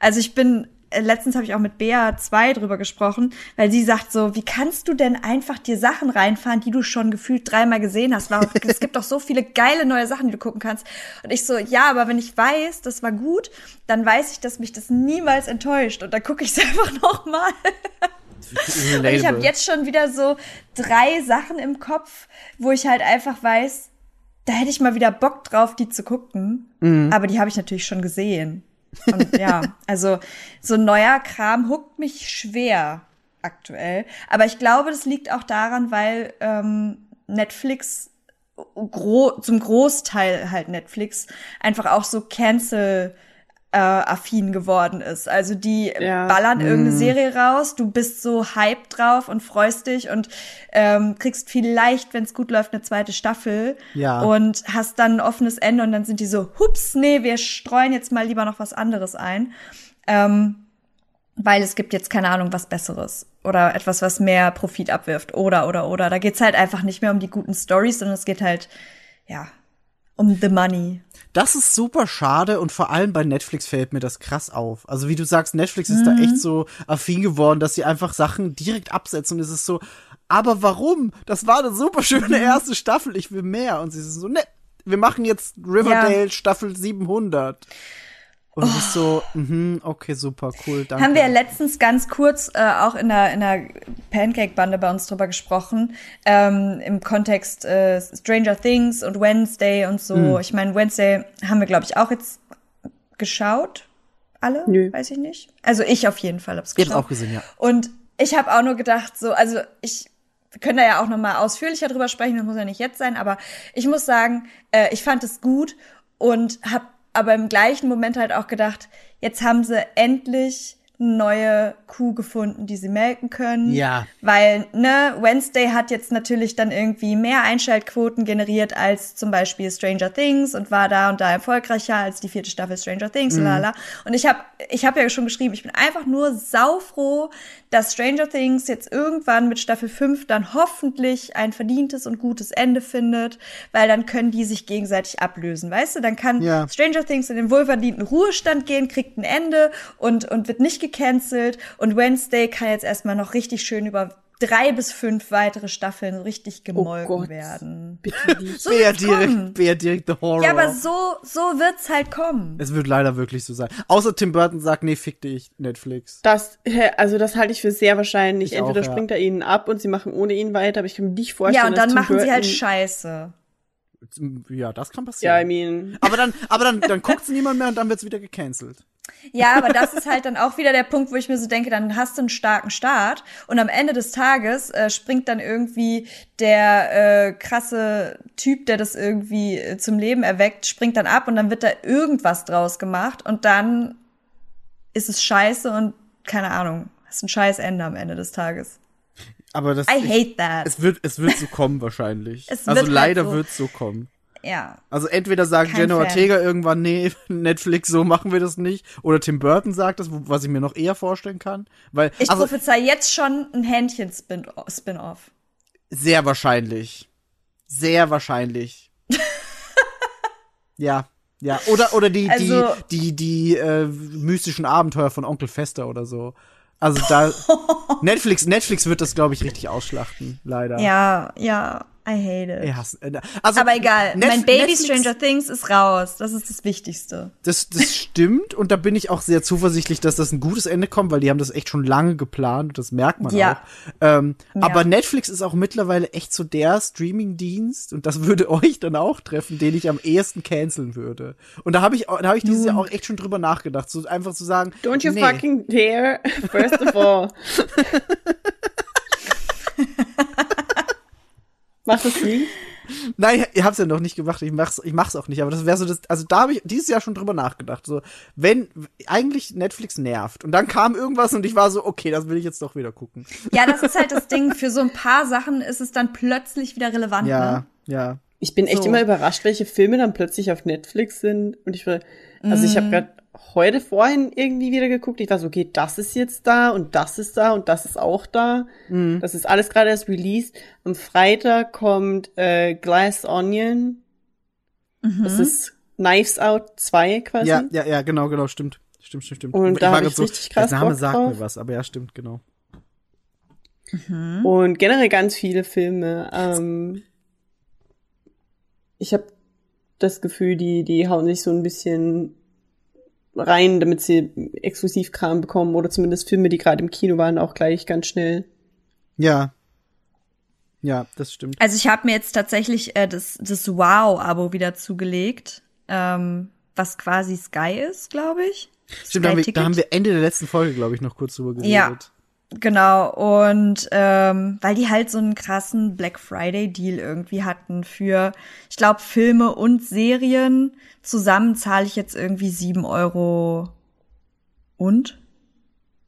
S3: Also ich bin, äh, letztens habe ich auch mit Bea 2 drüber gesprochen, weil sie sagt so, wie kannst du denn einfach dir Sachen reinfahren, die du schon gefühlt dreimal gesehen hast? Warum, es gibt doch so viele geile neue Sachen, die du gucken kannst. Und ich so, ja, aber wenn ich weiß, das war gut, dann weiß ich, dass mich das niemals enttäuscht. Und dann gucke ich es einfach noch mal. Und ich habe jetzt schon wieder so drei Sachen im Kopf, wo ich halt einfach weiß, da hätte ich mal wieder Bock drauf, die zu gucken. Aber die habe ich natürlich schon gesehen. Und ja, also so neuer Kram huckt mich schwer. aktuell. Aber ich glaube, das liegt auch daran, weil ähm, Netflix gro zum Großteil halt Netflix einfach auch so Cancel äh, affin geworden ist. Also die
S4: Ja.
S3: ballern
S2: Mhm.
S3: irgendeine Serie raus, du bist so hyped drauf und freust dich und ähm, kriegst vielleicht, wenn es gut läuft, eine zweite Staffel
S2: Ja.
S3: und hast dann ein offenes Ende und dann sind die so, hups, nee, wir streuen jetzt mal lieber noch was anderes ein. Ähm, weil es gibt jetzt keine Ahnung was Besseres oder etwas, was mehr Profit abwirft oder oder oder. Da geht's halt einfach nicht mehr um die guten Stories, sondern es geht halt ja um the money.
S2: Das ist super schade und vor allem bei Netflix fällt mir das krass auf. Also wie du sagst, Netflix ist da echt so affin geworden, dass sie einfach Sachen direkt absetzen und es ist so, aber warum? Das war eine super schöne erste Staffel, ich will mehr. Und sie sind so, ne, wir machen jetzt Riverdale Staffel 700. Und es ist so, mhm, okay, super, cool, danke.
S3: Haben wir ja letztens ganz kurz äh, auch in der, in der Pancake-Bande bei uns drüber gesprochen, ähm, im Kontext äh, Stranger Things und Wednesday und so.
S2: Hm.
S3: Ich meine, Wednesday haben wir, glaube ich, auch jetzt geschaut. Alle?
S4: Nö.
S3: Weiß ich nicht. Also ich auf jeden Fall hab's
S2: Ihr habt's
S3: geschaut.
S2: auch gesehen, ja.
S3: Und ich habe auch nur gedacht, so, also ich, wir können da ja auch noch mal ausführlicher drüber sprechen, das muss ja nicht jetzt sein, aber ich muss sagen, äh, ich fand es gut und habe aber im gleichen Moment halt auch gedacht, jetzt haben sie endlich eine neue Kuh gefunden, die sie melken können.
S2: Ja.
S3: Weil, ne, Wednesday hat jetzt natürlich dann irgendwie mehr Einschaltquoten generiert als zum Beispiel Stranger Things und war da und da erfolgreicher als die vierte Staffel Stranger Things,
S2: Mhm.
S3: lala. Und ich habe ich hab ja schon geschrieben, ich bin einfach nur saufroh, dass Stranger Things jetzt irgendwann mit Staffel 5 dann hoffentlich ein verdientes und gutes Ende findet, weil dann können die sich gegenseitig ablösen, weißt du? Dann kann
S2: Ja.
S3: Stranger Things in den wohlverdienten Ruhestand gehen, kriegt ein Ende und, und wird nicht gecancelt. Und Wednesday kann jetzt erstmal noch richtig schön über drei bis fünf weitere Staffeln richtig gemolken
S4: Gott.
S3: werden. So wird's
S2: direkt, direkt the Horror.
S3: Ja, aber so, so wird's halt kommen.
S2: es wird leider wirklich so sein. Außer Tim Burton sagt, nee, fick dich, Netflix.
S4: Das, hä, also das halte ich für sehr wahrscheinlich.
S2: Ich
S4: Entweder
S2: auch, ja.
S4: springt er ihnen ab und sie machen ohne ihn weiter, aber ich kann mir nicht vorstellen,
S3: Ja, und dann
S4: dass Tim
S3: machen sie halt
S4: Burton-
S3: Scheiße.
S2: Ja, das kann passieren.
S4: Ja, I mean,
S2: Aber dann, aber dann, dann guckt's niemand mehr und dann wird's wieder gecancelt.
S3: Ja, aber das ist halt dann auch wieder der Punkt, wo ich mir so denke, dann hast du einen starken Start und am Ende des Tages äh, springt dann irgendwie der äh, krasse Typ, der das irgendwie äh, zum Leben erweckt, springt dann ab und dann wird da irgendwas draus gemacht und dann ist es scheiße und keine Ahnung, hast ein scheiß Ende am Ende des Tages.
S2: Aber das,
S3: I
S2: ich-
S3: hate that.
S2: es wird, es wird so kommen wahrscheinlich.
S3: Es
S2: also
S3: wird halt
S2: leider
S3: so.
S2: wird's so kommen.
S3: Ja.
S2: Also entweder sagt
S3: Kein
S2: Jenna
S3: Fan.
S2: Ortega irgendwann, nee, Netflix, so machen wir das nicht. Oder Tim Burton sagt das, was ich mir noch eher vorstellen kann. Weil,
S3: Ich
S2: also,
S3: prophezei jetzt schon ein Händchen-Spin-Off.
S2: sehr wahrscheinlich. Sehr wahrscheinlich. ja, ja. Oder, oder die,
S3: Also-
S2: die, die, die, äh, mystischen Abenteuer von Onkel Fester oder so. Also da, Netflix, Netflix wird das, glaube ich, richtig ausschlachten, leider.
S3: Ja, ja, I hate it.
S2: Ich hasse- äh, Also,
S3: Aber egal,
S2: Netf-
S3: mein Baby
S2: Netflix-
S3: Stranger Things ist raus. Das ist das Wichtigste.
S2: Das, das stimmt und da bin ich auch sehr zuversichtlich, dass das ein gutes Ende kommt, weil die haben das echt schon lange geplant, das merkt man
S3: Ja.
S2: auch. Ähm,
S3: Ja.
S2: Aber Netflix ist auch mittlerweile echt so der Streaming-Dienst und das würde euch dann auch treffen, den ich am ehesten canceln würde. Und da habe ich, da habe ich dieses Jahr auch echt schon drüber nachgedacht, so einfach zu sagen,
S4: don't you
S2: nee,
S4: fucking dare, first of all. Mach das nie.
S2: Nein, ihr habt's ja noch nicht gemacht, ich mach's, ich mach's auch nicht, aber das wäre so das, also da habe ich dieses Jahr schon drüber nachgedacht, so, wenn, eigentlich Netflix nervt und dann kam irgendwas und ich war so, okay, das will ich jetzt doch wieder gucken.
S3: Ja, das ist halt das Ding. Für so ein paar Sachen ist es dann plötzlich wieder relevant.
S2: Ja,
S3: Ne?
S2: ja.
S4: Ich bin echt
S3: So.
S4: immer überrascht, welche Filme dann plötzlich auf Netflix sind. Und ich war, also ich habe
S3: Mhm.
S4: gerade heute vorhin irgendwie wieder geguckt. Ich so, okay, das ist jetzt da und das ist da und das ist auch da.
S2: Mhm.
S4: Das ist alles gerade erst released. Am Freitag kommt äh, Glass Onion.
S3: Mhm.
S4: Das ist Knives Out 2 quasi.
S2: Ja, ja, ja, genau, genau, stimmt. Stimmt, stimmt, stimmt.
S4: Und
S2: Ich
S4: da
S2: war
S4: ich richtig krass
S2: Der Name
S4: Bock
S2: sagt
S4: drauf.
S2: mir was, aber ja, stimmt, genau.
S4: Und generell ganz viele Filme. Ähm, ich habe das Gefühl, die, die hauen sich so ein bisschen rein, damit sie Exklusivkram bekommen oder zumindest Filme, die gerade im Kino waren, auch gleich ganz schnell.
S2: Ja. Ja, das stimmt.
S3: Also ich habe mir jetzt tatsächlich äh, das, das Wow-Abo wieder zugelegt, ähm, was quasi Sky ist, glaube ich.
S2: Stimmt, da haben, wir, da haben wir Ende der letzten Folge, glaube ich, noch kurz drüber geredet.
S3: Ja. Genau, und ähm, weil die halt so einen krassen Black Friday-Deal irgendwie hatten für, ich glaube, Filme und Serien. Zusammen zahle ich jetzt irgendwie sieben Euro und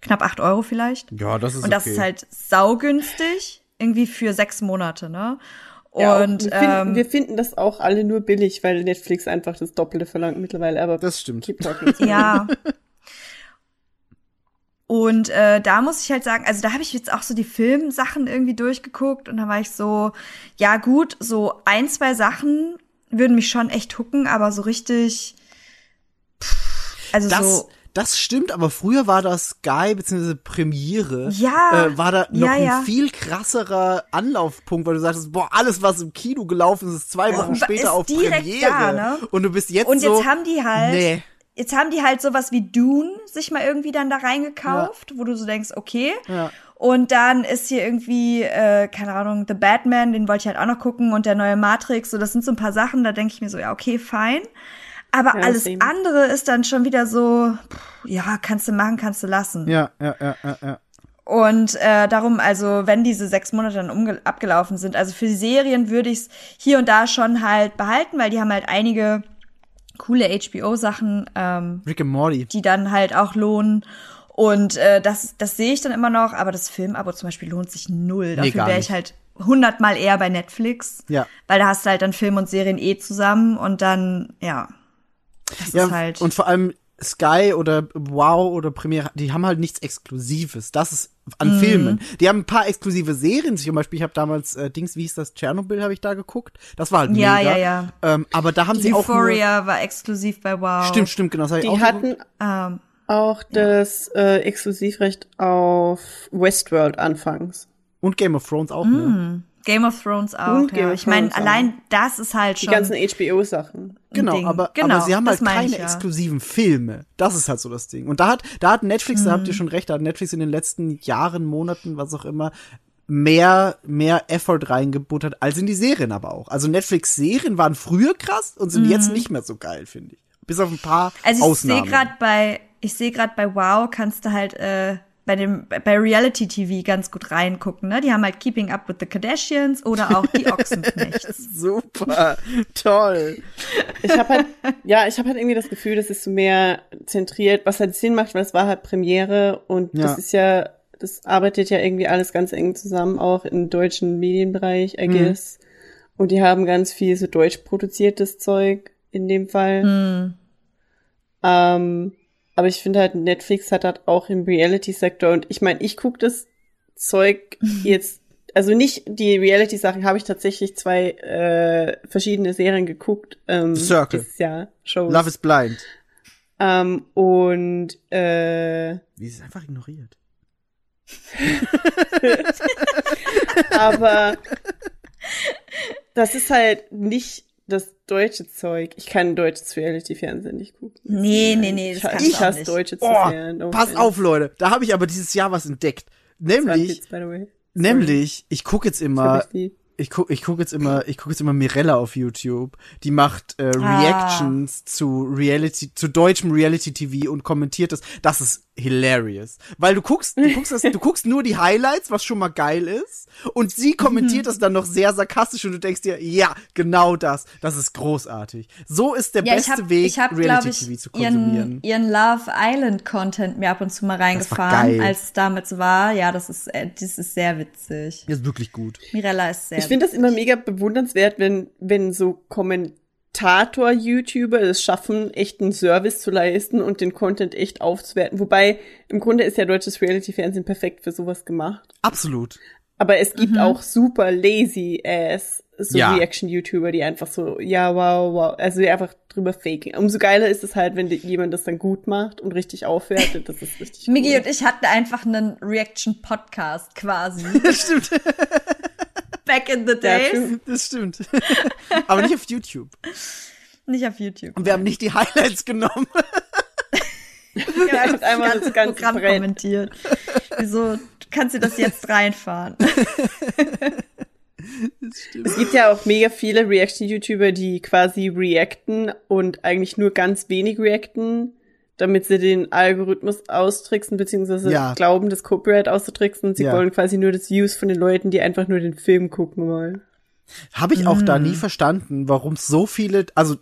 S3: knapp acht Euro vielleicht.
S2: Ja, das ist
S3: Und das
S2: okay.
S3: ist halt saugünstig, irgendwie für sechs Monate, ne?
S4: Ja,
S3: Und
S4: wir, finden,
S3: ähm,
S4: wir finden das auch alle nur billig, weil Netflix einfach das Doppelte verlangt mittlerweile, aber
S2: Das stimmt.
S3: Ja. Und äh, da muss ich halt sagen, also da habe ich jetzt auch so die Filmsachen irgendwie durchgeguckt und da war ich so, ja gut, so ein, zwei Sachen würden mich schon echt hucken, aber so richtig, pff, also
S2: Das,
S3: so,
S2: das stimmt, aber früher war das Sky bzw. Premiere,
S3: Ja,
S2: äh, war da noch
S3: ja, ja.
S2: ein viel krasserer Anlaufpunkt, weil du sagtest, boah, alles, was im Kino gelaufen ist, ist zwei Wochen
S3: ist
S2: später auf
S3: direkt
S2: Premiere.
S3: da, ne?
S2: Und du bist jetzt
S3: und
S2: so,
S3: jetzt haben die halt,
S2: nee.
S3: Jetzt haben die halt sowas wie Dune sich mal irgendwie dann da reingekauft, wo du so denkst, okay.
S2: Ja.
S3: Und dann ist hier irgendwie, äh, keine Ahnung, The Batman, den wollte ich halt auch noch gucken und der neue Matrix, so das sind so ein paar Sachen, da denke ich mir so, ja, okay, fein. Aber
S4: Ja,
S3: alles
S4: same.
S3: andere ist dann schon wieder so, pff, ja, kannst du machen, kannst du lassen.
S2: Ja, ja, ja, ja, ja.
S3: Und äh, darum, also wenn diese sechs Monate dann abgelaufen sind, also für die Serien würde ich es hier und da schon halt behalten, weil die haben halt einige coole HBO-Sachen, ähm,
S2: Rick and Morty.
S3: die dann halt auch lohnen. Und äh, das, das sehe ich dann immer noch, aber das Filmabo zum Beispiel lohnt sich null. Dafür wäre ich halt hundertmal eher bei Netflix.
S2: Ja.
S3: Weil da hast du halt dann Film und Serien eh zusammen und dann, ja. Das
S2: Ja,
S3: ist halt.
S2: und vor allem Sky oder Wow oder Premiere, die haben halt nichts Exklusives. Das ist
S3: Mhm.
S2: an Filmen. Die haben ein paar exklusive Serien. Zum Beispiel, ich habe damals äh, Dings, wie hieß das? Tschernobyl habe ich da geguckt. Das war halt
S3: Ja,
S2: mega.
S3: ja, ja.
S2: Ähm, aber da haben sie auch nur,
S3: Euphoria war exklusiv bei Wow.
S2: Stimmt, stimmt, genau. Das hab ich
S4: Die
S2: auch
S4: hatten
S3: Ähm,
S4: auch das äh, Exklusivrecht auf Westworld anfangs.
S2: Und Game of Thrones auch, ne?
S3: Game of Thrones auch.
S4: Und
S3: ja.
S4: Game of
S3: ich meine,
S4: Thrones
S3: allein das ist halt
S4: Die
S3: schon.
S4: ganzen HBO-Sachen.
S2: Genau,
S3: Ding.
S2: aber,
S3: genau,
S2: aber sie haben halt keine
S3: ich, ja.
S2: exklusiven Filme. Das ist halt so das Ding. Und da hat, da hat Netflix, da
S3: Mhm.
S2: habt ihr schon recht, da hat Netflix in den letzten Jahren, Monaten, was auch immer, mehr, mehr Effort reingebuttert, als in die Serien aber auch. Also Netflix-Serien waren früher krass und sind jetzt nicht mehr so geil, finde ich. Bis auf ein paar
S3: Mhm. Also ich sehe
S2: Ausnahmen.
S3: gerade bei, ich sehe gerade bei Wow kannst du halt äh, bei dem bei Reality TV ganz gut reingucken. Ne, die haben halt Keeping Up with the Kardashians oder auch die Ochsenknechts.
S2: Super, toll.
S4: Ich habe halt, ja, ich habe halt irgendwie das Gefühl, das ist so mehr zentriert, was halt Sinn macht, weil es war halt Premiere und
S2: Ja.
S4: das ist ja, das arbeitet ja irgendwie alles ganz eng zusammen, auch im deutschen Medienbereich, I guess. Und die haben ganz viel so deutsch produziertes Zeug in dem Fall.
S3: Hm.
S4: Ähm, aber ich finde halt, Netflix hat halt auch im Reality-Sektor und ich meine, ich gucke das Zeug jetzt, also nicht die Reality-Sachen, habe ich tatsächlich zwei äh, verschiedene Serien geguckt. Ähm,
S2: Circle.
S4: Dieses Jahr, Shows.
S2: Love is Blind.
S4: Ähm, und äh,
S2: Wie ist es einfach ignoriert?
S4: aber das ist halt nicht das deutsche Zeug. Ich kann deutsches Reality-Fernsehen nicht gucken.
S3: Nee, nee, nee, das
S4: ich,
S3: kannst
S4: hasse
S3: nicht.
S4: deutsche
S2: Oh,
S4: Fernsehen. No
S2: pass auf, Leute. Da habe ich aber dieses Jahr was entdeckt. Nämlich,
S4: Kids, by the way.
S2: nämlich, ich gucke jetzt immer
S4: ich.
S2: Ich guck, ich guck jetzt immer, ich guck jetzt immer Mirella auf YouTube. Die macht äh,
S3: Ah.
S2: Reactions zu Reality, zu deutschem Reality TV und kommentiert das. Das ist hilarious, weil du guckst, du guckst das, du guckst nur die Highlights, was schon mal geil ist, und sie kommentiert das dann noch sehr sarkastisch und du denkst dir, ja, genau das, das ist großartig. So ist der
S3: Ja, ich
S2: beste
S3: hab,
S2: Weg,
S3: ich hab,
S2: Reality
S3: glaub
S2: TV zu
S3: ich,
S2: konsumieren.
S3: ihren, ihren Love Island Content mir ab und zu mal reingefahren, als es damals war. Ja, das ist, äh, das ist sehr witzig.
S2: Das ist wirklich gut.
S3: Mirella ist sehr
S4: Ich finde das immer mega bewundernswert, wenn, wenn so Kommentator-YouTuber es schaffen, echt einen Service zu leisten und den Content echt aufzuwerten. Wobei, im Grunde ist ja deutsches Reality-Fernsehen perfekt für sowas gemacht.
S2: Absolut.
S4: Aber es gibt auch super lazy ass so
S2: Ja.
S4: Reaction-YouTuber, die einfach so, ja, wow, wow, also die einfach drüber faken. Umso geiler ist es halt, wenn die- jemand das dann gut macht und richtig aufwertet. Das ist richtig cool.
S3: Migi und ich hatten einfach einen Reaction-Podcast quasi.
S2: Stimmt,
S3: Back in the
S4: Ja,
S3: days.
S4: true.
S2: das stimmt. Aber nicht auf YouTube.
S3: Nicht auf YouTube.
S2: Und wir haben nicht die Highlights genommen.
S4: Ja, einfach einmal das ganze
S3: Programm
S4: Brett.
S3: kommentiert. Wieso, du kannst dir das jetzt reinfahren?
S4: Es gibt ja auch mega viele Reaction-YouTuber, die quasi reacten und eigentlich nur ganz wenig reacten, damit sie den Algorithmus austricksen, beziehungsweise
S2: Ja.
S4: glauben, das Copyright auszutricksen. Sie
S2: Ja.
S4: wollen quasi nur das Views von den Leuten, die einfach nur den Film gucken wollen.
S2: Habe ich auch da
S3: Mhm.
S2: nie verstanden, warum so viele, also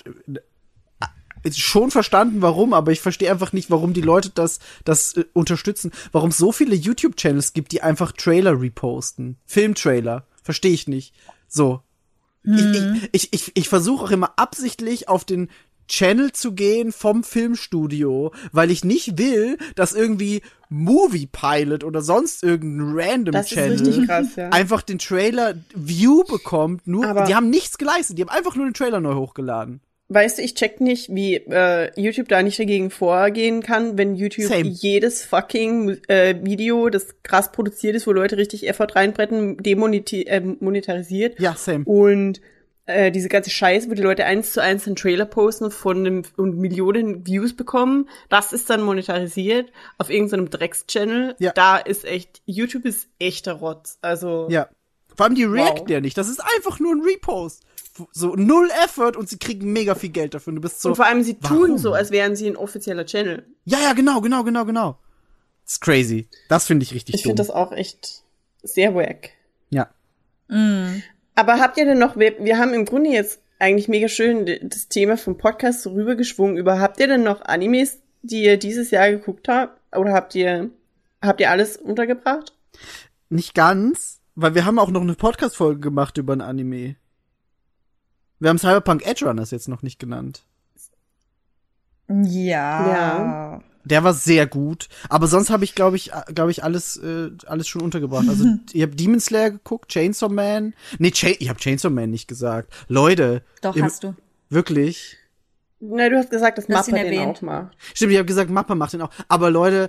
S2: äh, schon verstanden, warum, aber ich verstehe einfach nicht, warum die Leute das, das äh, unterstützen, warum es so viele YouTube-Channels gibt, die einfach Trailer reposten. Filmtrailer. Verstehe ich nicht. So. Ich, ich, ich, ich, ich versuche auch immer absichtlich auf den Channel zu gehen vom Filmstudio, weil ich nicht will, dass irgendwie Movie Pilot oder sonst irgendein random
S4: Das
S2: Channel
S4: krass, ja.
S2: einfach den Trailer View bekommt, nur
S4: Aber-
S2: die haben nichts geleistet, die haben einfach nur den Trailer neu hochgeladen.
S4: Weißt du, ich check nicht, wie äh, YouTube da nicht dagegen vorgehen kann, wenn YouTube
S2: Same.
S4: jedes fucking äh, Video, das krass produziert ist, wo Leute richtig Effort reinbretten, demoneti äh, monetarisiert.
S2: Ja, same.
S4: Und äh, diese ganze Scheiße, wo die Leute eins zu eins einen Trailer posten von einem, und Millionen Views bekommen, das ist dann monetarisiert auf irgendeinem Drecks-Channel.
S2: Ja.
S4: Da ist echt, YouTube ist echter Rotz. Also,
S2: Ja. Vor allem die
S4: Wow.
S2: reacten ja nicht. Das ist einfach nur ein Repost. So null Effort und sie kriegen mega viel Geld dafür. Und du bist so.
S4: und vor allem, sie tun
S2: warum?
S4: so, als wären sie ein offizieller Channel.
S2: Ja, ja, genau, genau, genau, genau. Das ist crazy. Das finde ich richtig
S4: Ich
S2: dumm.
S4: finde das auch echt sehr wack.
S2: ja.
S4: Aber habt ihr denn noch, wir, wir haben im Grunde jetzt eigentlich mega schön das Thema vom Podcast so rübergeschwungen über, habt ihr denn noch Animes, die ihr dieses Jahr geguckt habt? Oder habt ihr, habt ihr alles untergebracht?
S2: Nicht ganz, weil wir haben auch noch eine Podcast-Folge gemacht über ein Anime. Wir haben Cyberpunk Edge Runners jetzt noch nicht genannt.
S3: Ja.
S4: Ja.
S2: Der war sehr gut, aber sonst habe ich glaube ich glaube ich alles äh, alles schon untergebracht. Also ihr habt Demon Slayer geguckt, Chainsaw Man. Nee, Cha ich habe Chainsaw Man nicht gesagt. Leute,
S3: Doch,
S2: ihr-
S3: hast du.
S2: wirklich?
S4: Na, du hast gesagt, dass Mappa den
S3: erwähnt.
S4: auch macht.
S2: Stimmt, ich habe gesagt, Mappa macht den auch. Aber Leute,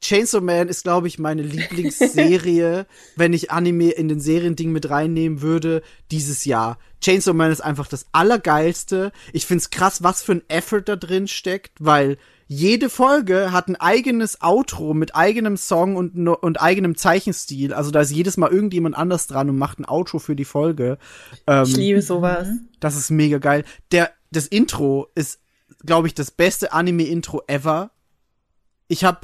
S2: Chainsaw Man ist, glaube ich, meine Lieblingsserie, wenn ich Anime in den Seriending mit reinnehmen würde, dieses Jahr. Chainsaw Man ist einfach das Allergeilste. Ich find's krass, was für ein Effort da drin steckt, weil jede Folge hat ein eigenes Outro mit eigenem Song und, und eigenem Zeichenstil. Also da ist jedes Mal irgendjemand anders dran und macht ein Outro für die Folge. Ähm,
S4: Ich liebe sowas.
S2: das ist mega geil. Der, das Intro ist, glaube ich, das beste Anime-Intro ever. Ich habe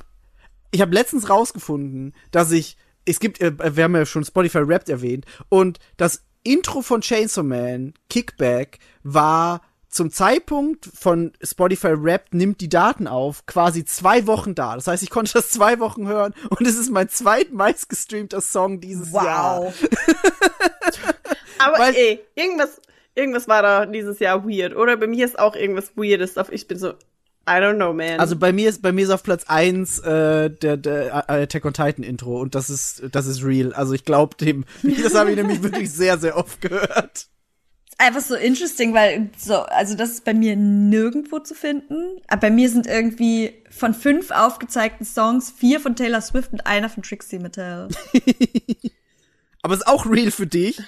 S2: ich hab letztens rausgefunden, dass ich, es gibt, äh, wir haben ja schon Spotify Wrapped erwähnt, und das Intro von Chainsaw Man, Kickback, war zum Zeitpunkt von Spotify Wrapped nimmt die Daten auf, quasi zwei Wochen da. Das heißt, ich konnte das zwei Wochen hören und es ist mein zweitmeist gestreamter Song dieses Jahr.
S3: Wow.
S4: Aber
S2: Weil-
S4: ey, irgendwas, irgendwas war da dieses Jahr weird. Oder bei mir ist auch irgendwas Weirdes. auf- Ich bin so, I don't know, man.
S2: Also bei mir ist bei mir ist auf Platz eins äh, der, der äh, Attack on Titan Intro und das ist das ist real. Also ich glaube dem, das habe ich nämlich wirklich sehr sehr oft gehört.
S3: Einfach so interesting, weil so, also das ist bei mir nirgendwo zu finden. Aber bei mir sind irgendwie von fünf aufgezeigten Songs vier von Taylor Swift und einer von Trixie Mattel.
S2: Aber es ist auch real für dich.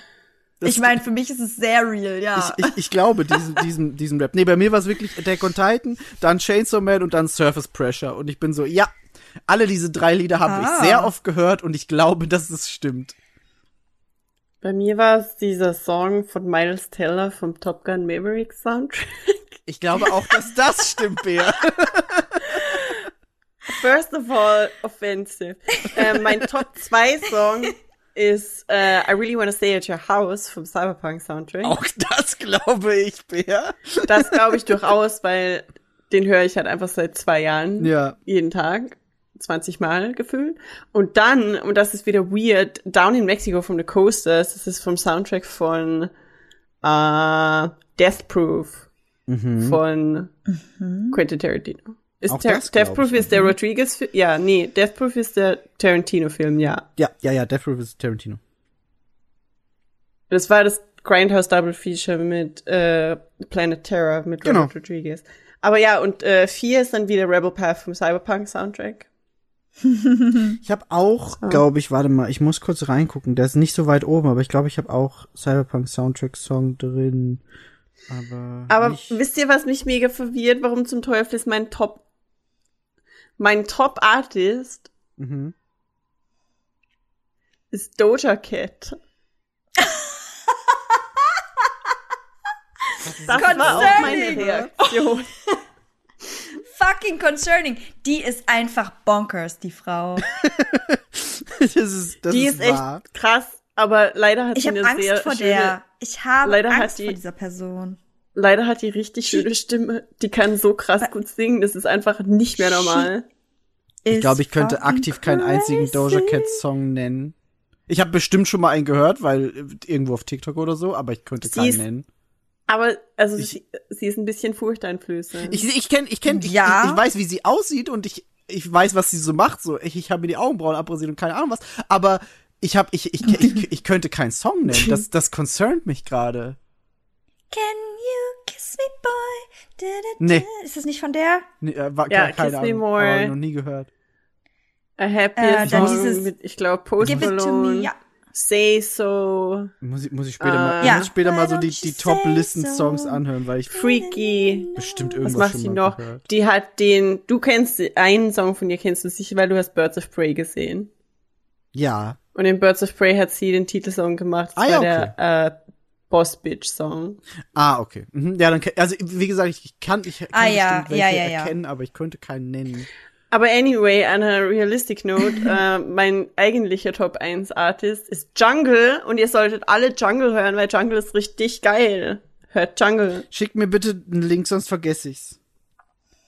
S2: Das-
S3: ich meine, für mich ist es sehr real, ja.
S2: Ich, ich, ich glaube diesen diesen diesen Rap. Nee, bei mir war es wirklich Attack on Titan, dann Chainsaw Man und dann Surface Pressure und ich bin so, ja, alle diese drei Lieder habe
S3: Ah.
S2: ich sehr oft gehört und ich glaube, dass es stimmt.
S4: Bei mir war es dieser Song von Miles Teller vom Top Gun Maverick Soundtrack.
S2: Ich glaube auch, dass das stimmt, Bea.
S4: First of all, offensive. äh, mein Top 2 Song ist äh, I Really Wanna Stay at Your House vom Cyberpunk Soundtrack.
S2: Auch das glaube ich, Bea.
S4: Das glaube ich durchaus, weil den höre ich halt einfach seit zwei Jahren.
S2: Ja.
S4: Jeden Tag. 20 Mal gefühlt. Und dann, und das ist wieder weird, Down in Mexico von The Coasters, das ist vom Soundtrack von äh, Death Proof von Quentin Tarantino. Ist
S2: Mhm. Auch
S4: Tar
S2: das
S4: Death Proof
S2: ich.
S4: ist der Rodriguez, Fi- ja, nee, Death Proof ist der Tarantino-Film, ja.
S2: Ja, ja, ja, Death Proof ist Tarantino.
S4: Das war das Grindhouse Double Feature mit äh, Planet Terror mit
S2: Genau.
S4: Robert Rodriguez. Aber ja, und äh, vier ist dann wieder Rebel Path vom Cyberpunk Soundtrack.
S2: Ich habe auch, glaube ich, warte mal, ich muss kurz reingucken. Der ist nicht so weit oben, aber ich glaube, ich habe auch Cyberpunk Soundtrack Song drin. Aber,
S4: Aber wisst ihr, was mich mega verwirrt? Warum zum Teufel ist mein Top, mein Top Artist
S2: Mhm.
S4: ist Doja Cat. das war auch meine. Reaktion.
S3: Fuck fucking concerning. Die ist einfach bonkers, die Frau.
S2: das ist, das
S4: Die
S2: ist,
S4: ist echt
S2: wahr.
S4: krass, aber leider hat
S3: Ich
S4: sie
S3: habe
S4: eine
S3: Angst
S4: sehr
S3: vor
S4: schöne,
S3: der. Ich habe
S4: Leider hat
S3: Angst
S4: die-
S3: vor dieser Person.
S4: Leider hat die richtig schöne Stimme. Die kann so krass gut singen, das ist einfach nicht mehr normal.
S2: Ich glaube, ich könnte aktiv keinen einzigen Doja Cat Song nennen. Ich habe bestimmt schon mal einen gehört, weil äh, irgendwo auf TikTok oder so, aber ich könnte
S4: Sie
S2: keinen
S4: ist-
S2: nennen.
S4: Aber also
S2: Ich-
S4: sie, sie ist ein bisschen furchteinflößend.
S2: Ich ich kenn, ich kenn, ich,
S3: Ja.
S2: ich, ich weiß, wie sie aussieht und ich ich weiß, was sie so macht. So, ich, ich habe mir die Augenbrauen abrasiert und keine Ahnung was. Aber ich habe ich, ich, ich, ich könnte keinen Song nennen. Das das concernt mich gerade.
S3: Can you kiss me, boy? Da, da.
S2: Nee.
S3: Ist das nicht von der?
S2: Nee, äh, war,
S4: Ja,
S2: keine
S4: Kiss Me
S2: Ahnung,
S4: More.
S2: aber noch nie gehört.
S4: A Happy
S3: Äh, dann dieses
S4: mit, ich glaube, Post
S3: Give it to
S4: Malone.
S3: me. Ja.
S4: Say So,
S2: Muss ich, muss ich später
S4: Äh,
S2: mal,
S3: Ja.
S2: muss ich später mal so die, die
S3: you
S2: Top
S3: say
S2: Listen Songs
S3: so?
S2: anhören, weil ich
S4: Freaky.
S2: bestimmt
S4: Was
S2: irgendwas
S4: macht
S2: schon
S4: sie
S2: mal
S4: noch?
S2: gehört.
S4: Die hat den, du kennst einen Song von ihr, kennst du sicher, weil du hast Birds of Prey gesehen.
S2: Ja.
S4: Und in Birds of Prey hat sie den Titelsong gemacht. Das
S2: Ah,
S4: war
S2: ja,
S4: der äh, Boss Bitch Song.
S2: Ah, okay. Mhm. Ja, dann also wie gesagt, ich, ich kann ich kann
S3: Ah, ja,
S2: bestimmt
S3: ja,
S2: welche
S3: ja, ja.
S2: erkennen, aber ich könnte keinen nennen.
S4: Aber anyway, on a realistic note, äh, mein eigentlicher Top 1 Artist ist Jungle und ihr solltet alle Jungle hören, weil Jungle ist richtig geil. Hört Jungle.
S2: Schick mir bitte einen Link, sonst vergesse ich's.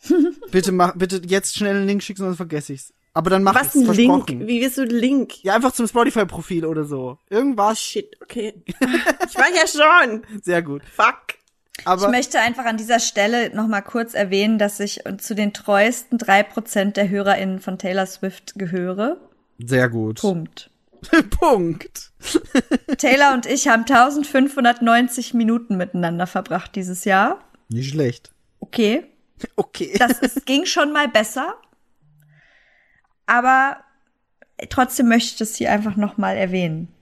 S2: bitte mach, bitte jetzt schnell einen Link schicken, sonst vergesse ich's. Aber dann mach
S4: Was
S2: ich's,
S4: ein Link? Wie wirst du Link?
S2: Ja, einfach zum Spotify-Profil oder so. Irgendwas.
S4: Shit, okay. ich war ja schon.
S2: Sehr gut.
S4: Fuck.
S3: Ich
S2: Aber
S3: möchte einfach an dieser Stelle noch mal kurz erwähnen, dass ich zu den treuesten drei Prozent der HörerInnen von Taylor Swift gehöre.
S2: sehr gut.
S3: Punkt.
S2: Punkt.
S3: Taylor und ich haben 1590 Minuten miteinander verbracht dieses Jahr.
S2: Nicht schlecht.
S3: Okay.
S2: Okay.
S3: Das ist, ging schon mal besser. Aber trotzdem möchte ich das hier einfach noch mal erwähnen.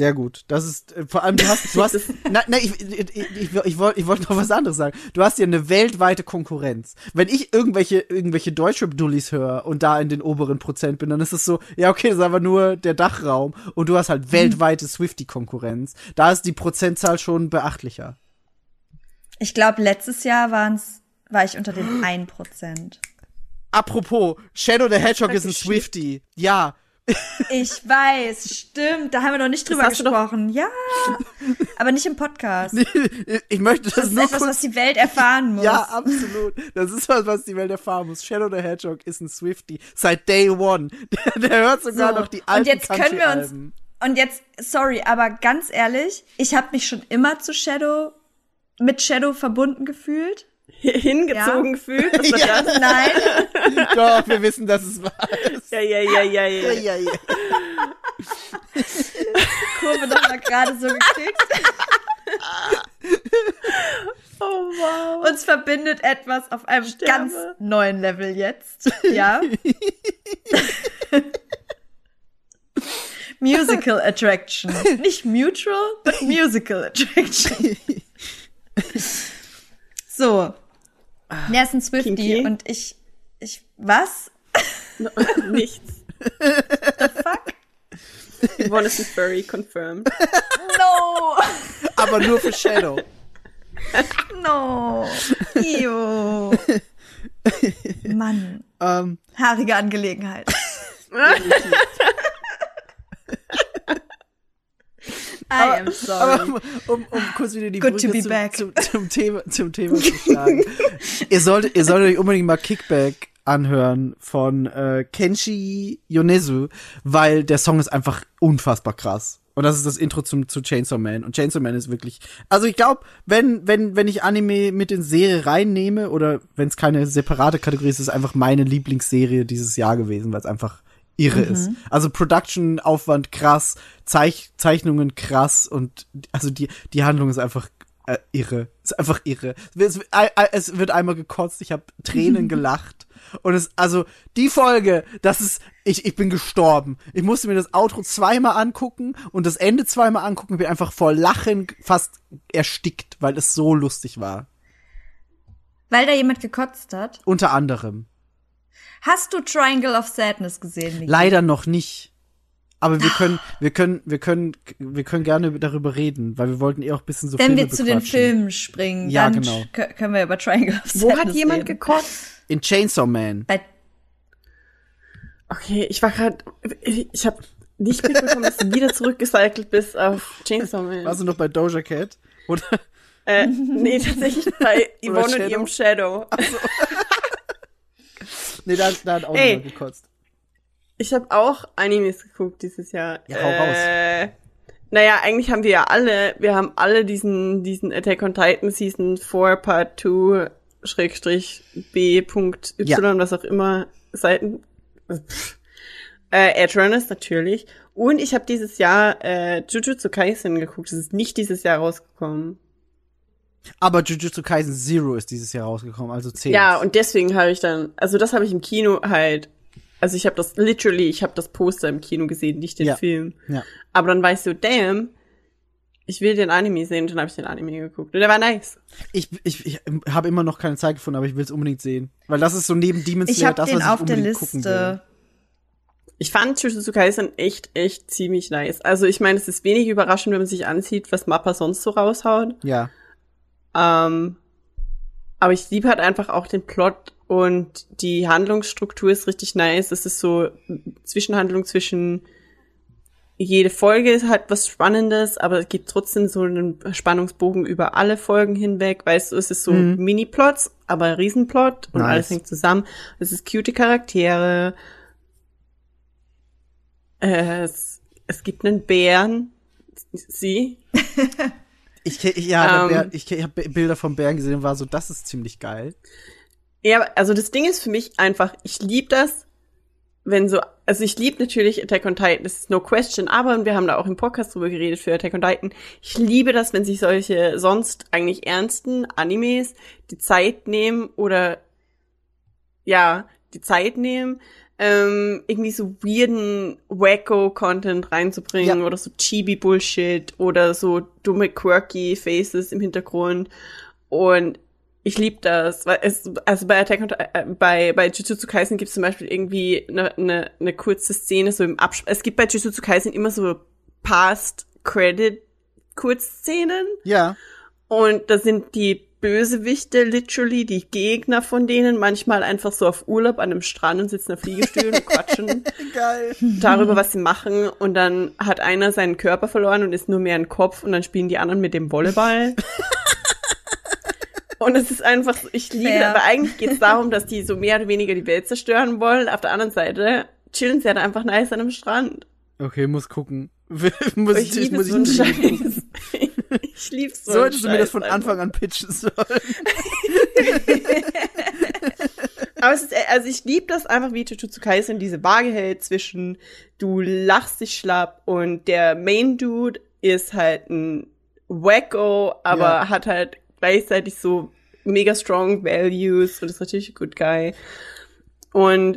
S2: Sehr gut. Das ist äh, vor allem du hast du hast nein, nein, ich ich, ich, ich, wollte ich wollte noch was anderes sagen. Du hast ja eine weltweite Konkurrenz. Wenn ich irgendwelche irgendwelche Deutschrap Dullis höre und da in den oberen Prozent bin, dann ist es so, ja, okay, das ist aber nur der Dachraum und du hast halt weltweite Swifty Konkurrenz. Da ist die Prozentzahl schon beachtlicher.
S3: Ich glaube, letztes Jahr waren's, war ich unter den 1%.
S2: Apropos, Shadow the Hedgehog ist ein Swifty. Ja.
S3: Ich weiß, stimmt. Da haben wir noch nicht drüber gesprochen. Ja. Aber nicht im Podcast.
S2: Ich möchte das,
S3: Das ist
S2: nur
S3: etwas,
S2: kurz
S3: was die Welt erfahren muss.
S2: Ja, absolut. Das ist was, was die Welt erfahren muss. Shadow the Hedgehog ist ein Swifty. Seit Day One. Der, der hört sogar
S3: So,
S2: noch die alten
S3: und jetzt können wir uns und jetzt sorry, aber ganz ehrlich, ich habe mich schon immer zu Shadow mit Shadow verbunden gefühlt.
S4: Hingezogen
S3: Ja.
S4: fühlt. Was war
S2: Ja.
S4: das?
S3: Nein,
S2: Doch, wir wissen, dass es wahr ist.
S4: Ja, ja, ja, ja,
S2: Ja,
S4: ja.
S2: ja, ja.
S3: Kurve noch mal gerade so gekriegt.
S4: Oh, wow.
S3: Uns verbindet etwas auf einem
S4: Sterbe.
S3: ganz neuen Level jetzt. Ja. Musical Attraction. Nicht mutual, but musical attraction. So. Der ist ein Swifty und ich, ich, was?
S4: Nichts.
S3: Fuck?
S4: One is a furry confirmed.
S3: No!
S2: Aber nur für Shadow.
S3: No! Ew. Mann.
S2: ähm,
S3: Haarige Angelegenheit. I am sorry.
S2: aber um, um kurz wieder die
S3: Good to
S2: Brücke
S3: be
S2: zum,
S3: back.
S2: Zum, zum, Thema, zum Thema zu schlagen. ihr solltet, ihr solltet euch unbedingt mal Kickback anhören von äh, Kenshi Yonezu, weil der Song ist einfach unfassbar krass. Und das ist das Intro zum, zu Chainsaw Man. Und Chainsaw Man ist wirklich. Also ich glaube, wenn, wenn, wenn ich Anime mit in Serie reinnehme, oder wenn es keine separate Kategorie ist, ist es einfach meine Lieblingsserie dieses Jahr gewesen, weil es einfach irre ist. Also Production-Aufwand krass, Zeich Zeichnungen krass und also die, die Handlung ist einfach äh, irre. Ist einfach irre. Es wird, es wird einmal gekotzt, ich habe Tränen gelacht. Und es, also, die Folge, das ist, ich, ich bin gestorben. Ich musste mir das Outro zweimal angucken und das Ende zweimal angucken, bin einfach vor Lachen fast erstickt, weil es so lustig war.
S3: Weil da jemand gekotzt hat.
S2: Unter anderem.
S3: Hast du Triangle of Sadness gesehen, Miki?
S2: Leider noch nicht. Aber wir können, wir können, wir können, wir können gerne darüber reden, weil wir wollten eh auch ein bisschen so
S3: Wenn
S2: Filme
S3: wir zu den. Filmen springen,
S2: Ja,
S3: dann
S2: genau.
S3: können wir über Triangle of
S4: Wo hat
S3: Sadness
S4: jemand
S3: reden.
S4: gekotzt?
S2: In Chainsaw Man.
S3: Bei
S4: Okay, ich war gerade, ich habe nicht mitbekommen, dass du wieder zurückgecycelt bist auf Chainsaw Man.
S2: Warst du noch bei Doja Cat? Oder?
S4: Äh, nee, tatsächlich bei Yvonne und
S2: Shadow?
S4: ihrem Shadow.
S2: Nee, da, da hat auch
S4: Ey.
S2: jemand gekotzt.
S4: Ich habe auch Animes geguckt dieses Jahr.
S2: Ja, hau raus.
S4: äh, Naja, eigentlich haben wir ja alle, wir haben alle diesen, diesen Attack on Titan Season 4 Part 2 Schrägstrich B.Y,
S2: Ja.
S4: was auch immer, Seiten. Äh, Edge Runners natürlich. Und ich habe dieses Jahr äh, Jujutsu Kaisen geguckt. Das ist nicht dieses Jahr rausgekommen.
S2: Aber Jujutsu Kaisen Zero ist dieses Jahr rausgekommen, also 10.
S4: Ja, und deswegen habe ich dann, also das habe ich im Kino halt, also ich habe das literally, ich habe das Poster im Kino gesehen, nicht den
S2: Ja.
S4: Film.
S2: Ja.
S4: Aber dann war ich so, damn, ich will den Anime sehen, und dann habe ich den Anime geguckt. Und der war nice.
S2: Ich, ich, ich habe immer noch keine Zeit gefunden, aber ich will es unbedingt sehen. Weil das ist so neben Demon
S3: ich
S2: Slayer das,
S3: den
S2: was ich
S3: auf der
S2: unbedingt gucken will.
S3: Liste.
S4: Ich fand Jujutsu Kaisen echt, echt ziemlich nice. Also ich meine, es ist wenig überraschend, wenn man sich ansieht, was Mappa sonst so raushaut.
S2: Ja.
S4: Ähm, aber ich liebe halt einfach auch den Plot und die Handlungsstruktur ist richtig nice. Es ist so Zwischenhandlung zwischen jede Folge ist halt was Spannendes, aber es gibt trotzdem so einen Spannungsbogen über alle Folgen hinweg. Weißt du, es ist so
S2: Mhm.
S4: Mini-Plots, aber Riesenplot und
S2: Nice.
S4: alles hängt zusammen. Es ist cute Charaktere. Äh, Es, es gibt einen Bären. Sie.
S2: Ich, ich, ja,
S4: Ähm.
S2: Bär, ich, ich habe Bilder vom Bären gesehen und war so, das ist ziemlich geil.
S4: Ja, also das Ding ist für mich einfach, ich liebe das, wenn so, also ich liebe natürlich Attack on Titan, das ist no question, aber wir haben da auch im Podcast drüber geredet für Attack on Titan. Ich liebe das, wenn sich solche sonst eigentlich ernsten Animes die Zeit nehmen oder ja, die Zeit nehmen, ähm, irgendwie so weirden Wacko-Content reinzubringen
S2: Ja.
S4: oder so Chibi-Bullshit oder so dumme quirky Faces im Hintergrund. Und ich lieb das. Weil es, also bei Attack on, äh, bei, bei Jujutsu Kaisen gibt es zum Beispiel irgendwie eine, eine, eine kurze Szene so im Abspann. Es gibt bei Jujutsu Kaisen immer so Past-Credit-Kurzszenen.
S2: Ja.
S4: Und da sind die Bösewichte, literally, die Gegner von denen, manchmal einfach so auf Urlaub an einem Strand und sitzen auf Liegestühlen und quatschen
S2: Geil.
S4: darüber, was sie machen. Und dann hat einer seinen Körper verloren und ist nur mehr ein Kopf und dann spielen die anderen mit dem Volleyball. und es ist einfach, so- ich liebe,
S3: Fair.
S4: aber eigentlich geht es darum, dass die so mehr oder weniger die Welt zerstören wollen. Auf der anderen Seite chillen sie halt einfach nice an einem Strand.
S2: Okay, muss gucken. muss
S4: Ich liebe
S2: muss gucken.
S4: Scheiß. Ich liebe so
S2: Solltest du mir das von. Anfang an pitchen sollen.
S4: Aber es ist, also ich liebe das einfach, wie Jujutsu Kaisen diese Waage hält zwischen du lachst dich schlapp und der Main Dude ist halt ein Wacko, aber
S2: Ja.
S4: hat halt gleichzeitig so mega strong Values und ist natürlich ein Good Guy. Und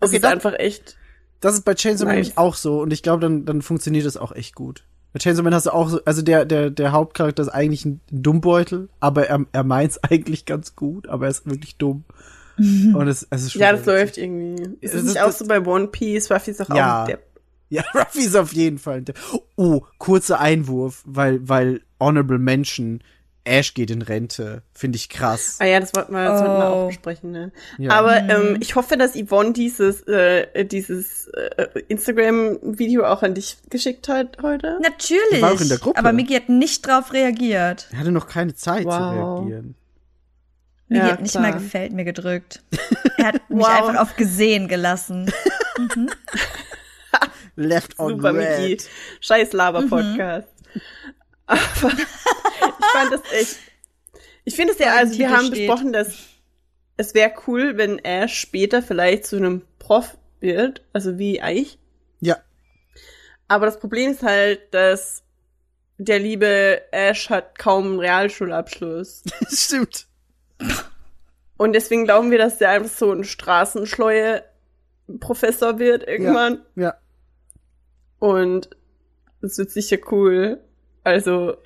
S4: es
S2: Okay,
S4: ist
S2: das-
S4: einfach echt,
S2: Das ist bei Chainsaw
S4: Nice.
S2: nämlich auch so und ich glaube, dann, dann funktioniert das auch echt gut. Bei Chainsaw Man hast du auch so, also der, der, der Hauptcharakter ist eigentlich ein Dummbeutel, aber er, er meint's eigentlich ganz gut, aber er ist wirklich dumm. Und es, es ist schon
S4: ja, das läuft
S2: witzig.
S4: irgendwie. Ist
S2: Das
S4: es nicht auch so bei One Piece? Ruffy ist doch
S2: Ja.
S4: auch ein Depp.
S2: Ja, Ruffy ist auf jeden Fall ein Depp. Oh, kurzer Einwurf, weil, weil Honorable Mention, Ash geht in Rente. Finde ich krass.
S4: Ah ja, das wollten wir, das wollten wir auch
S3: Oh.
S4: besprechen, ne?
S2: Ja.
S4: Aber ähm, ich hoffe, dass Yvonne dieses, äh, dieses äh, Instagram-Video auch an dich geschickt hat heute.
S3: Natürlich.
S2: war auch in der Gruppe.
S3: Aber Miki hat nicht drauf reagiert.
S2: Er hatte noch keine Zeit
S4: Wow.
S2: zu reagieren.
S3: Miki
S4: Ja,
S3: hat nicht
S4: klar.
S3: mal gefällt mir gedrückt. Er hat mich
S4: Wow.
S3: einfach auf gesehen gelassen.
S2: Left on
S4: Super,
S2: red.
S4: Miki. Scheiß Laber-Podcast. Aber ich fand das echt. Ich finde es ja, also wir haben
S3: steht.
S4: besprochen, dass es wäre cool, wenn er später vielleicht zu einem Prof wird, also wie Eich.
S2: Ja.
S4: Aber das Problem ist halt, dass der liebe Ash hat kaum einen Realschulabschluss.
S2: Stimmt.
S4: Und deswegen glauben wir, dass der einfach so ein Straßenschleue-Professor wird irgendwann.
S2: Ja.
S4: Und es wird sicher cool. Also,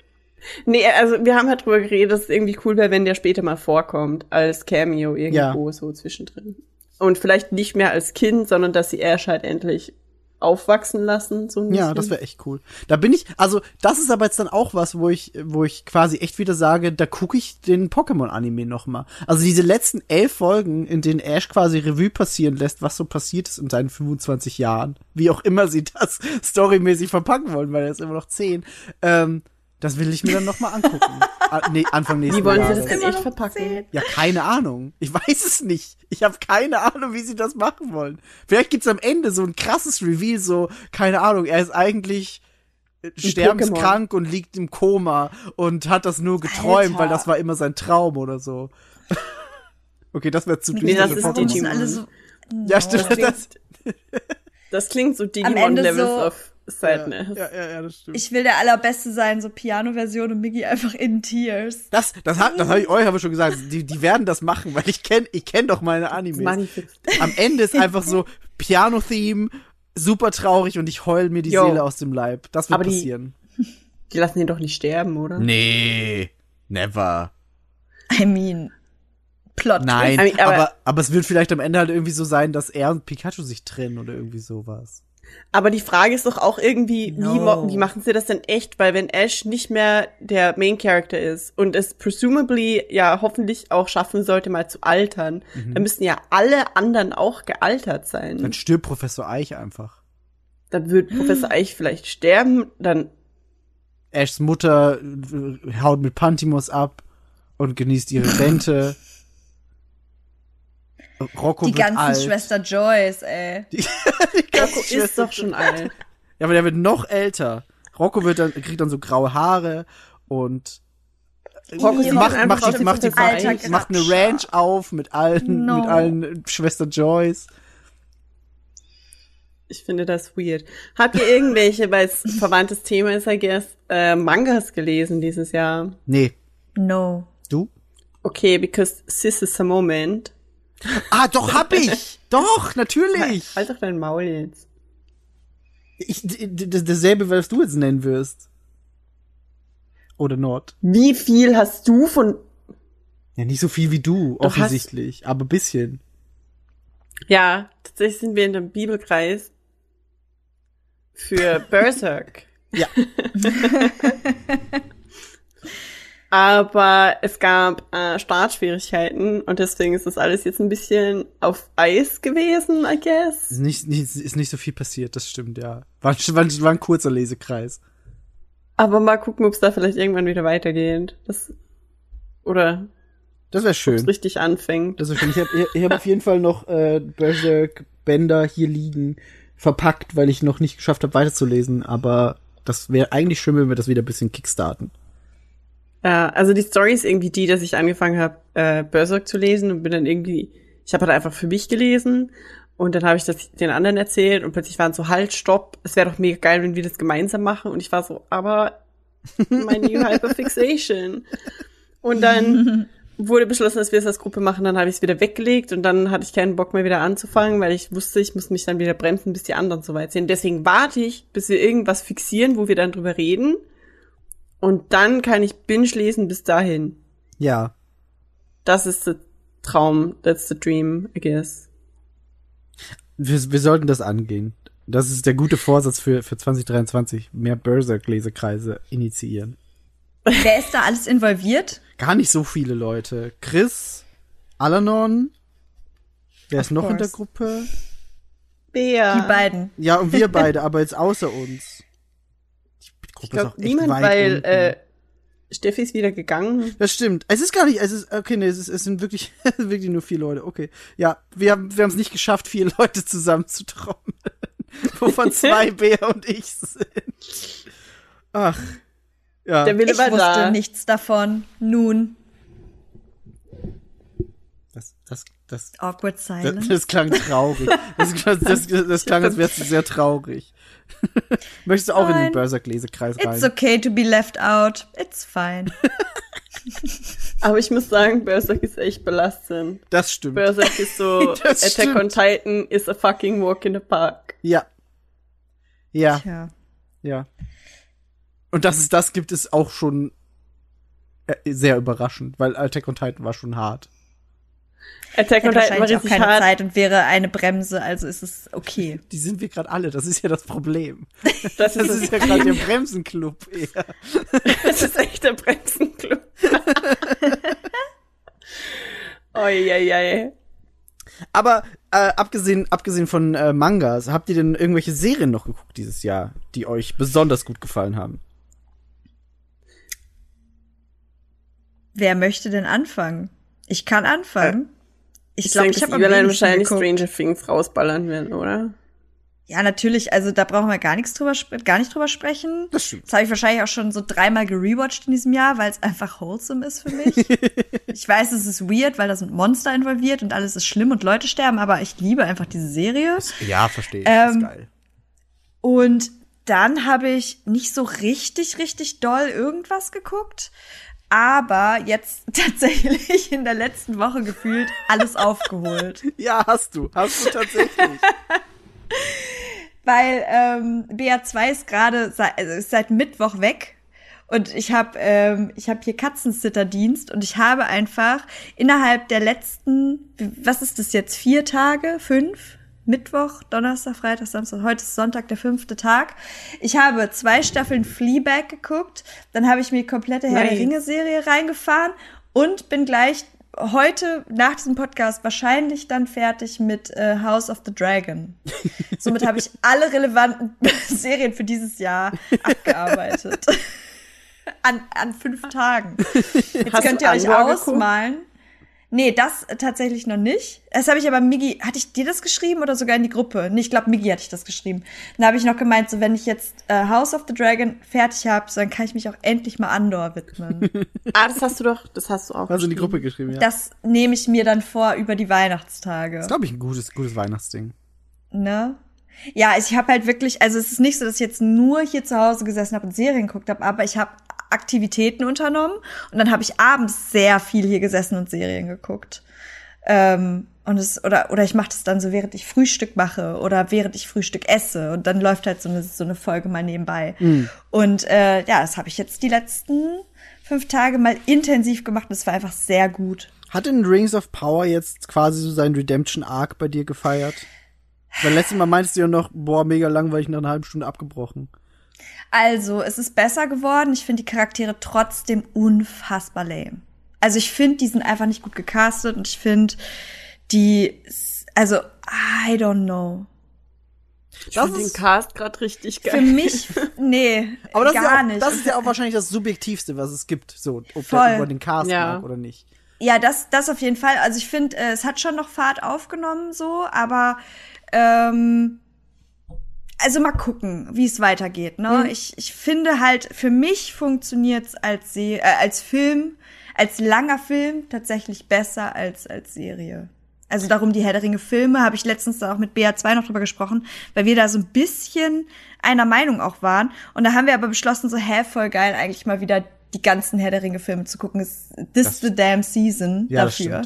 S4: nee, also wir haben halt drüber geredet, dass es irgendwie cool wäre, wenn der später mal vorkommt, als Cameo irgendwo so zwischendrin. Und vielleicht nicht mehr als Kind, sondern dass sie Ash halt endlich aufwachsen lassen, so ein
S2: Ja,
S4: bisschen.
S2: das wäre echt cool. Da bin ich, also das ist aber jetzt dann auch was, wo ich, wo ich quasi echt wieder sage, da gucke ich den Pokémon-Anime noch mal. Also diese letzten elf Folgen, in denen Ash quasi Revue passieren lässt, was so passiert ist in seinen 25 Jahren, wie auch immer sie das storymäßig verpacken wollen, weil er ist immer noch zehn. Ähm, das will ich mir dann noch mal angucken. ah, nee, Anfang nächsten
S4: Wie wollen sie
S2: Jahres.
S4: das denn echt verpacken?
S2: Ja, keine Ahnung. Ich weiß es nicht. Ich habe keine Ahnung, wie sie das machen wollen. Vielleicht gibt's am Ende so ein krasses Reveal, so, keine Ahnung, er ist eigentlich sterbenskrank und liegt im Koma und hat das nur geträumt,
S3: Alter.
S2: weil das war immer sein Traum oder so. okay, das wäre zu
S4: Nee,
S2: düster
S4: das
S2: für
S4: ist
S2: Pokémon.
S4: Digimon.
S3: alle so.
S2: Ja, stimmt.
S4: Das
S2: Das,
S4: klingt, das klingt so
S3: Ende
S4: Digimon-Levels
S3: so-
S4: of Sadness.
S2: ja, ja, ja, das stimmt.
S3: Ich will der allerbeste sein, so Piano-Version und Miggy einfach in Tears.
S2: das, das, hat, das habe ich euch aber schon gesagt. Die, die werden das machen, weil ich kenne ich kenn doch meine Animes.
S4: Manifest.
S2: Am Ende ist einfach so Piano-Theme, super traurig und ich heul mir die
S4: Jo.
S2: Seele aus dem Leib. Das wird
S4: Aber die-
S2: passieren.
S4: Die lassen ihn doch nicht sterben, oder?
S2: Nee, never.
S3: I mean, Plot.
S2: Nein,
S4: I mean, aber-
S2: aber, aber, es wird vielleicht am Ende halt irgendwie so sein, dass er und Pikachu sich trennen oder irgendwie sowas.
S4: Aber die Frage ist doch auch irgendwie, wie,
S3: No.
S4: mo- wie machen sie das denn echt? Weil wenn Ash nicht mehr der Main Character ist und es presumably ja hoffentlich auch schaffen sollte, mal zu altern, dann müssten ja alle anderen auch gealtert sein.
S2: Dann stirbt Professor Eich einfach.
S4: Dann wird Professor Eich vielleicht sterben, dann
S2: Ashs Mutter äh, haut mit Pantimos ab und genießt ihre Rente. Rocco
S3: Die ganzen
S2: alt.
S3: Schwester Joyce, ey.
S2: Die
S4: Rocco
S2: ganzen
S4: ist
S2: Schwester-
S4: doch schon alt.
S2: Ja, aber der wird noch älter. Rocco wird dann, kriegt dann so graue Haare und
S4: Rocco
S2: macht, macht, die,
S4: wie
S2: macht, die,
S3: Eich.
S2: macht eine Ranch auf mit allen,
S3: No.
S2: mit allen Schwester Joyce.
S4: Ich finde das weird. Habt ihr irgendwelche, weil es verwandtes Thema ist, I guess, äh, Mangas gelesen dieses Jahr?
S2: Nee.
S3: No.
S2: Du?
S4: Okay, because this is a moment.
S2: Ah, doch, hab ich! doch, natürlich!
S4: Halt doch dein Maul jetzt.
S2: Ich, dasselbe, was du jetzt nennen wirst. Oder not.
S4: Wie viel hast du von
S2: Ja, nicht so viel wie du,
S4: Du hast-
S2: offensichtlich, aber bisschen.
S4: Ja, tatsächlich sind wir in dem Bibelkreis für Berserk.
S2: Ja.
S4: Aber es gab äh, Startschwierigkeiten und deswegen ist das alles jetzt ein bisschen auf Eis gewesen, I guess.
S2: Ist nicht, nicht, ist nicht so viel passiert, das stimmt, ja. War, war, war ein kurzer Lesekreis.
S4: Aber mal gucken, ob es da vielleicht irgendwann wieder weitergeht. Das, oder
S2: Das wäre schön.
S4: es richtig anfängt.
S2: Das ist schön. Ich habe ich hab auf jeden Fall noch äh, Berserk Bänder hier liegen, verpackt, weil ich noch nicht geschafft habe, weiterzulesen. Aber das wäre eigentlich schön, wenn wir das wieder ein bisschen kickstarten.
S4: Ja, also die Story ist irgendwie die, dass ich angefangen habe, äh, Berserk zu lesen und bin dann irgendwie, ich habe halt einfach für mich gelesen und dann habe ich das den anderen erzählt und plötzlich waren so, halt, stopp, es wäre doch mega geil, wenn wir das gemeinsam machen und ich war so, aber my new hyperfixation. Und dann wurde beschlossen, dass wir es als Gruppe machen, dann habe ich es wieder weggelegt und dann hatte ich keinen Bock mehr wieder anzufangen, weil ich wusste, ich muss mich dann wieder bremsen, bis die anderen soweit sind. Deswegen warte ich, bis wir irgendwas fixieren, wo wir dann drüber reden. Und dann kann ich binge lesen bis dahin.
S2: Ja.
S4: Das ist der Traum, that's the dream, I guess.
S2: Wir, wir sollten das angehen. Das ist der gute Vorsatz für, für 2023, mehr Berserk-Lesekreise initiieren.
S3: Wer ist da alles involviert?
S2: Gar nicht so viele Leute. Chris, Alanon, wer ist
S3: Of
S2: noch in der
S3: course.
S2: Gruppe?
S4: Bea.
S3: Die beiden.
S2: Ja, und wir beide, aber jetzt außer uns. Gruppe
S4: Ich glaube,
S2: ist auch echt
S4: niemand,
S2: weit
S4: weil
S2: unten.
S4: äh, Steffi ist wieder gegangen.
S2: Das stimmt. Es ist gar nicht, es ist, okay, nee, es, ist, es sind wirklich, wirklich nur vier Leute. Okay. Ja, wir haben wir haben es nicht geschafft, vier Leute zusammenzutrommeln. Wovon zwei Bär und ich sind. Ach. Ja.
S4: Der Wille
S3: Ich
S4: war
S3: wusste
S4: da.
S3: nichts davon. Nun,
S2: das, das, das,
S3: awkward
S2: das,
S3: silence.
S2: das klang traurig. Das, das, das, das klang, als wärst du sehr traurig. Möchtest du auch in den
S3: Nein.
S2: Berserk-Lesekreis rein?
S3: It's okay to be left out. It's fine.
S4: Aber ich muss sagen, Berserk ist echt belastend.
S2: Das stimmt.
S4: Berserk ist so,
S2: Das
S4: Attack on Titan is a fucking walk in the park.
S2: Ja. Ja.
S3: Tja.
S2: Ja. Und dass es das gibt, ist auch schon äh, sehr überraschend, weil Attack on Titan war schon hart.
S4: Attack on Titan war
S3: wahrscheinlich auch
S4: richtig
S3: keine
S4: hart.
S3: Zeit und wäre eine Bremse, also ist es okay.
S2: Die sind wir gerade alle, das ist ja das Problem.
S4: Das
S2: Das
S4: ist,
S2: ist ja gerade der Bremsenclub eher.
S4: das ist echt der Bremsenclub. Oieiei.
S2: Aber äh, abgesehen, abgesehen von äh, Mangas, habt ihr denn irgendwelche Serien noch geguckt dieses Jahr, die euch besonders gut gefallen haben?
S3: Wer möchte denn anfangen? Ich kann anfangen. ich
S4: Ich,
S3: glaube, ich
S4: dass
S3: habe am
S4: Ivan
S3: wenigsten
S4: wahrscheinlich
S3: geguckt.
S4: Stranger Things rausballern werden, oder?
S3: Ja, natürlich, also da brauchen wir gar nichts drüber, gar nicht drüber sprechen.
S2: Das stimmt.
S3: Das habe ich wahrscheinlich auch schon so dreimal gerewatcht in diesem Jahr, weil es einfach wholesome ist für mich. ich weiß, es ist weird, weil da sind Monster involviert und alles ist schlimm und Leute sterben, aber ich liebe einfach diese Serie.
S2: Ja, verstehe ich.
S3: Ähm,
S2: ist geil.
S3: Und dann habe ich nicht so richtig, richtig doll irgendwas geguckt, aber jetzt tatsächlich in der letzten Woche gefühlt alles aufgeholt.
S2: Ja, hast du. Hast du tatsächlich.
S3: Weil ähm, BA2 ist gerade seit, also ist seit Mittwoch weg. Und ich habe ähm, ich hab hier Katzensitterdienst und ich habe einfach innerhalb der letzten, was ist das jetzt, vier Tage, fünf? Mittwoch, Donnerstag, Freitag, Samstag, heute ist Sonntag, der fünfte Tag. Ich habe zwei Staffeln Fleabag geguckt, dann habe ich mir die komplette Herr der
S4: Nice.
S3: Ringe-Serie reingefahren und bin gleich heute nach diesem Podcast wahrscheinlich dann fertig mit äh, House of the Dragon. Somit habe ich alle relevanten Serien für dieses Jahr abgearbeitet. an, an fünf Tagen. Jetzt
S4: Hast
S3: könnt ihr euch
S4: Andor geguckt?
S3: ausmalen. Nee, das tatsächlich noch nicht. Das habe ich aber Miggi, hatte ich dir das geschrieben oder sogar in die Gruppe? Nee, ich glaube, Miggi hatte ich das geschrieben. Dann habe ich noch gemeint, so wenn ich jetzt äh, House of the Dragon fertig habe, so, dann kann ich mich auch endlich mal Andor widmen.
S4: Ah, das hast du doch, das hast du auch.
S2: Hast du in die. Gruppe geschrieben, ja.
S3: Das nehme ich mir dann vor über die Weihnachtstage.
S2: Das ist, glaube ich, ein gutes, gutes Weihnachtsding.
S3: Ne? Ja, ich habe halt wirklich, also es ist nicht so, dass ich jetzt nur hier zu Hause gesessen habe und Serien geguckt habe, aber ich habe Aktivitäten unternommen und dann habe ich abends sehr viel hier gesessen und Serien geguckt. Ähm, und es, oder, oder ich mache das dann so, während ich Frühstück mache oder während ich Frühstück esse und dann läuft halt so eine, so eine Folge mal nebenbei. Und äh, ja, das habe ich jetzt die letzten fünf Tage mal intensiv gemacht und es war einfach sehr gut.
S2: Hat denn Rings of Power jetzt quasi so seinen Redemption Arc bei dir gefeiert? Weil letztes Mal meintest du ja noch, boah, mega langweilig nach einer halben Stunde abgebrochen.
S3: Also, es ist besser geworden. Ich finde die Charaktere trotzdem unfassbar lame. Also, ich finde, die sind einfach nicht gut gecastet und ich finde, die, also, I don't know.
S4: Ich
S2: Das
S4: finde den
S2: ist-
S4: Cast gerade richtig
S3: Für
S4: geil.
S3: mich, nee,
S2: Aber das
S3: gar
S2: ist ja auch,
S3: nicht.
S2: Das ist ja auch wahrscheinlich das Subjektivste, was es gibt, so, ob
S3: Voll.
S2: der über den Cast
S4: Ja.
S2: mag oder nicht.
S3: Ja, das, das auf jeden Fall. Also ich finde, äh, es hat schon noch Fahrt aufgenommen, so, aber ähm, also mal gucken, wie es weitergeht. Ne? Ich, ich finde halt, für mich funktioniert's als Se äh, als Film, als langer Film tatsächlich besser als als Serie. Also darum die Herr der Ringe Filme habe ich letztens da auch mit BA2 noch drüber gesprochen, weil wir da so ein bisschen einer Meinung auch waren. Und da haben wir aber beschlossen, so, hä, voll geil, eigentlich mal wieder die ganzen Herr der Ringe Filme zu gucken. This
S2: Das-
S3: the damn season
S2: Ja,
S3: dafür.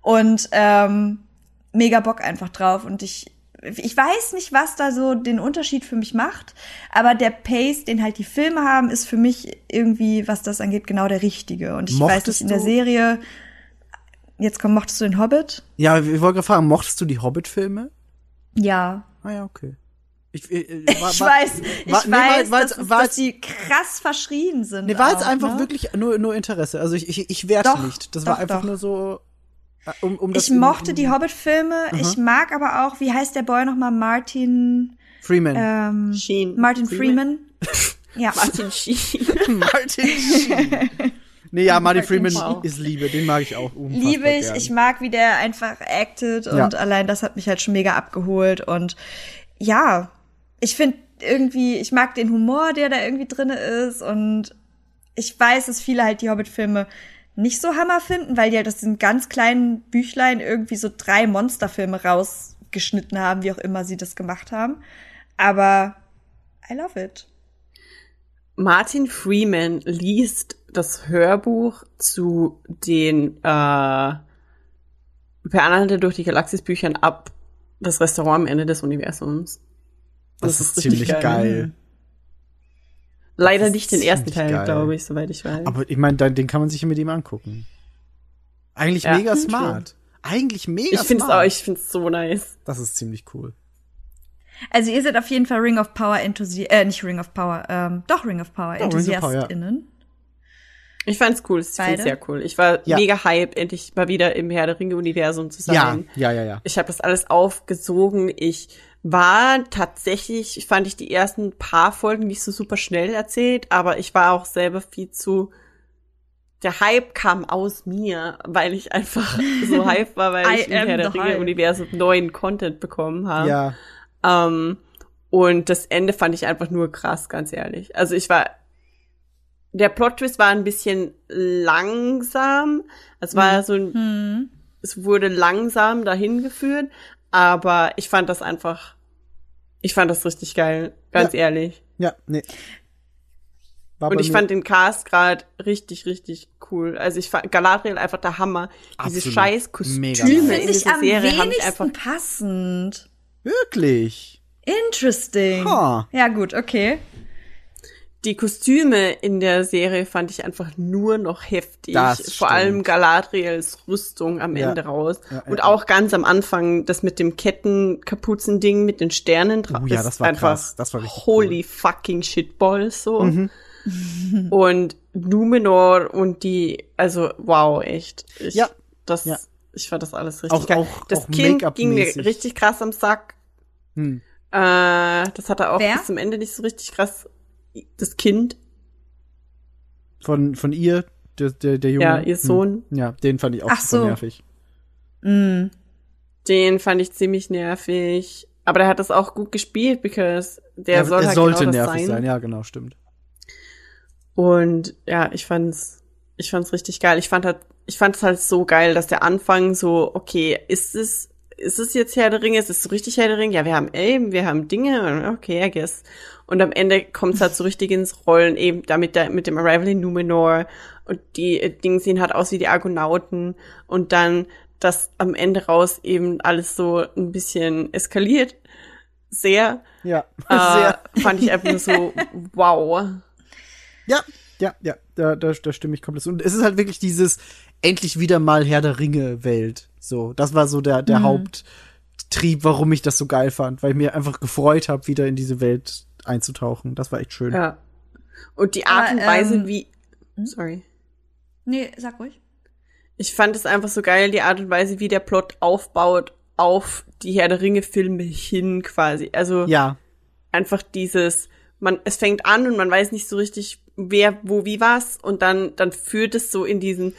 S3: Und ähm, mega Bock einfach drauf. Und ich, ich weiß nicht, was da so den Unterschied für mich macht, aber der Pace, den halt die Filme haben, ist für mich irgendwie, was das angeht, genau der richtige. Und ich weiß
S2: Mochtest
S3: nicht, in der Serie, jetzt komm, mochtest du den Hobbit?
S2: Ja, ich wollte gerade fragen, mochtest du die Hobbit-Filme?
S3: Ja.
S2: Ah ja, okay. Ich, äh, äh, war,
S3: Ich
S2: war,
S3: weiß, ich
S2: war- nee, war-
S3: weiß,
S2: war-
S3: dass,
S2: war-
S3: dass die krass verschrien sind.
S2: Nee, war jetzt
S3: auch,
S2: einfach
S3: ne?
S2: wirklich nur, nur Interesse. Also ich, ich, ich werte
S3: Doch,
S2: nicht. Das war
S3: doch,
S2: einfach
S3: doch.
S2: nur so, um, um das
S3: Ich mochte
S2: in-
S3: die Hobbit-Filme. Ich mag aber auch, wie heißt der Boy nochmal? Martin,
S2: Freeman.
S3: ähm,
S4: Sheen.
S3: Martin
S4: Freeman.
S3: Freeman. ja.
S4: Martin Sheen.
S2: Martin Sheen. Nee, ja, Martin Freeman
S4: Wow.
S2: ist Liebe. Den mag ich auch
S3: Liebe ich.
S2: gern.
S3: Ich mag, wie der einfach acted und
S2: Ja.
S3: allein das hat mich halt schon mega abgeholt und ja, ich finde irgendwie, ich mag den Humor, der da irgendwie drinne ist und ich weiß, dass viele halt die Hobbit-Filme nicht so Hammer finden, weil die halt aus diesen ganz kleinen Büchlein irgendwie so drei Monsterfilme rausgeschnitten haben, wie auch immer sie das gemacht haben. Aber I love it.
S4: Martin Freeman liest das Hörbuch zu den äh, Per Anhalter durch die Galaxis Büchern ab das Restaurant am Ende des Universums. Und
S2: das, ist ziemlich geil.
S4: Leider nicht den ersten Teil, glaube ich, soweit ich weiß.
S2: Aber ich meine, den kann man sich ja mit ihm angucken. Eigentlich
S4: Ja,
S2: mega
S4: hm,
S2: smart. eigentlich mega
S4: Ich find's
S2: smart.
S4: auch, ich find's so nice.
S2: Das ist ziemlich cool.
S3: Also ihr seid auf jeden Fall Ring of Power Enthusiast, äh, nicht Ring of Power, ähm, doch Ring of Power
S2: Power, ja.
S3: EnthusiastInnen.
S4: Ich fand's cool, ich
S3: Beide?
S4: find's sehr cool. Ich war
S2: Ja.
S4: mega hype, endlich mal wieder im Herr der Ringe-Universum zu
S2: Ja,
S4: sein.
S2: ja, ja, ja.
S4: Ich habe das alles aufgesogen. Ich war tatsächlich, fand ich die ersten paar Folgen nicht so super schnell erzählt, aber ich war auch selber viel zu. Der Hype kam aus mir, weil ich einfach so hype war, weil ich im Herr der. Ringe-Universum neuen Content bekommen habe.
S2: Ja,
S4: Ähm, und das Ende fand ich einfach nur krass, ganz ehrlich. Also ich war, der Plot-Twist war ein bisschen langsam. Es war so ein,
S3: Hm.
S4: es wurde langsam dahin geführt, aber ich fand das einfach, ich fand das richtig geil, ganz
S2: Ja.
S4: ehrlich.
S2: ja, nee. War
S4: Und ich
S2: mir-
S4: fand den Cast gerade richtig, richtig cool. Also ich fand Galadriel einfach der Hammer. Diese
S2: Absolut.
S4: scheiß
S2: Mega
S4: Kostüme.
S3: Finde
S4: in
S3: ich
S4: dieser
S3: am
S4: Serie haben einfach
S3: wenigsten passend.
S2: Wirklich.
S3: Interesting.
S2: Ha.
S3: Ja, gut, okay.
S4: Die Kostüme in der Serie fand ich einfach nur noch heftig.
S2: Das
S4: Vor
S2: stimmt.
S4: allem Galadriels Rüstung am
S2: Ja.
S4: Ende raus.
S2: Ja, ja,
S4: Und
S2: ja.
S4: auch ganz am Anfang das mit dem Kettenkapuzending mit den Sternen drauf.
S2: Oh ja, das war
S4: einfach
S2: krass. Das war richtig
S4: Holy fucking shitballs so.
S2: Mhm.
S4: Und Numenor und die, also wow, echt. Ich,
S2: Ja.
S4: Das,
S2: Ja.
S4: ich fand das alles richtig
S2: Auch-
S4: geil.
S2: auch-
S4: das
S2: auch
S4: Kind ging mir richtig krass am Sack.
S2: Hm.
S4: Äh, das hat er auch
S3: Wer?
S4: bis zum Ende nicht so richtig krass. Das Kind,
S2: Von, von ihr, der, der, der Junge.
S4: ja, ihr Sohn.
S2: Hm. Ja, den fand ich auch
S3: Ach
S2: super
S3: so.
S2: nervig.
S3: Mm.
S4: Den fand ich ziemlich nervig. Aber der hat das auch gut gespielt, because der
S2: er,
S4: soll
S2: er
S4: halt
S2: sollte
S4: genau
S2: nervig
S4: sein.
S2: sein. ja, genau, stimmt.
S4: Und ja, ich fand's, ich fand's richtig geil. Ich fand halt, ich fand es halt so geil, dass der Anfang so, okay, ist es, ist es jetzt Herr der Ringe? Ist es so richtig Herr der Ringe? Ja, wir haben Elben, wir haben Dinge, okay, I guess. Und am Ende kommt's halt so richtig ins Rollen, eben damit der, mit dem Arrival in Numenor und die äh, Dinge sehen halt aus wie die Argonauten und dann, dass am Ende raus eben alles so ein bisschen eskaliert. Sehr.
S2: Ja,
S4: Äh, fand ich einfach nur so, wow.
S2: Ja, ja, ja, da, da, da stimme ich komplett zu. Und es ist halt wirklich dieses endlich wieder mal Herr der Ringe Welt. So, das war so der, der Haupttrieb, warum ich das so geil fand, weil ich mir einfach gefreut habe, wieder in diese Welt einzutauchen. Das war echt schön.
S4: Ja. Und die Art und Weise,
S3: ähm,
S4: wie. Sorry.
S3: Nee, sag ruhig.
S4: Ich fand es einfach so geil, die Art und Weise, wie der Plot aufbaut auf die Herr der Ringe-Filme hin quasi. Also
S2: Ja,
S4: einfach dieses, man, es fängt an und man weiß nicht so richtig, wer, wo, wie, was, und dann, dann führt es so in diesen,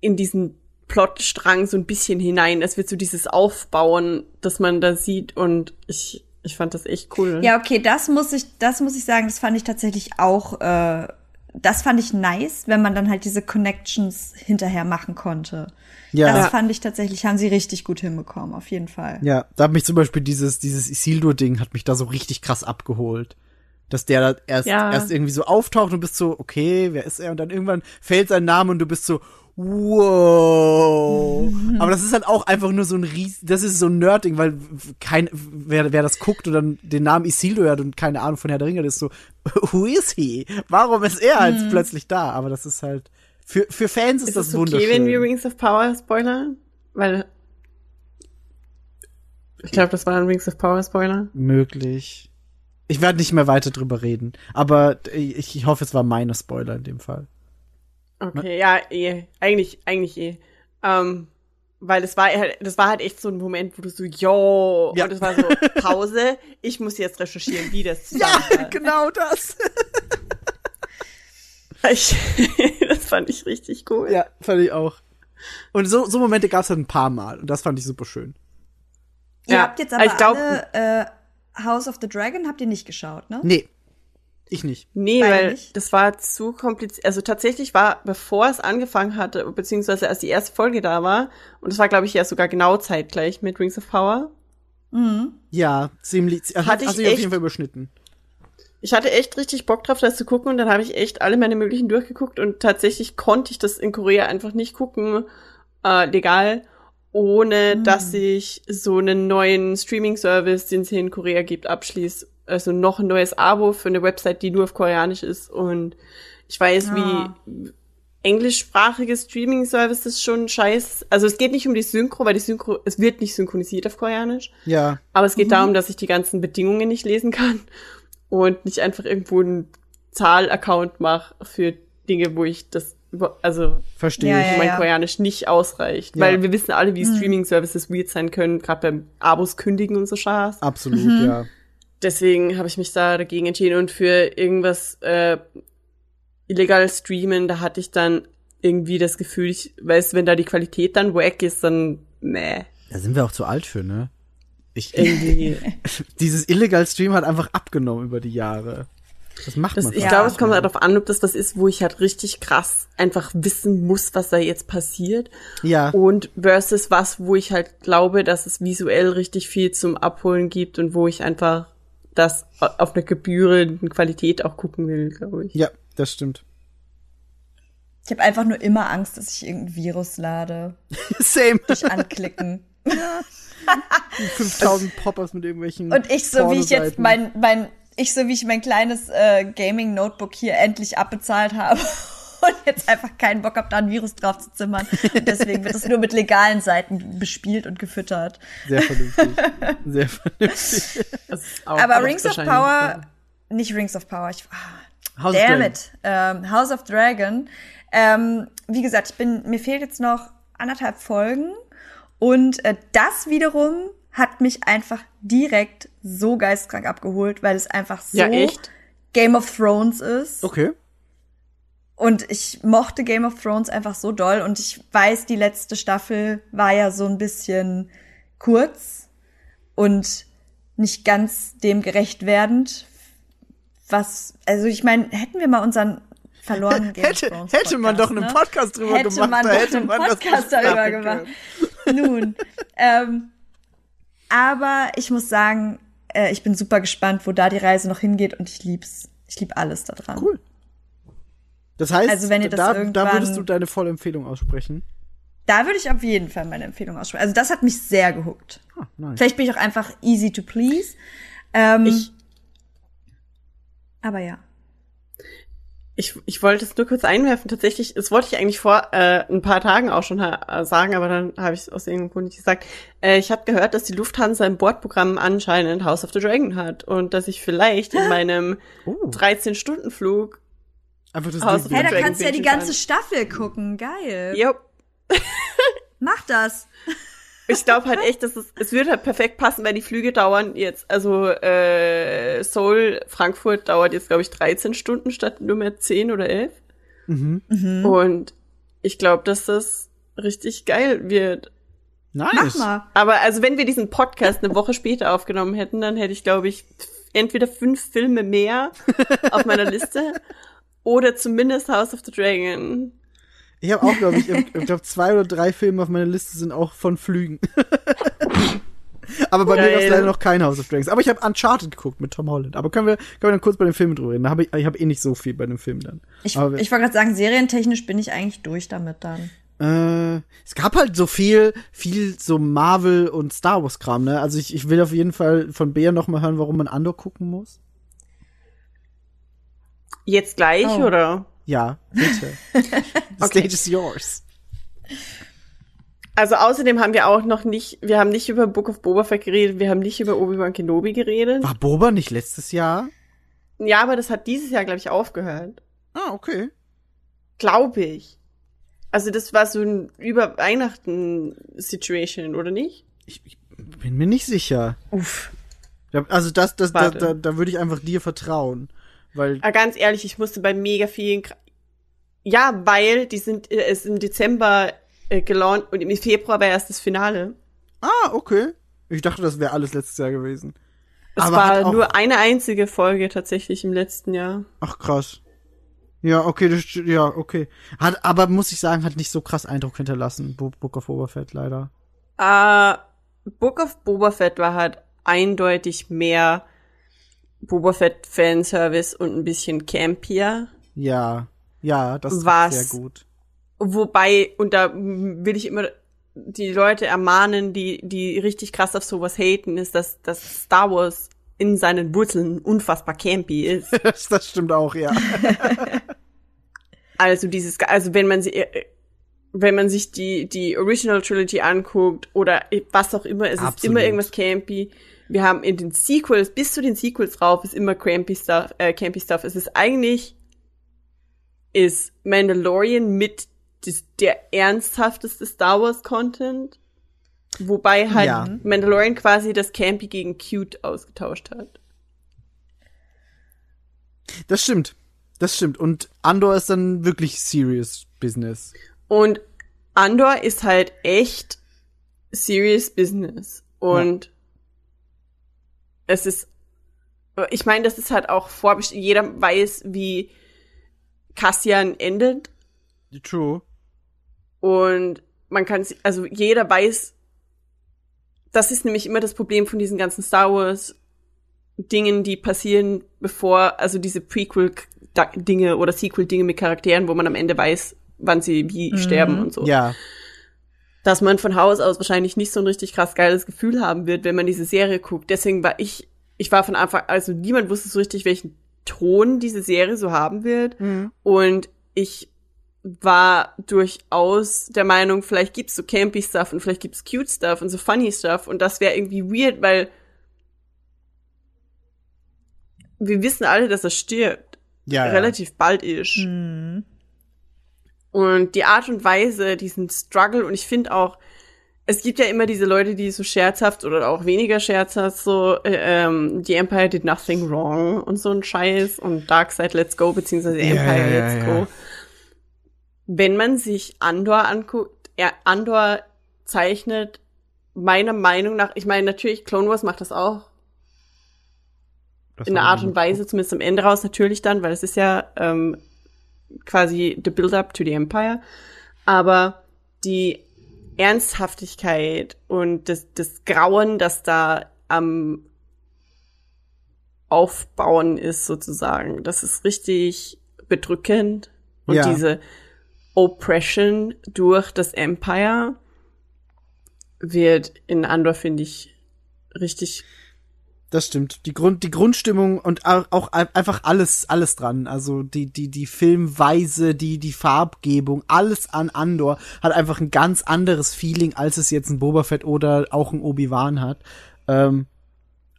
S4: in diesen Plotstrang so ein bisschen hinein. Es wird so dieses Aufbauen, das man da sieht, und ich, ich fand das echt cool.
S3: Ja, okay, das muss ich, das muss ich sagen, das fand ich tatsächlich auch, äh, das fand ich nice, wenn man dann halt diese Connections hinterher machen konnte.
S2: ja.
S3: Das fand ich tatsächlich, haben sie richtig gut hinbekommen, auf jeden Fall.
S2: Ja, da hat mich zum Beispiel dieses, dieses Isildur-Ding hat mich da so richtig krass abgeholt. Dass der da erst,
S4: Ja.
S2: erst irgendwie so auftaucht und du bist so, okay, wer ist er? Und dann irgendwann fällt sein Name und du bist so, wow. Aber das ist halt auch einfach nur so ein Ries, das ist so ein Nerd-Ding, weil kein, wer, wer das guckt und dann den Namen Isildur hört und keine Ahnung von Herr der Ringe, das ist so, who is he? Warum ist er halt plötzlich da? Aber das ist halt, für, für Fans ist,
S4: Ist
S2: das
S4: okay,
S2: wunderschön.
S4: wenn wir Rings of Power spoilern? Weil ich glaube, das war ein Rings of Power Spoiler.
S2: möglich. Ich werde nicht mehr weiter drüber reden, aber ich, ich hoffe, es war meine Spoiler in dem Fall.
S4: Okay, ja, eh. Eigentlich, eigentlich eh. Ähm, weil das war halt, das war halt echt so ein Moment, wo du so, yo,
S2: Ja.
S4: und es war so, Pause, ich muss jetzt recherchieren, wie das
S2: Ja,
S4: zusammenfällt.
S2: genau das.
S4: Ich, das fand ich richtig cool.
S2: ja, fand ich auch. Und so, so Momente gab es halt ein paar Mal und das fand ich super schön.
S3: Ihr
S4: Ja,
S3: habt jetzt aber
S4: ich glaub-
S3: alle äh, House of the Dragon habt ihr nicht geschaut, ne?
S2: Nee, ich nicht.
S4: Nee,
S3: Beide
S4: weil
S3: nicht?
S4: das war zu kompliziert. Also tatsächlich war, bevor es angefangen hatte, beziehungsweise als die erste Folge da war, und das war, glaube ich, ja sogar genau zeitgleich mit Rings of Power,
S3: Mhm.
S2: Ja, ziemlich. Hat,
S4: Hatte ich
S2: dich auf
S4: echt-
S2: jeden Fall überschnitten.
S4: Ich hatte echt richtig Bock drauf, das zu gucken und dann habe ich echt alle meine möglichen durchgeguckt und tatsächlich konnte ich das in Korea einfach nicht gucken, äh, legal, ohne dass ich so einen neuen Streaming-Service, den es hier in Korea gibt, abschließe. Also noch ein neues Abo für eine Website, die nur auf Koreanisch ist und ich weiß,
S3: Ah.
S4: wie englischsprachige Streaming-Services schon scheiß. Also es geht nicht um die Synchro, weil die Synchro, es wird nicht synchronisiert auf Koreanisch.
S2: Ja.
S4: Aber es geht darum, dass ich die ganzen Bedingungen nicht lesen kann und nicht einfach irgendwo einen Zahl-Account mache für Dinge, wo ich das also
S2: Verstehe
S3: Ja,
S2: ich.
S3: ja,
S4: mein
S3: ja.
S4: Koreanisch nicht ausreicht.
S2: Ja.
S4: Weil wir wissen alle, wie Streaming-Services weird sein können, gerade beim Abos kündigen und so Schaß.
S2: Absolut, ja.
S4: Deswegen habe ich mich da dagegen entschieden und für irgendwas äh, illegal streamen, da hatte ich dann irgendwie das Gefühl, ich weiß, wenn da die Qualität dann wack ist, dann meh.
S2: Da sind wir auch zu alt für, ne? Ich,
S4: Irgendwie.
S2: dieses illegal Stream hat einfach abgenommen über die Jahre. Das macht
S4: Das,
S2: man.
S4: ich glaube, es kommt
S2: mehr.
S4: darauf an, ob das was ist, wo ich halt richtig krass einfach wissen muss, was da jetzt passiert.
S2: Ja.
S4: Und versus was, wo ich halt glaube, dass es visuell richtig viel zum Abholen gibt und wo ich einfach das auf eine gebührende Qualität auch gucken will, glaube ich.
S2: Ja, das stimmt.
S3: Ich habe einfach nur immer Angst, dass ich irgendein Virus lade.
S2: Same.
S3: Durch Anklicken.
S2: 5000 Pop-ups mit irgendwelchen.
S3: Und ich, so wie ich jetzt mein, mein, ich so wie ich mein kleines äh, Gaming-Notebook hier endlich abbezahlt habe und jetzt einfach keinen Bock habe, da ein Virus drauf zu zimmern. Und deswegen wird es nur mit legalen Seiten bespielt und gefüttert.
S2: Sehr vernünftig. Sehr vernünftig.
S4: Das ist auch
S3: Aber Rings of Power, nicht Rings of Power, ich, ah,
S2: House of
S3: damn
S2: Dragon.
S3: it, ähm, House of Dragon. Ähm, wie gesagt, ich bin, mir fehlt jetzt noch anderthalb Folgen und äh, das wiederum hat mich einfach direkt so geistkrank abgeholt, weil es einfach so
S4: Ja, echt?
S3: Game of Thrones ist.
S2: Okay.
S3: Und ich mochte Game of Thrones einfach so doll und ich weiß, die letzte Staffel war ja so ein bisschen kurz und nicht ganz dem gerecht werdend. Was, also ich meine, hätten wir mal unseren verlorenen Game of
S2: Hätte,
S3: Thrones
S2: hätte man doch einen
S3: ne?
S2: Podcast drüber
S3: hätte
S2: gemacht.
S3: man
S2: da
S3: doch
S2: hätte
S3: einen
S2: man das
S3: Podcast darüber gemacht. Nun, ähm, aber ich muss sagen, äh, ich bin super gespannt, wo da die Reise noch hingeht und ich lieb's. Ich lieb alles da dran.
S2: Cool. Das heißt,
S3: Also wenn ihr das
S2: da, da würdest du deine volle Empfehlung aussprechen.
S3: Da würde ich auf jeden Fall meine Empfehlung aussprechen. Also das hat mich sehr gehuckt.
S2: Ah, nice.
S3: Vielleicht bin ich auch einfach easy to please. Ähm,
S4: Ich,
S3: aber ja.
S4: ich, ich wollte es nur kurz einwerfen. Tatsächlich, das wollte ich eigentlich vor äh, ein paar Tagen auch schon äh, sagen, aber dann habe ich es aus irgendeinem Grund nicht gesagt. Äh, ich habe gehört, dass die Lufthansa im Bordprogramm anscheinend House of the Dragon hat und dass ich vielleicht in meinem
S2: Oh.
S4: 13-Stunden-Flug
S2: Einfach das
S4: Haus-
S2: Ding
S3: Hey, da kannst du ja die ganze
S4: kann.
S3: Staffel gucken. Geil.
S4: Jo,
S3: Mach das.
S4: Ich glaube halt echt, dass es, es wird halt perfekt passen, weil die Flüge dauern jetzt, also äh, Seoul, Frankfurt dauert jetzt, glaube ich, 13 Stunden statt nur mehr 10 oder 11.
S2: Mhm.
S4: Und ich glaube, dass das richtig geil wird.
S2: Nice.
S3: Mach mal.
S4: Aber also wenn wir diesen Podcast eine Woche später aufgenommen hätten, dann hätte ich, glaube ich, entweder fünf Filme mehr auf meiner Liste oder zumindest House of the Dragon.
S2: Ich habe auch, glaube ich, ich glaube, zwei oder drei Filme auf meiner Liste sind auch von Flügen. Aber bei mir
S4: Geil.
S2: gab es leider noch kein House of Dragons. Aber ich habe Uncharted geguckt mit Tom Holland. Aber können wir, können wir dann kurz bei den Filmen drüber reden? Da hab ich ich habe eh nicht so viel bei dem Film dann.
S3: Ich,
S2: Aber
S3: ich wollte gerade sagen, serientechnisch bin ich eigentlich durch damit dann.
S2: Äh, es gab halt so viel, viel so Marvel und Star Wars Kram, ne? Also ich, ich will auf jeden Fall von Bea noch mal hören, warum man Andor gucken muss.
S4: Jetzt gleich,
S3: Oh.
S4: oder?
S2: Ja, bitte. The stage is yours.
S4: Also außerdem haben wir auch noch nicht, wir haben nicht über Book of Boba Fett geredet, wir haben nicht über Obi-Wan Kenobi geredet.
S2: War Boba nicht letztes Jahr?
S4: Ja, aber das hat dieses Jahr, glaube ich, aufgehört.
S2: Ah, okay.
S4: Glaube ich. Also das war so ein über Weihnachten Situation, oder nicht?
S2: Ich, ich bin mir nicht sicher.
S3: Uff.
S2: Da- Also das, das, da,
S4: Warte.
S2: da, da würde ich einfach dir vertrauen. Weil,
S4: Aber ganz ehrlich, ich musste bei mega vielen. Kra- Ja, weil die sind äh, es im Dezember äh, gelauncht und im Februar war erst das Finale.
S2: ah, okay. Ich dachte, das wäre alles letztes Jahr gewesen.
S4: Es
S2: Aber
S4: war nur eine einzige Folge tatsächlich im letzten Jahr.
S2: Ach, krass. Ja, okay, das, ja, okay. Hat, aber muss ich sagen, hat nicht so krass Eindruck hinterlassen, Bo- Book of Boba Fett, leider.
S4: Äh, Book of Boba Fett war halt eindeutig mehr Boba Fett Fanservice und ein bisschen campier.
S2: Ja, ja, das ist
S4: Was?
S2: sehr gut.
S4: Wobei, und da will ich immer die Leute ermahnen, die, die richtig krass auf sowas haten, ist, dass, dass Star Wars in seinen Wurzeln unfassbar campy ist.
S2: das, stimmt auch, ja.
S4: Also dieses, also wenn man sie, äh, wenn man sich die, die Original Trilogy anguckt oder was auch immer, es ist
S2: Absolut.
S4: immer irgendwas campy. Wir haben in den Sequels, bis zu den Sequels rauf, ist immer campy Stuff, äh, campy Stuff. Es ist eigentlich, ist Mandalorian mit des, der ernsthafteste Star Wars Content. Wobei halt
S2: Ja.
S4: Mandalorian quasi das Campy gegen Cute ausgetauscht hat.
S2: Das stimmt. Das stimmt. Und Andor ist dann wirklich serious Business.
S4: Und Andor ist halt echt serious business. Und es ist, ich meine, das ist halt auch vorbestimmt. Jeder weiß, wie Cassian endet.
S2: True.
S4: Und man kann, also jeder weiß, das ist nämlich immer das Problem von diesen ganzen Star Wars Dingen, die passieren, bevor, also diese Prequel-Dinge oder Sequel-Dinge mit Charakteren, wo man am Ende weiß, wann sie wie sterben und so.
S2: Ja.
S4: Dass man von Haus aus wahrscheinlich nicht so ein richtig krass geiles Gefühl haben wird, wenn man diese Serie guckt. Deswegen war ich, ich war von Anfang, also niemand wusste so richtig, welchen Ton diese Serie so haben wird. Und ich war durchaus der Meinung, vielleicht gibt's so campy Stuff und vielleicht gibt's cute Stuff und so funny Stuff und das wäre irgendwie weird, weil wir wissen alle, dass er stirbt.
S2: Ja. ja.
S4: Relativ bald ist. Und die Art und Weise, diesen Struggle und ich finde auch, es gibt ja immer diese Leute, die so scherzhaft oder auch weniger scherzhaft so, äh, ähm, die Empire did nothing wrong und so ein Scheiß und Darkseid Let's Go beziehungsweise
S2: Ja,
S4: Empire
S2: ja, ja,
S4: Let's
S2: ja.
S4: Go. Wenn man sich Andor anguckt, er, Andor zeichnet meiner Meinung nach, ich meine natürlich Clone Wars macht das auch
S2: Das
S4: in einer Art und Weise, zumindest am Ende raus natürlich dann, weil es ist ja ähm, quasi the build-up to the Empire. Aber die Ernsthaftigkeit und das, das Grauen, das da am Aufbauen ist sozusagen, das ist richtig bedrückend. Und
S2: Ja.
S4: diese Oppression durch das Empire wird in Andor, finde ich, richtig
S2: Das stimmt. Die Grund, die Grundstimmung und auch, auch ein- einfach alles, alles dran. Also die, die, die Filmweise, die, die Farbgebung, alles an Andor hat einfach ein ganz anderes Feeling, als es jetzt ein Boba Fett oder auch ein Obi-Wan hat. Ähm,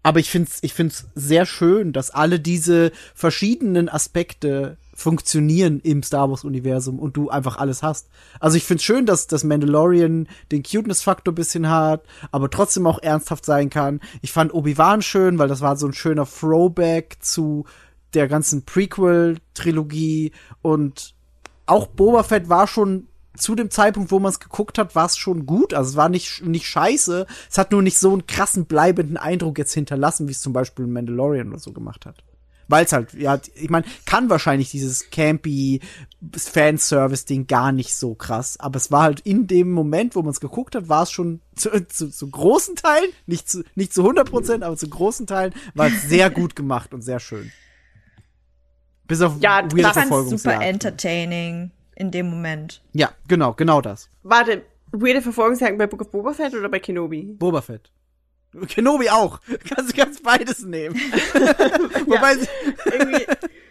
S2: aber ich find's, ich find's sehr schön, dass alle diese verschiedenen Aspekte funktionieren im Star Wars Universum und du einfach alles hast. Also ich find's schön, dass das Mandalorian den Cuteness-Faktor bisschen hat, aber trotzdem auch ernsthaft sein kann. Ich fand Obi-Wan schön, weil das war so ein schöner Throwback zu der ganzen Prequel-Trilogie und auch Boba Fett war schon zu dem Zeitpunkt, wo man es geguckt hat, war es schon gut. Also es war nicht, nicht scheiße. Es hat nur nicht so einen krassen bleibenden Eindruck jetzt hinterlassen, wie es zum Beispiel Mandalorian oder so gemacht hat. Weil es halt, ja, ich meine, kann wahrscheinlich dieses campy Fanservice-Ding gar nicht so krass. Aber es war halt in dem Moment, wo man es geguckt hat, war es schon zu, zu, zu großen Teilen, nicht zu, nicht zu 100 Prozent, aber zu großen Teilen war es sehr gut gemacht und sehr schön. Bis auf
S4: Ja, das
S3: Ich fand's super entertaining in dem Moment.
S2: Ja, genau, genau das.
S4: Warte, weirde Verfolgungsjagden bei Book of Boba Fett oder bei Kenobi?
S2: Boba Fett. Kenobi auch. Kannst du ganz beides nehmen. Wobei sie,
S4: Irgendwie,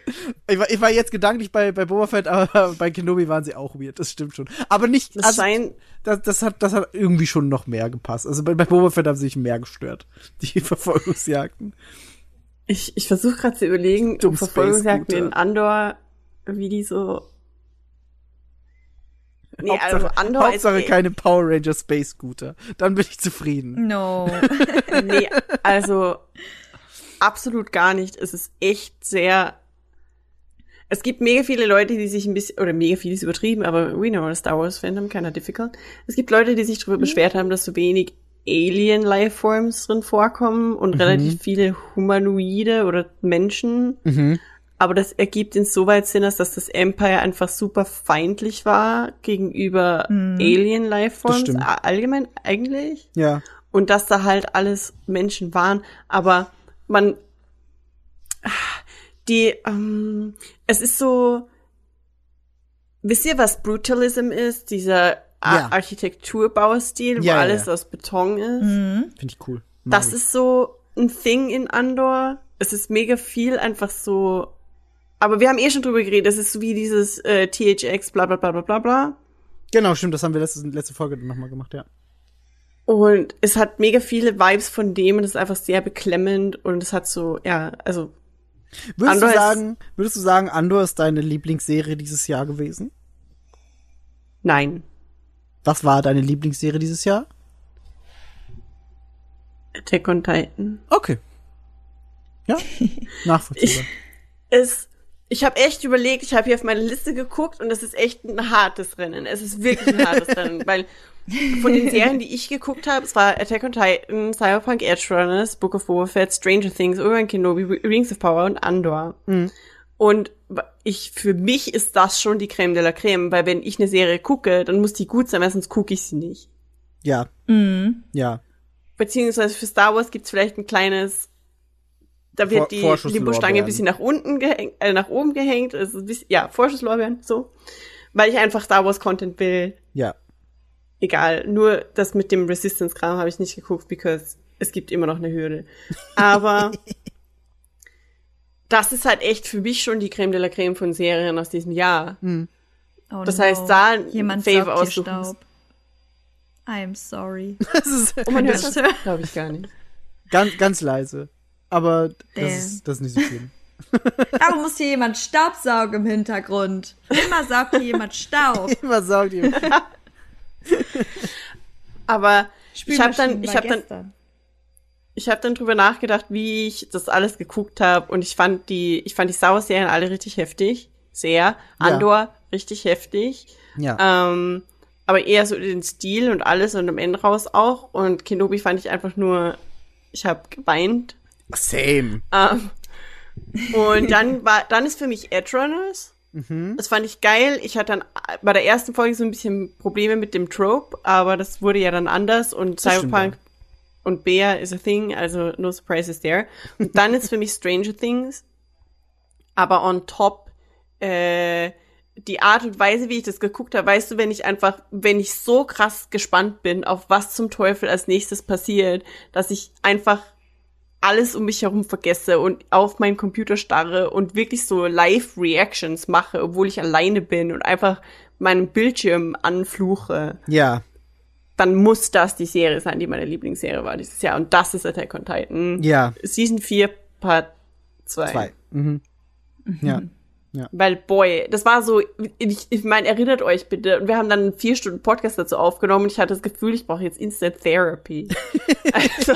S2: ich, war, ich war jetzt gedanklich bei, bei Boba Fett, aber bei Kenobi waren sie auch weird. Das stimmt schon. Aber nicht,
S4: das
S2: also,
S4: scheint,
S2: das, das hat, das hat irgendwie schon noch mehr gepasst. Also bei, bei Boba Fett haben sie sich mehr gestört. Die Verfolgungsjagden.
S4: ich, ich versuche gerade zu überlegen,
S2: Dumm
S4: um Verfolgungsjagden in Andor, wie die so. Nee,
S2: Hauptsache,
S4: also Andor
S2: Hauptsache
S4: ist,
S2: keine Power Ranger Space Scooter. Dann bin ich zufrieden.
S3: No.
S4: Nee, also absolut gar nicht. Es ist echt sehr. Es gibt mega viele Leute, die sich ein bisschen, oder mega viel ist übertrieben, aber we know, Star Wars Fandom, keiner difficult. Es gibt Leute, die sich darüber beschwert haben, dass so wenig Alien Lifeforms drin vorkommen und relativ viele Humanoide oder Menschen.
S2: Mhm.
S4: Aber das ergibt insoweit Sinn, als dass das Empire einfach super feindlich war gegenüber Alien Lifeforms. Allgemein eigentlich
S2: Ja.
S4: und dass da halt alles Menschen waren, aber man die ähm, es ist so wisst ihr was Brutalism ist dieser
S2: Ja.
S4: Architekturbaustil wo
S2: Ja, ja,
S4: alles
S2: ja.
S4: aus Beton ist
S3: Mhm.
S2: Finde ich cool. Mag
S4: das
S2: ich.
S4: ist so ein Thing in Andor es ist mega viel einfach so Aber wir haben eh schon drüber geredet, das ist so wie dieses äh, THX, bla bla bla bla bla bla.
S2: Genau, stimmt, das haben wir letzte, letzte Folge nochmal gemacht, ja.
S4: Und es hat mega viele Vibes von dem und es ist einfach sehr beklemmend und es hat so, ja, also
S2: Würdest
S4: Andor
S2: du sagen, würdest du sagen, Andor ist deine Lieblingsserie dieses Jahr gewesen?
S4: nein.
S2: Was war deine Lieblingsserie dieses Jahr?
S4: Attack on Titan.
S2: Okay. Ja, nachvollziehbar.
S4: Es, ich habe echt überlegt, ich habe hier auf meine Liste geguckt und es ist echt ein hartes Rennen. Es ist wirklich ein hartes Rennen, weil von den Serien, die ich geguckt habe, es war Attack on Titan, Cyberpunk Edge Runners, Book of Fett, Stranger Things, Obi-Wan Kenobi, Rings of Power und Andor. Und ich, für mich ist das schon die Creme de la Creme, weil wenn ich eine Serie gucke, dann muss die gut sein, weil sonst gucke ich sie nicht.
S2: ja, ja.
S4: Beziehungsweise für Star Wars gibt's vielleicht ein kleines, da wird
S2: Vor-
S4: die. Limbo-Stange ein bisschen nach unten gehängt, äh, nach oben gehängt. Ein bisschen, ja, Vorschusslorbeeren, so. Weil ich einfach Star Wars Content will.
S2: Ja.
S4: Egal. Nur das mit dem Resistance-Kram habe ich nicht geguckt, because es gibt immer noch eine Hürde. Aber das ist halt echt für mich schon die Creme de la Creme von Serien aus diesem Jahr.
S3: Oh
S4: Das
S3: no.
S4: heißt, da
S3: Jemand
S4: Fave aussuchen.
S3: I'm sorry.
S2: Das ist
S4: Oh, man hört
S3: Das-
S4: das, glaube ich, gar nicht.
S2: ganz, ganz leise. Aber das ist, das ist nicht so schlimm.
S3: Darum muss hier jemand Staub saugen im Hintergrund. Immer saugt hier jemand Staub.
S2: Immer saugt ihr.
S4: Aber ich habe dann, ich habe dann, ich habe dann drüber nachgedacht, wie ich das alles geguckt habe und ich fand die, ich fand die Star Wars Serien alle richtig heftig, sehr. Andor richtig heftig,
S2: Ja.
S4: ähm, aber eher so den Stil und alles und am Ende raus auch. Und Kenobi fand ich einfach nur, ich habe geweint.
S2: Same.
S4: Ähm, und dann war, dann ist für mich Edge Runners. Das fand ich geil. Ich hatte dann bei der ersten Folge so ein bisschen Probleme mit dem Trope, aber das wurde ja dann anders und
S2: Das
S4: Cyberpunk und Bear is a thing, also no surprises there. Und dann ist für mich Stranger Things, aber on top äh, die Art und Weise, wie ich das geguckt habe, weißt du, wenn ich einfach, wenn ich so krass gespannt bin, auf was zum Teufel als nächstes passiert, dass ich einfach alles um mich herum vergesse und auf meinen Computer starre und wirklich so Live-Reactions mache, obwohl ich alleine bin und einfach meinen Bildschirm anfluche,
S2: Ja.
S4: dann muss das die Serie sein, die meine Lieblingsserie war dieses Jahr. Und das ist Attack on Titan.
S2: Ja.
S4: Season 4, Part 2.
S2: Zwei. Mhm. Ja.
S4: Weil, boy, das war so, ich, ich meine, erinnert euch bitte, und wir haben dann einen vier Stunden Podcast dazu aufgenommen und ich hatte das Gefühl, ich brauche jetzt Instant Therapy. also,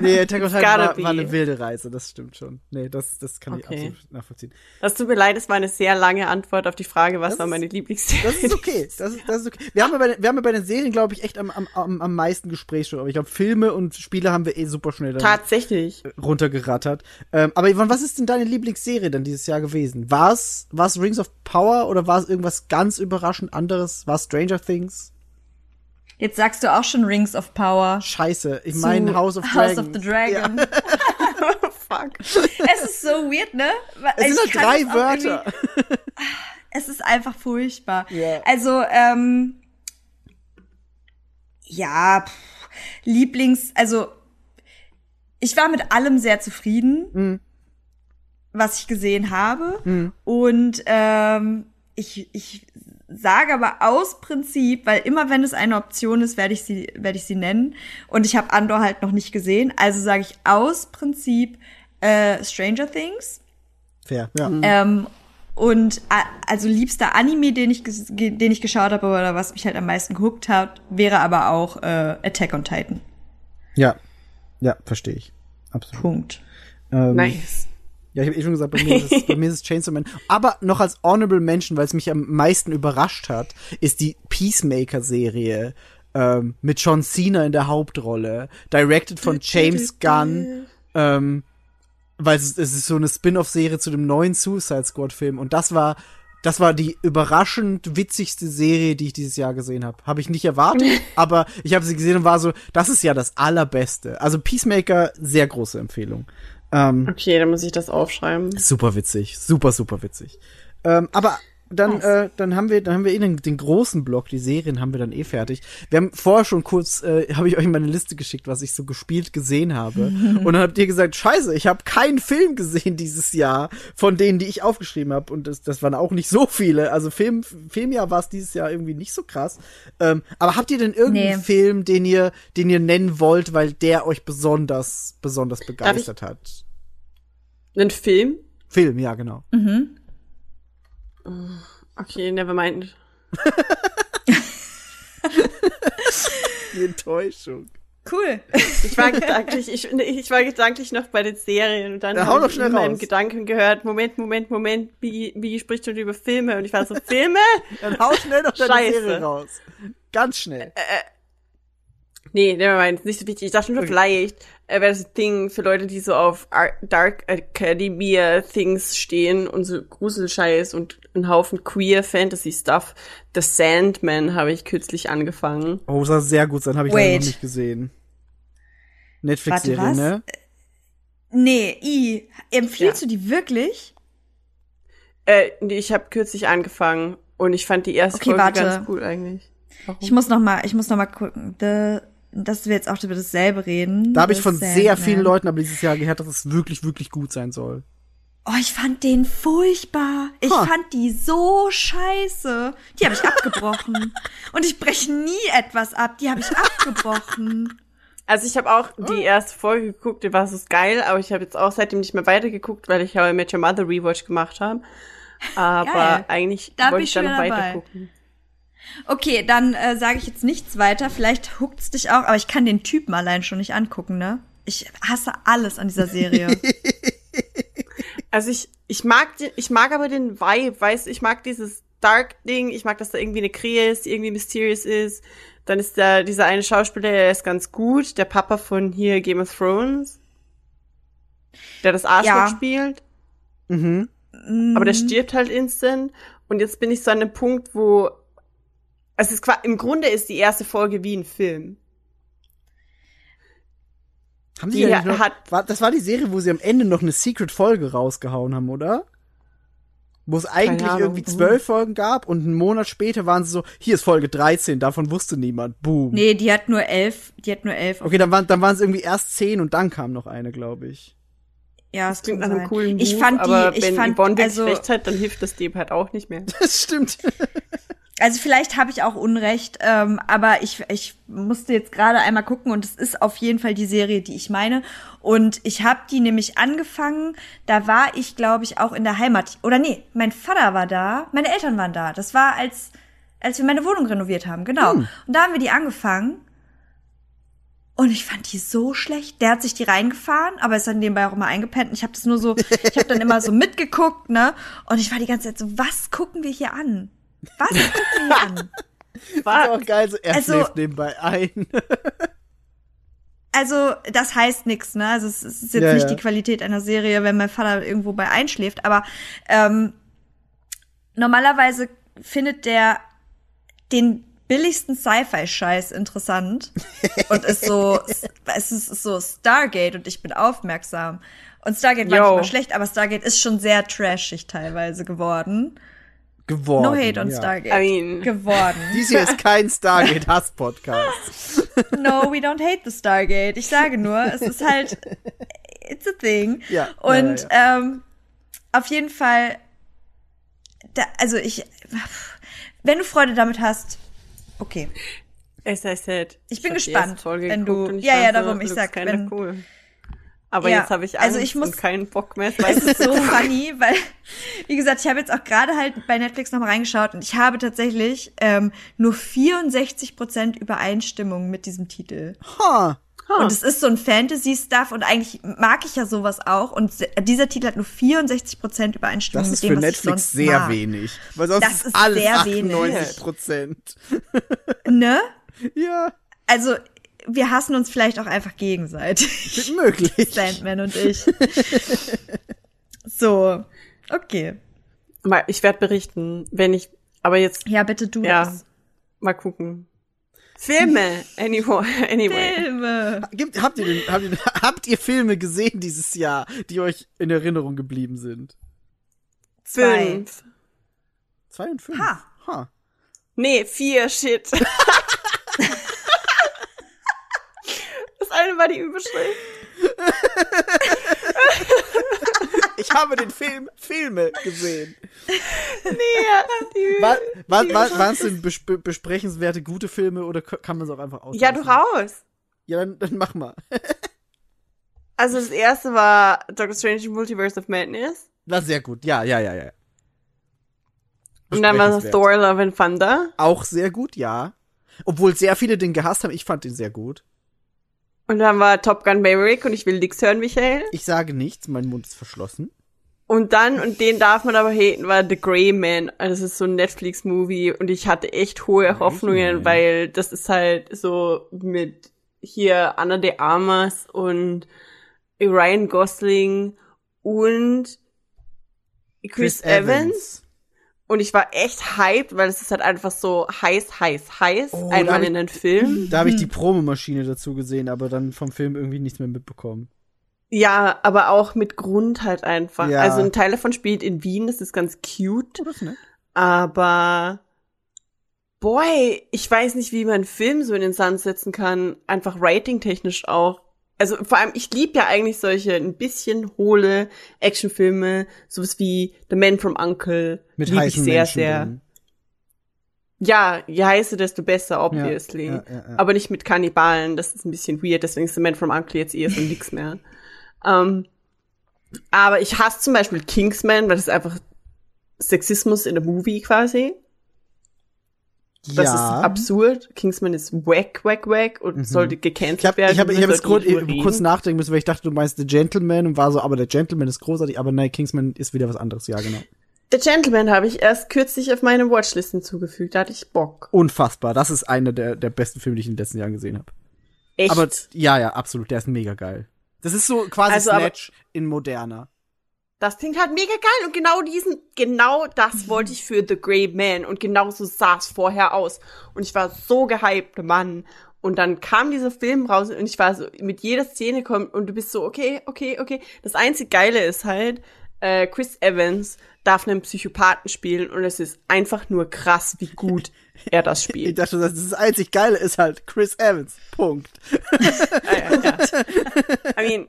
S2: Nee, Attack on Titan war, war eine wilde Reise, das stimmt schon. Nee, das, das kann ich
S4: Okay.
S2: absolut nachvollziehen.
S4: das tut mir leid, es war eine sehr lange Antwort auf die Frage, was
S2: Das
S4: war meine Lieblingsserie.
S2: Das ist okay. Das ist, das ist okay. Wir haben ja bei den, wir haben ja bei den Serien, glaube ich, echt am, am, am, am meisten Gesprächsstoff. Aber ich glaube, Filme und Spiele haben wir eh super schnell dann
S4: Tatsächlich.
S2: runtergerattert. Ähm, aber Yvonne, was ist denn deine Lieblingsserie denn dieses Jahr gewesen? War es Rings of Power oder war es irgendwas ganz überraschend anderes? War es Stranger Things?
S3: Jetzt sagst du auch schon Rings of Power.
S2: Scheiße, ich meine House of
S3: House
S2: Dragons.
S3: of the Dragon.
S4: Fuck.
S3: Es ist so weird, ne?
S2: Es sind
S3: ich
S2: halt
S3: kann
S2: drei Wörter.
S3: Es ist einfach furchtbar.
S2: Ja.
S3: Also, ähm, ja, pff, Lieblings, also ich war mit allem sehr zufrieden,
S2: Mhm.
S3: Was ich gesehen habe. Und ähm, ich, ich sage aber aus Prinzip, weil immer wenn es eine Option ist, werde ich sie, werde ich sie nennen. Und ich habe Andor halt noch nicht gesehen. Also sage ich aus Prinzip äh, Stranger Things.
S2: Fair, ja.
S3: Ähm, und also liebster Anime, den ich, den ich geschaut habe oder was mich halt am meisten gehuckt hat, wäre aber auch äh, Attack on Titan.
S2: Ja, ja, verstehe ich. Absolut.
S3: Punkt.
S2: Ähm,
S4: Nice.
S2: Ja, ich habe eh schon gesagt, bei mir, ist es, bei mir ist es Chainsaw Man. Aber noch als Honorable Mention, weil es mich am meisten überrascht hat, ist die Peacemaker-Serie ähm, mit John Cena in der Hauptrolle, directed von James Gunn, ähm, weil es, es ist so eine Spin-off-Serie zu dem neuen Suicide Squad-Film und das war das war die überraschend witzigste Serie, die ich dieses Jahr gesehen habe. Habe ich nicht erwartet, aber ich habe sie gesehen und war so, das ist ja das allerbeste. Also Peacemaker, sehr große Empfehlung. Ähm,
S4: Okay, dann muss ich das aufschreiben.
S2: Super witzig, super, super witzig. Ähm, aber dann,
S3: Nice.
S2: äh, dann haben wir, dann haben wir eh den, den großen Block, die Serien haben wir dann eh fertig. Wir haben vorher schon kurz, äh, habe ich euch meine Liste geschickt, was ich so gespielt gesehen habe. Und dann habt ihr gesagt, scheiße, ich habe keinen Film gesehen dieses Jahr von denen, die ich aufgeschrieben habe. Und das, das waren auch nicht so viele. Also Film, Filmjahr war es dieses Jahr irgendwie nicht so krass. Ähm, aber habt ihr denn irgendeinen
S3: Nee.
S2: Film, den ihr, den ihr nennen wollt, weil der euch besonders, besonders begeistert hat?
S4: Ein Film?
S2: Film, ja, genau.
S4: Okay, never mind.
S2: Die Enttäuschung.
S3: Cool.
S4: Ich war gedanklich, ich, ich war gedanklich noch bei den Serien und dann
S2: Ja,
S4: habe ich in meinen
S2: raus.
S4: Gedanken gehört, Moment, Moment, Moment, Biggie, Biggie spricht schon über Filme und ich war so, Filme?
S2: Dann hau schnell noch deine
S4: Scheiße.
S2: Serie raus. Ganz schnell.
S4: Nee, never mind, nicht so wichtig. Ich dachte nur, vielleicht äh, wäre das ein Ding für Leute, die so auf Ar Dark Academia Things stehen und so Gruselscheiß und einen Haufen queer Fantasy Stuff. The Sandman habe ich kürzlich angefangen.
S2: Oh, sah sehr gut sein, habe ich leider noch nicht gesehen. Netflix-Serie, ne?
S3: Nee, I. Empfiehlst
S4: Ja.
S3: du die wirklich?
S4: Äh, nee, ich habe kürzlich angefangen und ich fand die erste
S3: Okay,
S4: Folge
S3: warte.
S4: ganz cool eigentlich. Warum?
S3: Ich muss noch mal, ich muss noch mal gucken. The, dass wir jetzt auch über dasselbe reden.
S2: Da habe ich von sehr vielen Leuten aber dieses Jahr gehört, dass es wirklich, wirklich gut sein soll.
S3: Oh, ich fand den furchtbar. Ich
S2: Ha.
S3: fand die so scheiße. Die habe ich abgebrochen. Und ich breche nie etwas ab. Die habe ich abgebrochen.
S4: Also ich habe auch die erste Folge geguckt, die war so geil, aber ich habe jetzt auch seitdem nicht mehr weitergeguckt, weil ich ja mit Your Mother Rewatch gemacht habe. Aber
S3: Geil.
S4: eigentlich
S3: Da bin
S4: wollte
S3: ich
S4: ich dann
S3: schon
S4: noch
S3: wieder
S4: weiter
S3: dabei.
S4: gucken.
S3: Okay, dann äh, sage ich jetzt nichts weiter. Vielleicht huckt's dich auch, aber ich kann den Typen allein schon nicht angucken, ne? Ich hasse alles an dieser Serie.
S4: Also ich, ich mag den, ich mag aber den Vibe, weißt du, ich mag dieses Dark-Ding, ich mag, dass da irgendwie eine Krähe ist, die irgendwie mysterious ist. Dann ist da dieser eine Schauspieler, der ist ganz gut, der Papa von hier Game of Thrones. Der das Arschloch
S3: Ja.
S4: spielt.
S2: Mhm.
S4: Aber der stirbt halt instant. Und jetzt bin ich so an einem Punkt, wo. Also es ist, im Grunde ist die erste Folge wie ein Film.
S2: Haben sie
S4: Die
S2: ja noch,
S4: hat-
S2: war, das war die Serie, wo sie am Ende noch eine Secret-Folge rausgehauen haben, oder? Wo es eigentlich
S4: Ahnung.
S2: irgendwie zwölf Folgen gab und einen Monat später waren sie so, hier ist Folge 13, davon wusste niemand. Boom.
S3: nee, die hat nur elf. Die hat nur elf.
S2: Okay, dann waren, dann waren es irgendwie erst zehn und dann kam noch eine, glaube ich.
S3: Ja,
S4: Das
S3: es
S4: klingt nach einem coolen
S3: Ich
S4: Move,
S3: fand die,
S4: aber
S3: ich
S4: wenn
S3: fand,
S4: Yvonne wirklich
S3: also,
S4: recht hat, dann hilft das dem halt auch nicht mehr.
S2: Das stimmt.
S3: also vielleicht habe ich auch Unrecht, ähm, aber ich, ich musste jetzt gerade einmal gucken und es ist auf jeden Fall die Serie, die ich meine. Und ich habe die nämlich angefangen, da war ich, glaube ich, auch in der Heimat. Oder nee, mein Vater war da, meine Eltern waren da. Das war, als, als wir meine Wohnung renoviert haben, genau. Und da haben wir die angefangen. Und ich fand die so schlecht. Der hat sich die reingefahren, aber ist dann nebenbei auch immer eingepennt. Und ich habe das nur so, ich habe dann immer so mitgeguckt, ne? Und ich war die ganze Zeit so, was gucken wir hier an? Was gucken wir an?
S2: Das ist
S4: Was?
S2: auch geil, so er
S3: Also-
S2: schläft nebenbei ein.
S3: Also, das heißt nix, ne? Also, es ist jetzt
S2: Ja,
S3: nicht
S2: ja.
S3: die Qualität einer Serie, wenn mein Vater irgendwo bei einschläft, aber ähm, normalerweise findet der den billigsten Sci-Fi-Scheiß interessant und ist so, es ist so Stargate und ich bin aufmerksam. Und Stargate war
S4: Yo.
S3: nicht mal schlecht, aber Stargate ist schon sehr trashig teilweise geworden.
S2: Geworden.
S3: No hate on
S2: ja.
S3: Stargate.
S4: I mean-
S3: geworden.
S2: Dies hier ist kein Stargate-Hass-Podcast.
S3: No, we don't hate the Stargate. Ich sage nur, es ist halt, it's a thing.
S2: Ja,
S3: Und
S2: ja,
S3: Ähm, auf jeden Fall, da, also ich, wenn du Freude damit hast, okay.
S4: As I said.
S3: Ich bin gespannt, wenn du- ja, ja, darum, ich sag, wenn-
S4: cool. Aber
S3: Ja,
S4: jetzt habe ich
S3: also
S4: Angst
S3: ich muss-
S4: und keinen Bock mehr.
S3: Es ist so funny, weil, wie gesagt, ich habe jetzt auch gerade halt bei Netflix nochmal reingeschaut und ich habe tatsächlich ähm, nur 64% Übereinstimmung mit diesem Titel.
S2: Ha.
S3: Und es ist so ein Fantasy-Stuff und eigentlich mag ich ja sowas auch. Und se- dieser Titel hat nur 64% Übereinstimmung
S2: Das
S3: mit
S2: ist
S3: dem,
S2: für
S3: was ich
S2: Netflix
S3: sonst
S2: sehr
S3: mag.
S2: wenig. Weil sonst
S3: Das
S2: ist
S3: ist
S2: alles
S3: sehr wenig.
S2: 98 Prozent.
S3: Ne?
S2: Ja,
S3: Also, wir hassen uns vielleicht auch einfach gegenseitig.
S2: möglich.
S3: Sandman und ich. so, okay.
S4: Mal, ich werde berichten, wenn ich, aber jetzt,
S3: Ja, bitte du
S4: ja,
S3: das.
S4: mal gucken. Filme, anyway. anyway.
S3: Filme.
S2: Gibt, habt, ihr denn, habt, ihr, habt ihr Filme gesehen dieses Jahr, die euch in Erinnerung geblieben sind?
S3: Zwei.
S4: Fünf.
S2: Zwei und fünf.
S3: Ha.
S2: Ha.
S4: Nee, vier, shit. eine war die Überschrift.
S2: Ich habe den Film Filme gesehen.
S4: Nee, die,
S2: War, war,
S4: die
S2: war, waren es denn bes besprechenswerte gute Filme oder kann man es auch einfach aus?
S4: Ja, du raus.
S2: Ja, dann, dann mach mal.
S4: Also das erste war Doctor Strange Multiverse of Madness.
S2: War sehr gut. Ja, ja, ja, ja.
S4: Und dann war es. Thor Love and Thunder.
S2: Auch sehr gut, ja. Obwohl sehr viele den gehasst haben, ich fand den sehr gut.
S4: Und dann war Top Gun Maverick und ich will nix hören, Michael.
S2: Ich sage nichts, mein Mund ist verschlossen.
S4: Und dann, und den darf man aber haten, war The Grey Man. Also das ist so ein Netflix-Movie und ich hatte echt hohe Hoffnungen,
S2: Man.
S4: weil das ist halt so mit hier Anna de Armas und Ryan Gosling und Chris, Evans. Und ich war echt hyped, weil es ist halt einfach so heiß, heiß, heiß.
S2: Oh, da
S4: einmal in den Film.
S2: Da habe ich die Promomaschine dazu gesehen, aber dann vom Film irgendwie nichts mehr mitbekommen.
S4: Ja, aber auch mit Grund halt einfach.
S2: Ja.
S4: Also ein Teil davon spielt in Wien, das ist ganz cute.
S2: Oh, das ist.
S4: Aber boy, ich weiß nicht, wie man einen Film so in den Sand setzen kann. Einfach ratingtechnisch auch. Also vor allem, ich lieb ja eigentlich solche ein bisschen hohle Actionfilme, sowas wie The Man from Uncle.
S2: Mit
S4: lieb ich
S2: heißen
S4: sehr,
S2: Menschen
S4: sehr.
S2: drin.
S4: Ja, je heißer, desto besser, obviously.
S2: Ja, ja, ja.
S4: Aber nicht mit Kannibalen, das ist ein bisschen weird, deswegen ist The Man from Uncle jetzt eher so nix mehr. Ähm, aber ich hasse zum Beispiel Kingsman, weil das ist einfach Sexismus in der Movie quasi. Das
S2: ja.
S4: ist absurd. Kingsman ist wack, wack, wack und sollte gecancelt
S2: Ich habe
S4: werden.
S2: ich hab, ich
S4: Wir
S2: hab jetzt kurz, kurz nachdenken müssen, weil ich dachte, du meinst The Gentleman und war so, aber der Gentleman ist großartig, aber nein, Kingsman ist wieder was anderes, ja, genau.
S4: The Gentleman habe ich erst kürzlich auf meine Watchlisten zugefügt, da hatte ich Bock.
S2: Unfassbar. Das ist einer der, der besten Filme, die ich in den letzten Jahren gesehen habe.
S4: Echt.
S2: Aber ja, ja, absolut, der ist mega geil. Das ist so quasi
S4: Also,
S2: Snatch in moderner.
S4: Das klingt halt mega geil und genau diesen, genau das wollte ich für The Grey Man und genau so sah es vorher aus. Und ich war so gehypt, Mann. Und dann kam dieser Film raus und ich war so, mit jeder Szene kommt und du bist so, okay, okay, okay. Das einzige Geile ist halt, äh, Chris Evans darf einen Psychopathen spielen und es ist einfach nur krass, wie gut er das
S2: Ich
S4: spielt.
S2: dachte, das, das einzig Geile ist halt Chris Evans. Punkt.
S4: ja, ja, ja. I mean,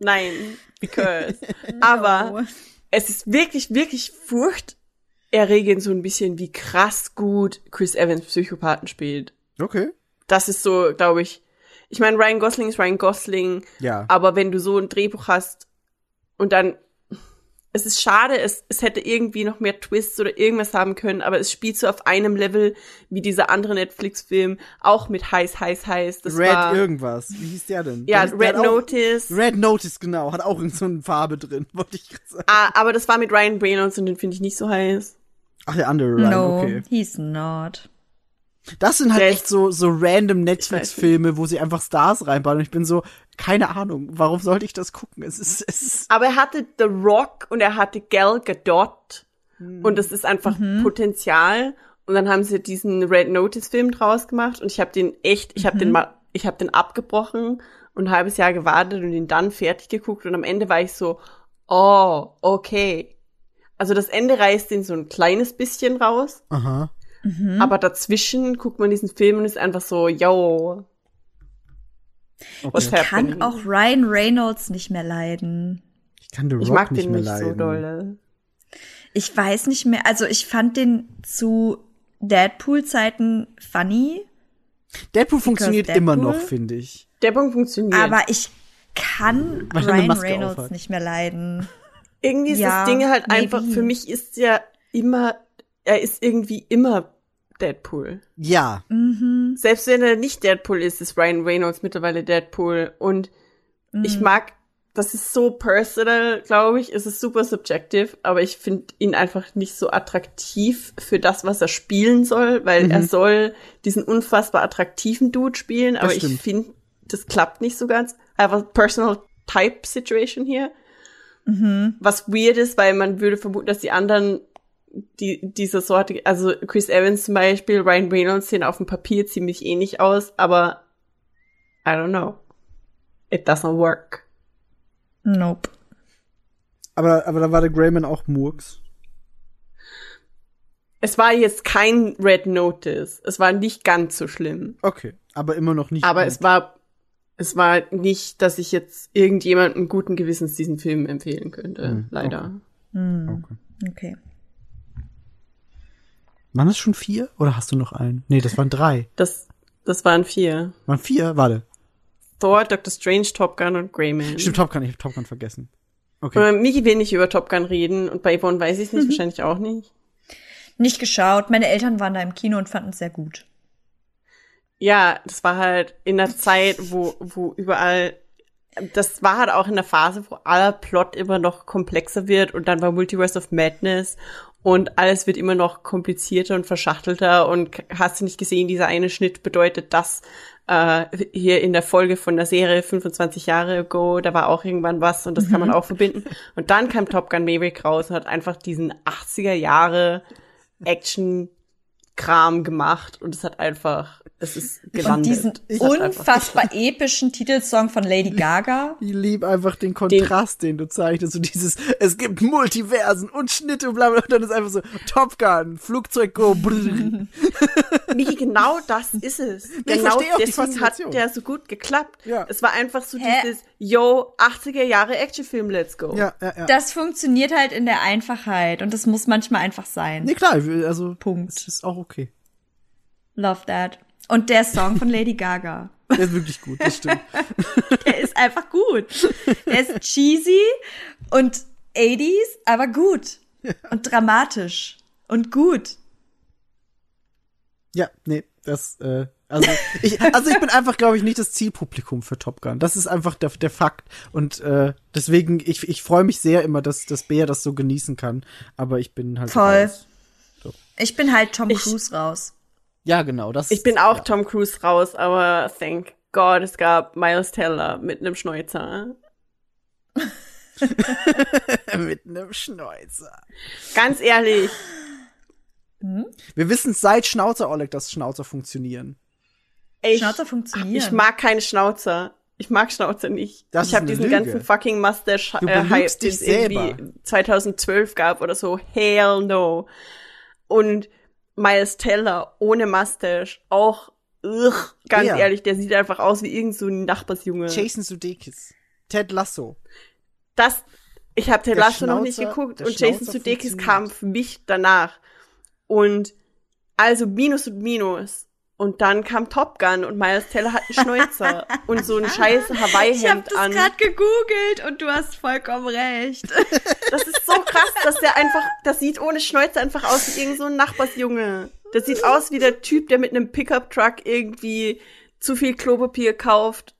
S4: nein, because. Aber es ist wirklich, wirklich furchterregend so ein bisschen, wie krass gut Chris Evans Psychopathen spielt.
S2: Okay.
S4: Das ist so, glaube ich. Ich meine, Ryan Gosling ist Ryan Gosling,
S2: Ja.
S4: aber wenn du so ein Drehbuch hast und dann es ist schade, es, es hätte irgendwie noch mehr Twists oder irgendwas haben können, aber es spielt so auf einem Level wie dieser andere Netflix-Film, auch mit heiß, heiß, heiß. Das
S2: Red
S4: war,
S2: irgendwas. Wie hieß der denn?
S4: ja,
S2: Der
S4: Red
S2: hat auch-
S4: Notice.
S2: Red Notice, genau. Hat auch irgend so eine Farbe drin, wollte ich gerade sagen.
S4: Ah, aber das war mit Ryan Reynolds und den finde ich nicht so heiß.
S2: Ach, der andere Ryan,
S3: no,
S2: okay.
S3: he's not.
S2: Das sind halt echt so, so random Netflix-Filme, wo sie einfach Stars reinbauen. Und ich bin so, keine Ahnung, warum sollte ich das gucken? Es ist, es ist,
S4: Aber er hatte The Rock und er hatte Gal Gadot.
S2: Hm.
S4: Und das ist einfach Potenzial. Und dann haben sie diesen Red Notice Film draus gemacht und ich habe den echt, ich habe den mal, ich habe den abgebrochen und ein halbes Jahr gewartet und ihn dann fertig geguckt und am Ende war ich so, oh, okay. Also das Ende reißt den so ein kleines bisschen raus,
S2: aha.
S4: Aber dazwischen guckt man diesen Film und ist einfach so, yo,
S2: Okay.
S4: happening?
S3: Kann auch Ryan Reynolds nicht mehr leiden.
S2: Ich kann The Rock
S4: ich mag
S2: nicht
S4: den
S2: mehr
S4: nicht
S2: leiden.
S4: so dolle.
S3: Ich weiß nicht mehr, also ich fand den zu Deadpool-Zeiten funny,
S2: Deadpool funktioniert
S3: Deadpool?
S2: immer noch, finde ich.
S4: Punkt funktioniert.
S3: aber ich kann
S2: Weil
S3: Ryan Reynolds
S2: aufhat.
S3: nicht mehr leiden.
S4: irgendwie ist
S3: Ja,
S4: das Ding halt
S3: maybe.
S4: einfach, für mich ist ja immer, er ist irgendwie immer Deadpool.
S2: Ja.
S3: Mhm.
S4: Selbst wenn er nicht Deadpool ist, ist Ryan Reynolds mittlerweile Deadpool. Und ich
S3: Mhm.
S4: mag, das ist so personal, glaube ich. Es ist super subjective, aber ich finde ihn einfach nicht so attraktiv für das, was er spielen soll, weil er soll diesen unfassbar attraktiven Dude spielen, aber ich finde, das klappt nicht so ganz. Einfach personal type situation hier. Was weird ist, weil man würde vermuten, dass die anderen die, dieser Sorte, also Chris Evans zum Beispiel, Ryan Reynolds sehen auf dem Papier ziemlich ähnlich aus, aber I don't know. It doesn't work.
S3: Nope.
S2: Aber, aber da war der Greyman auch Murks.
S4: Es war jetzt kein Red Notice. Es war nicht ganz so schlimm.
S2: Okay, aber immer noch nicht.
S4: Aber
S2: gut.
S4: es war, es war nicht, dass ich jetzt irgendjemandem guten Gewissens diesen Film empfehlen könnte.
S2: Hm,
S4: leider.
S2: Okay.
S3: Okay.
S2: Waren es schon vier oder hast du noch einen? Nee, das waren drei.
S4: Das, das waren vier.
S2: Waren vier? Warte.
S4: Thor, Doctor Strange, Top Gun und Greyman.
S2: Stimmt, Top Gun, ich hab Top Gun vergessen. Okay.
S4: Miki will nicht über Top Gun reden und bei Yvonne weiß ich es nicht, wahrscheinlich auch nicht.
S3: Nicht geschaut. Meine Eltern waren da im Kino und fanden es sehr gut.
S4: Ja, das war halt in der Zeit, wo, wo überall, das war halt auch in der Phase, wo aller Plot immer noch komplexer wird und dann war Multiverse of Madness und alles wird immer noch komplizierter und verschachtelter und hast du nicht gesehen, dieser eine Schnitt bedeutet das äh, hier in der Folge von der Serie 25 Jahre ago, da war auch irgendwann was und das kann man auch verbinden. Und dann kam Top Gun Maverick raus und hat einfach diesen 80er Jahre Action Kram gemacht und es hat einfach, es ist
S3: Und
S4: gelandet.
S3: diesen
S4: hat einfach
S3: unfassbar epischen Titelsong von Lady Gaga.
S2: Ich lieb einfach den Kontrast, den, du zeichnest. So dieses, es gibt Multiversen und Schnitte und bla bla. Und dann ist einfach so Top Gun, Flugzeug go. brrr.
S4: Miki, genau das ist es.
S2: ich
S4: genau deswegen hat der so gut geklappt.
S2: Ja.
S4: Es war einfach so
S3: Hä?
S4: dieses, yo, 80er Jahre Actionfilm, let's go.
S2: ja, ja, ja.
S3: Das funktioniert halt in der Einfachheit und das muss manchmal einfach sein.
S2: nee, klar, also,
S3: Punkt.
S2: es ist auch okay.
S3: Love that. Und der Song von Lady Gaga.
S2: Der ist wirklich gut, das stimmt.
S3: Der ist einfach gut. Der ist cheesy und 80s, aber gut. Und dramatisch. Und gut.
S2: Ja, nee, das, äh, also ich, also ich bin einfach, glaube ich, nicht das Zielpublikum für Top Gun. Das ist einfach der, der Fakt. Und äh, deswegen, ich, ich freue mich sehr immer, dass, dass Bea das so genießen kann. Aber ich bin halt
S3: Voll.
S2: raus.
S3: Ich bin halt Tom
S4: Ich-
S3: Cruise raus.
S2: Ja, genau. Das,
S4: Ich bin auch
S2: ja.
S4: Tom Cruise raus, aber thank God, es gab Miles Teller mit einem Schnäuzer.
S2: mit einem Schnäuzer.
S4: Ganz ehrlich,
S2: Wir wissen seit Schnauzer Oleg, dass Schnauzer funktionieren.
S4: ich,
S3: Schnauzer funktionieren.
S4: ich mag keine Schnauzer. Ich mag Schnauzer nicht.
S2: Das
S4: ich
S2: ist
S4: habe diesen
S2: Lüge.
S4: ganzen fucking Mustache
S2: Du
S4: äh, den es irgendwie
S2: selber.
S4: 2012 gab oder so. Hell no. Und Miles Teller ohne Mustache auch ugh, ganz
S2: Wer?
S4: ehrlich, der sieht einfach aus wie irgend so ein Nachbarsjunge.
S2: Jason Sudeikis. Ted Lasso.
S4: Das ich habe Ted
S2: Der
S4: Lasso noch nicht
S2: Schnauzer-
S4: geguckt und Jason
S2: Schnauzer
S4: Sudeikis kam für mich danach. Und also Minus und Minus. Und dann kam Top Gun und Miles Teller hat einen Schnäuzer und so ein scheiß
S3: ich habe
S4: Hawaii-Hemd
S3: das
S4: an.
S3: gerade gegoogelt und du hast vollkommen recht.
S4: Das ist so krass, dass der einfach, das sieht ohne Schnäuzer einfach aus wie irgend so ein Nachbarsjunge. Das sieht aus wie der Typ, der mit einem Pickup-Truck irgendwie zu viel Klopapier kauft,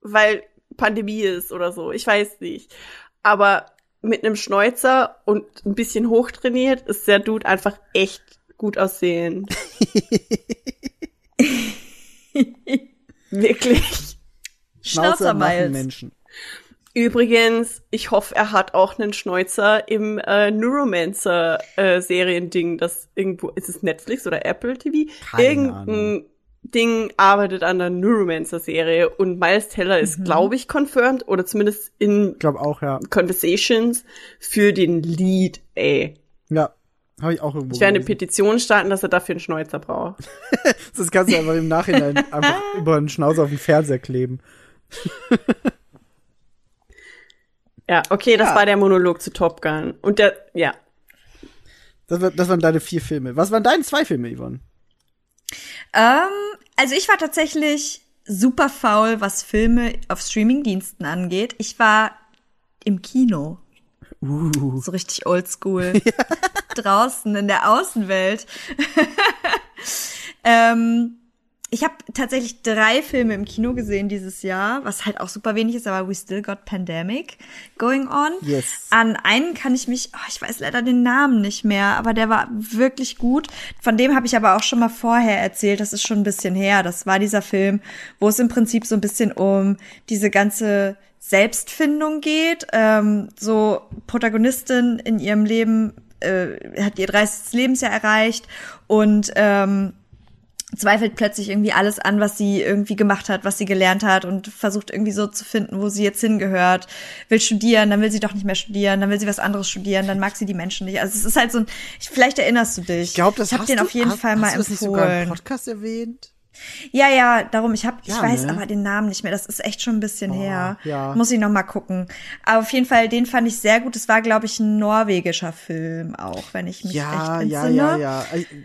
S4: weil Pandemie ist oder so. Ich weiß nicht. Aber mit einem Schnäuzer und ein bisschen hochtrainiert ist der Dude einfach echt gut aussehen. Wirklich.
S3: Schnauzer
S2: machen
S3: Miles.
S2: Menschen.
S4: Übrigens, ich hoffe, er hat auch einen Schnäuzer im äh, Neuromancer-Seriending, das irgendwo, ist es Netflix oder Apple TV?
S2: Keine
S4: Irgendein
S2: Ahnung.
S4: Ding arbeitet an der Neuromancer-Serie und Miles Teller ist, glaube ich, confirmed oder zumindest in
S2: Ich glaube auch, ja.
S4: Conversations für den Lead, ey.
S2: Ja. Habe ich auch irgendwo
S4: Ich werde eine. Petition starten, dass er dafür einen Schnäuzer braucht.
S2: Das kannst du einfach im Nachhinein einfach über einen Schnauzer auf den Fernseher kleben.
S4: Ja, okay, das
S2: Ja.
S4: war der Monolog zu Top Gun. Und der, ja.
S2: Das, war, das waren deine vier Filme. Was waren deine zwei Filme, Yvonne?
S3: Ähm, also ich war tatsächlich super faul, was Filme auf Streamingdiensten angeht. Ich war im Kino.
S2: Uh.
S3: So richtig oldschool. Draußen in der Außenwelt. ähm, ich habe tatsächlich drei Filme im Kino gesehen dieses Jahr, was halt auch super wenig ist, aber we still got pandemic going on.
S2: Yes.
S3: An einen kann ich mich, oh, ich weiß leider den Namen nicht mehr, aber der war wirklich gut. Von dem habe ich aber auch schon mal vorher erzählt, das ist schon ein bisschen her. Das war dieser Film, wo es im Prinzip so ein bisschen um diese ganze Selbstfindung geht. Ähm, so Protagonistin in ihrem Leben äh, hat ihr 30. Lebensjahr erreicht und ähm, zweifelt plötzlich irgendwie alles an, was sie irgendwie gemacht hat, was sie gelernt hat und versucht irgendwie so zu finden, wo sie jetzt hingehört, will studieren, dann will sie doch nicht mehr studieren, dann will sie was anderes studieren, dann mag sie die Menschen nicht. Also es ist halt so ein, ich, vielleicht erinnerst du dich.
S2: Ich glaube, das
S3: ich hab
S2: hast
S3: den
S2: du,
S3: auf jeden
S2: hast,
S3: Fall mal
S2: hast du das nicht sogar im
S3: empfohlen.
S2: Podcast erwähnt?
S3: Ja, ja, darum, ich hab, ich
S2: Ja,
S3: weiß
S2: ne?
S3: aber den Namen nicht mehr. Das ist echt schon ein bisschen her.
S2: ja.
S3: Muss ich noch mal gucken. Aber auf jeden Fall, den fand ich sehr gut. Es war, glaube ich, ein norwegischer Film auch, wenn ich mich
S2: Ja,
S3: recht
S2: ja,
S3: entsinne.
S2: ja, ja.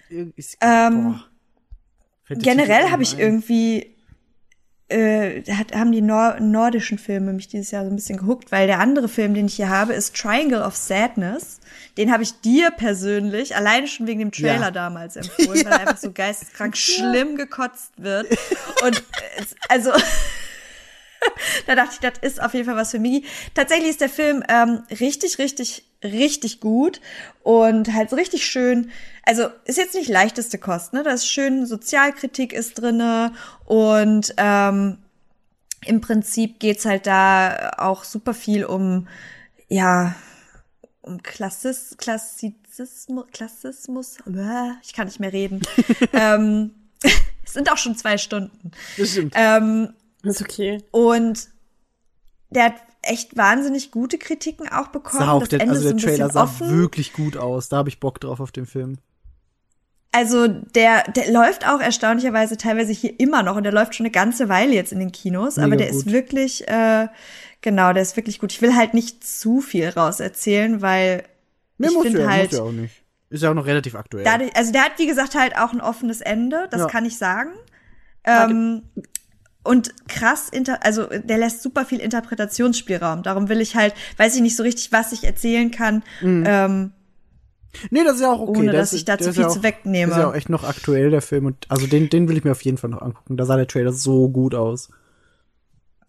S2: Äh, ist-
S3: Ähm,
S2: boah. Fällt der
S3: Generell
S2: Titel
S3: habe ich irgendwie äh, hat, haben die Nor nordischen Filme mich dieses Jahr so ein bisschen gehuckt, weil der andere Film, den ich hier habe, ist Triangle of Sadness. Den habe ich dir persönlich alleine schon wegen dem Trailer
S2: Ja.
S3: damals empfohlen, weil er einfach so geisteskrank schlimm gekotzt wird. Und also da dachte ich, das ist auf jeden Fall was für Migi. Tatsächlich ist der Film ähm, richtig, richtig, richtig gut und halt so richtig schön. Also ist jetzt nicht leichteste Kost, ne? Da ist schön Sozialkritik ist drinne und ähm, im Prinzip geht's halt da auch super viel um ja um Klassis, Klassizismus, Klassismus. Ich kann nicht mehr reden. ähm, es sind auch schon zwei Stunden.
S2: Das stimmt.
S3: Ähm,
S4: Ist okay.
S3: und der hat echt wahnsinnig gute Kritiken auch bekommen.
S2: sah auch
S3: das
S2: der,
S3: Ende
S2: also der
S3: so
S2: Trailer sah
S3: offen.
S2: wirklich gut aus. Da habe ich Bock drauf auf den Film.
S3: Also der, der läuft auch erstaunlicherweise teilweise hier immer noch und der läuft schon eine ganze Weile jetzt in den Kinos, aber
S2: Mega
S3: der
S2: gut.
S3: ist wirklich, äh, genau, der ist wirklich gut. Ich will halt nicht zu viel raus erzählen, weil
S2: Nee,
S3: ich finde
S2: ja,
S3: halt,
S2: muss ja auch nicht. Ist ja auch noch relativ aktuell.
S3: dadurch, also der hat wie gesagt halt auch ein offenes Ende, das
S2: Ja.
S3: kann ich sagen. Ähm, und krass, inter also der lässt super viel Interpretationsspielraum. Darum will ich halt, weiß ich nicht so richtig, was ich erzählen kann. Ähm,
S2: nee, das ist ja auch okay.
S3: ohne
S2: Der
S3: dass ich da zu viel
S2: ja
S3: zu
S2: auch,
S3: wegnehme.
S2: Ist ja auch echt noch aktuell, der Film. Und also den, den will ich mir auf jeden Fall noch angucken. Da sah der Trailer so gut aus.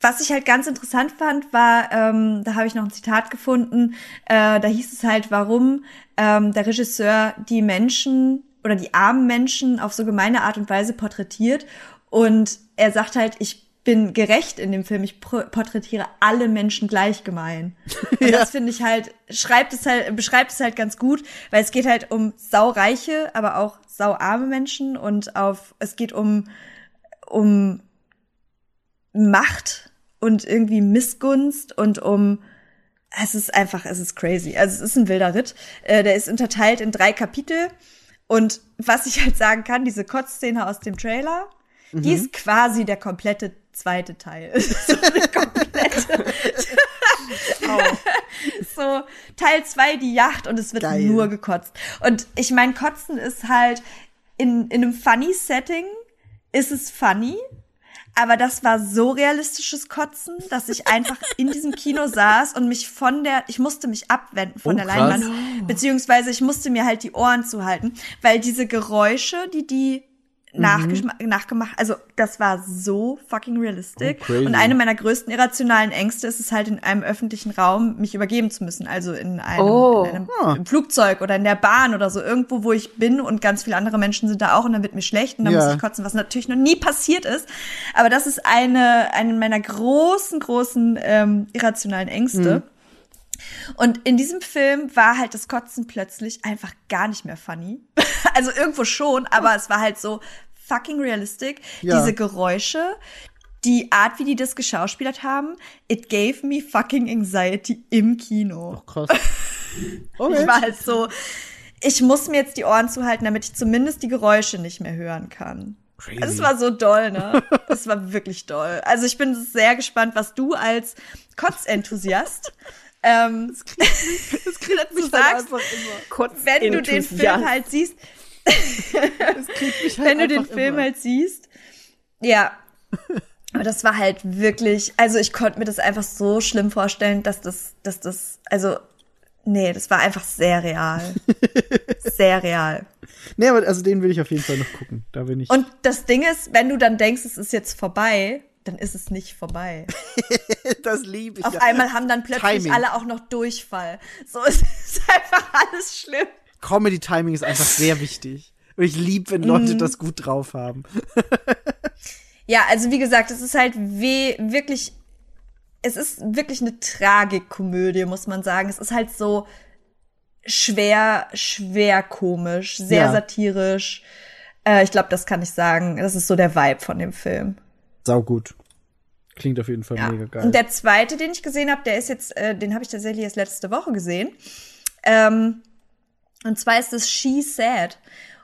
S3: Was ich halt ganz interessant fand, war, ähm, da habe ich noch ein Zitat gefunden, äh, da hieß es halt, warum ähm, der Regisseur die Menschen oder die armen Menschen auf so gemeine Art und Weise porträtiert. Und er sagt halt, ich bin gerecht in dem Film, ich porträtiere alle Menschen gleich gemein. Und das finde ich halt, schreibt es halt, beschreibt es halt ganz gut, weil es geht halt um saureiche, aber auch sauarme Menschen und auf, es geht um, um Macht und irgendwie Missgunst und um es ist einfach, es ist crazy. Also es ist ein wilder Ritt. Äh, der ist unterteilt in drei Kapitel. Und was ich halt sagen kann, diese Kotzszene aus dem Trailer, die ist quasi der komplette zweite Teil. so eine komplette. so Teil zwei die Yacht und es wird
S2: Geil.
S3: nur gekotzt. Und ich meine, Kotzen ist halt in, in einem funny Setting ist es funny, aber das war so realistisches Kotzen, dass ich einfach in diesem Kino saß und mich von der, ich musste mich abwenden von
S2: Oh,
S3: der
S2: krass.
S3: Leinwand, beziehungsweise ich musste mir halt die Ohren zuhalten, weil diese Geräusche, die die
S2: Mhm.
S3: nachgemacht, also das war so fucking realistic.
S2: Oh,
S3: und eine meiner größten irrationalen Ängste ist es halt in einem öffentlichen Raum mich übergeben zu müssen, also in einem,
S4: Oh.
S3: in einem
S2: Ah.
S3: Flugzeug oder in der Bahn oder so irgendwo, wo ich bin und ganz viele andere Menschen sind da auch und dann wird mir schlecht und dann
S2: Ja.
S3: muss ich kotzen, was natürlich noch nie passiert ist. Aber das ist eine, eine meiner großen, großen ähm, irrationalen Ängste. Und in diesem Film war halt das Kotzen plötzlich einfach gar nicht mehr funny. also irgendwo schon, aber es war halt so fucking realistic.
S2: Ja.
S3: Diese Geräusche, die Art, wie die das geschauspielert haben, it gave me fucking anxiety im Kino.
S2: Krass.
S3: Ich
S2: Okay.
S3: war halt so, ich muss mir jetzt die Ohren zuhalten, damit ich zumindest die Geräusche nicht mehr hören kann.
S2: Crazy.
S3: Es war so doll, ne? Es war wirklich doll. Also ich bin sehr gespannt, was du als Kotzenthusiast ähm,
S2: das kriegt
S3: du sagst,
S2: einfach immer.
S4: Kurz
S3: wenn du den Film halt siehst,
S2: Das kriegt mich halt
S3: wenn du den Film
S2: immer.
S3: halt siehst, ja. Aber das war halt wirklich, also ich konnte mir das einfach so schlimm vorstellen, dass das, dass das, also, nee, das war einfach sehr real. sehr real.
S2: Nee, aber also den will ich auf jeden Fall noch gucken. Da bin ich.
S3: Und das Ding ist, wenn du dann denkst, es ist jetzt vorbei, dann ist es nicht vorbei.
S2: das liebe ich.
S3: Auf
S2: ja.
S3: einmal haben dann plötzlich
S2: Timing.
S3: alle auch noch Durchfall. So es ist einfach alles schlimm.
S2: Comedy-Timing ist einfach sehr wichtig. Und ich liebe, wenn Leute
S3: Mhm.
S2: das gut drauf haben.
S3: Ja, also wie gesagt, es ist halt weh, wirklich, es ist wirklich eine Tragikkomödie, muss man sagen. Es ist halt so schwer, schwer komisch, sehr
S2: Ja.
S3: satirisch. Äh, ich glaube, das kann ich sagen. Das ist so der Vibe von dem Film.
S2: Sau gut. Klingt auf jeden Fall
S3: Ja.
S2: mega geil.
S3: Und der zweite, den ich gesehen habe, der ist jetzt, äh, den habe ich tatsächlich erst letzte Woche gesehen. Ähm, und zwar ist es She Said.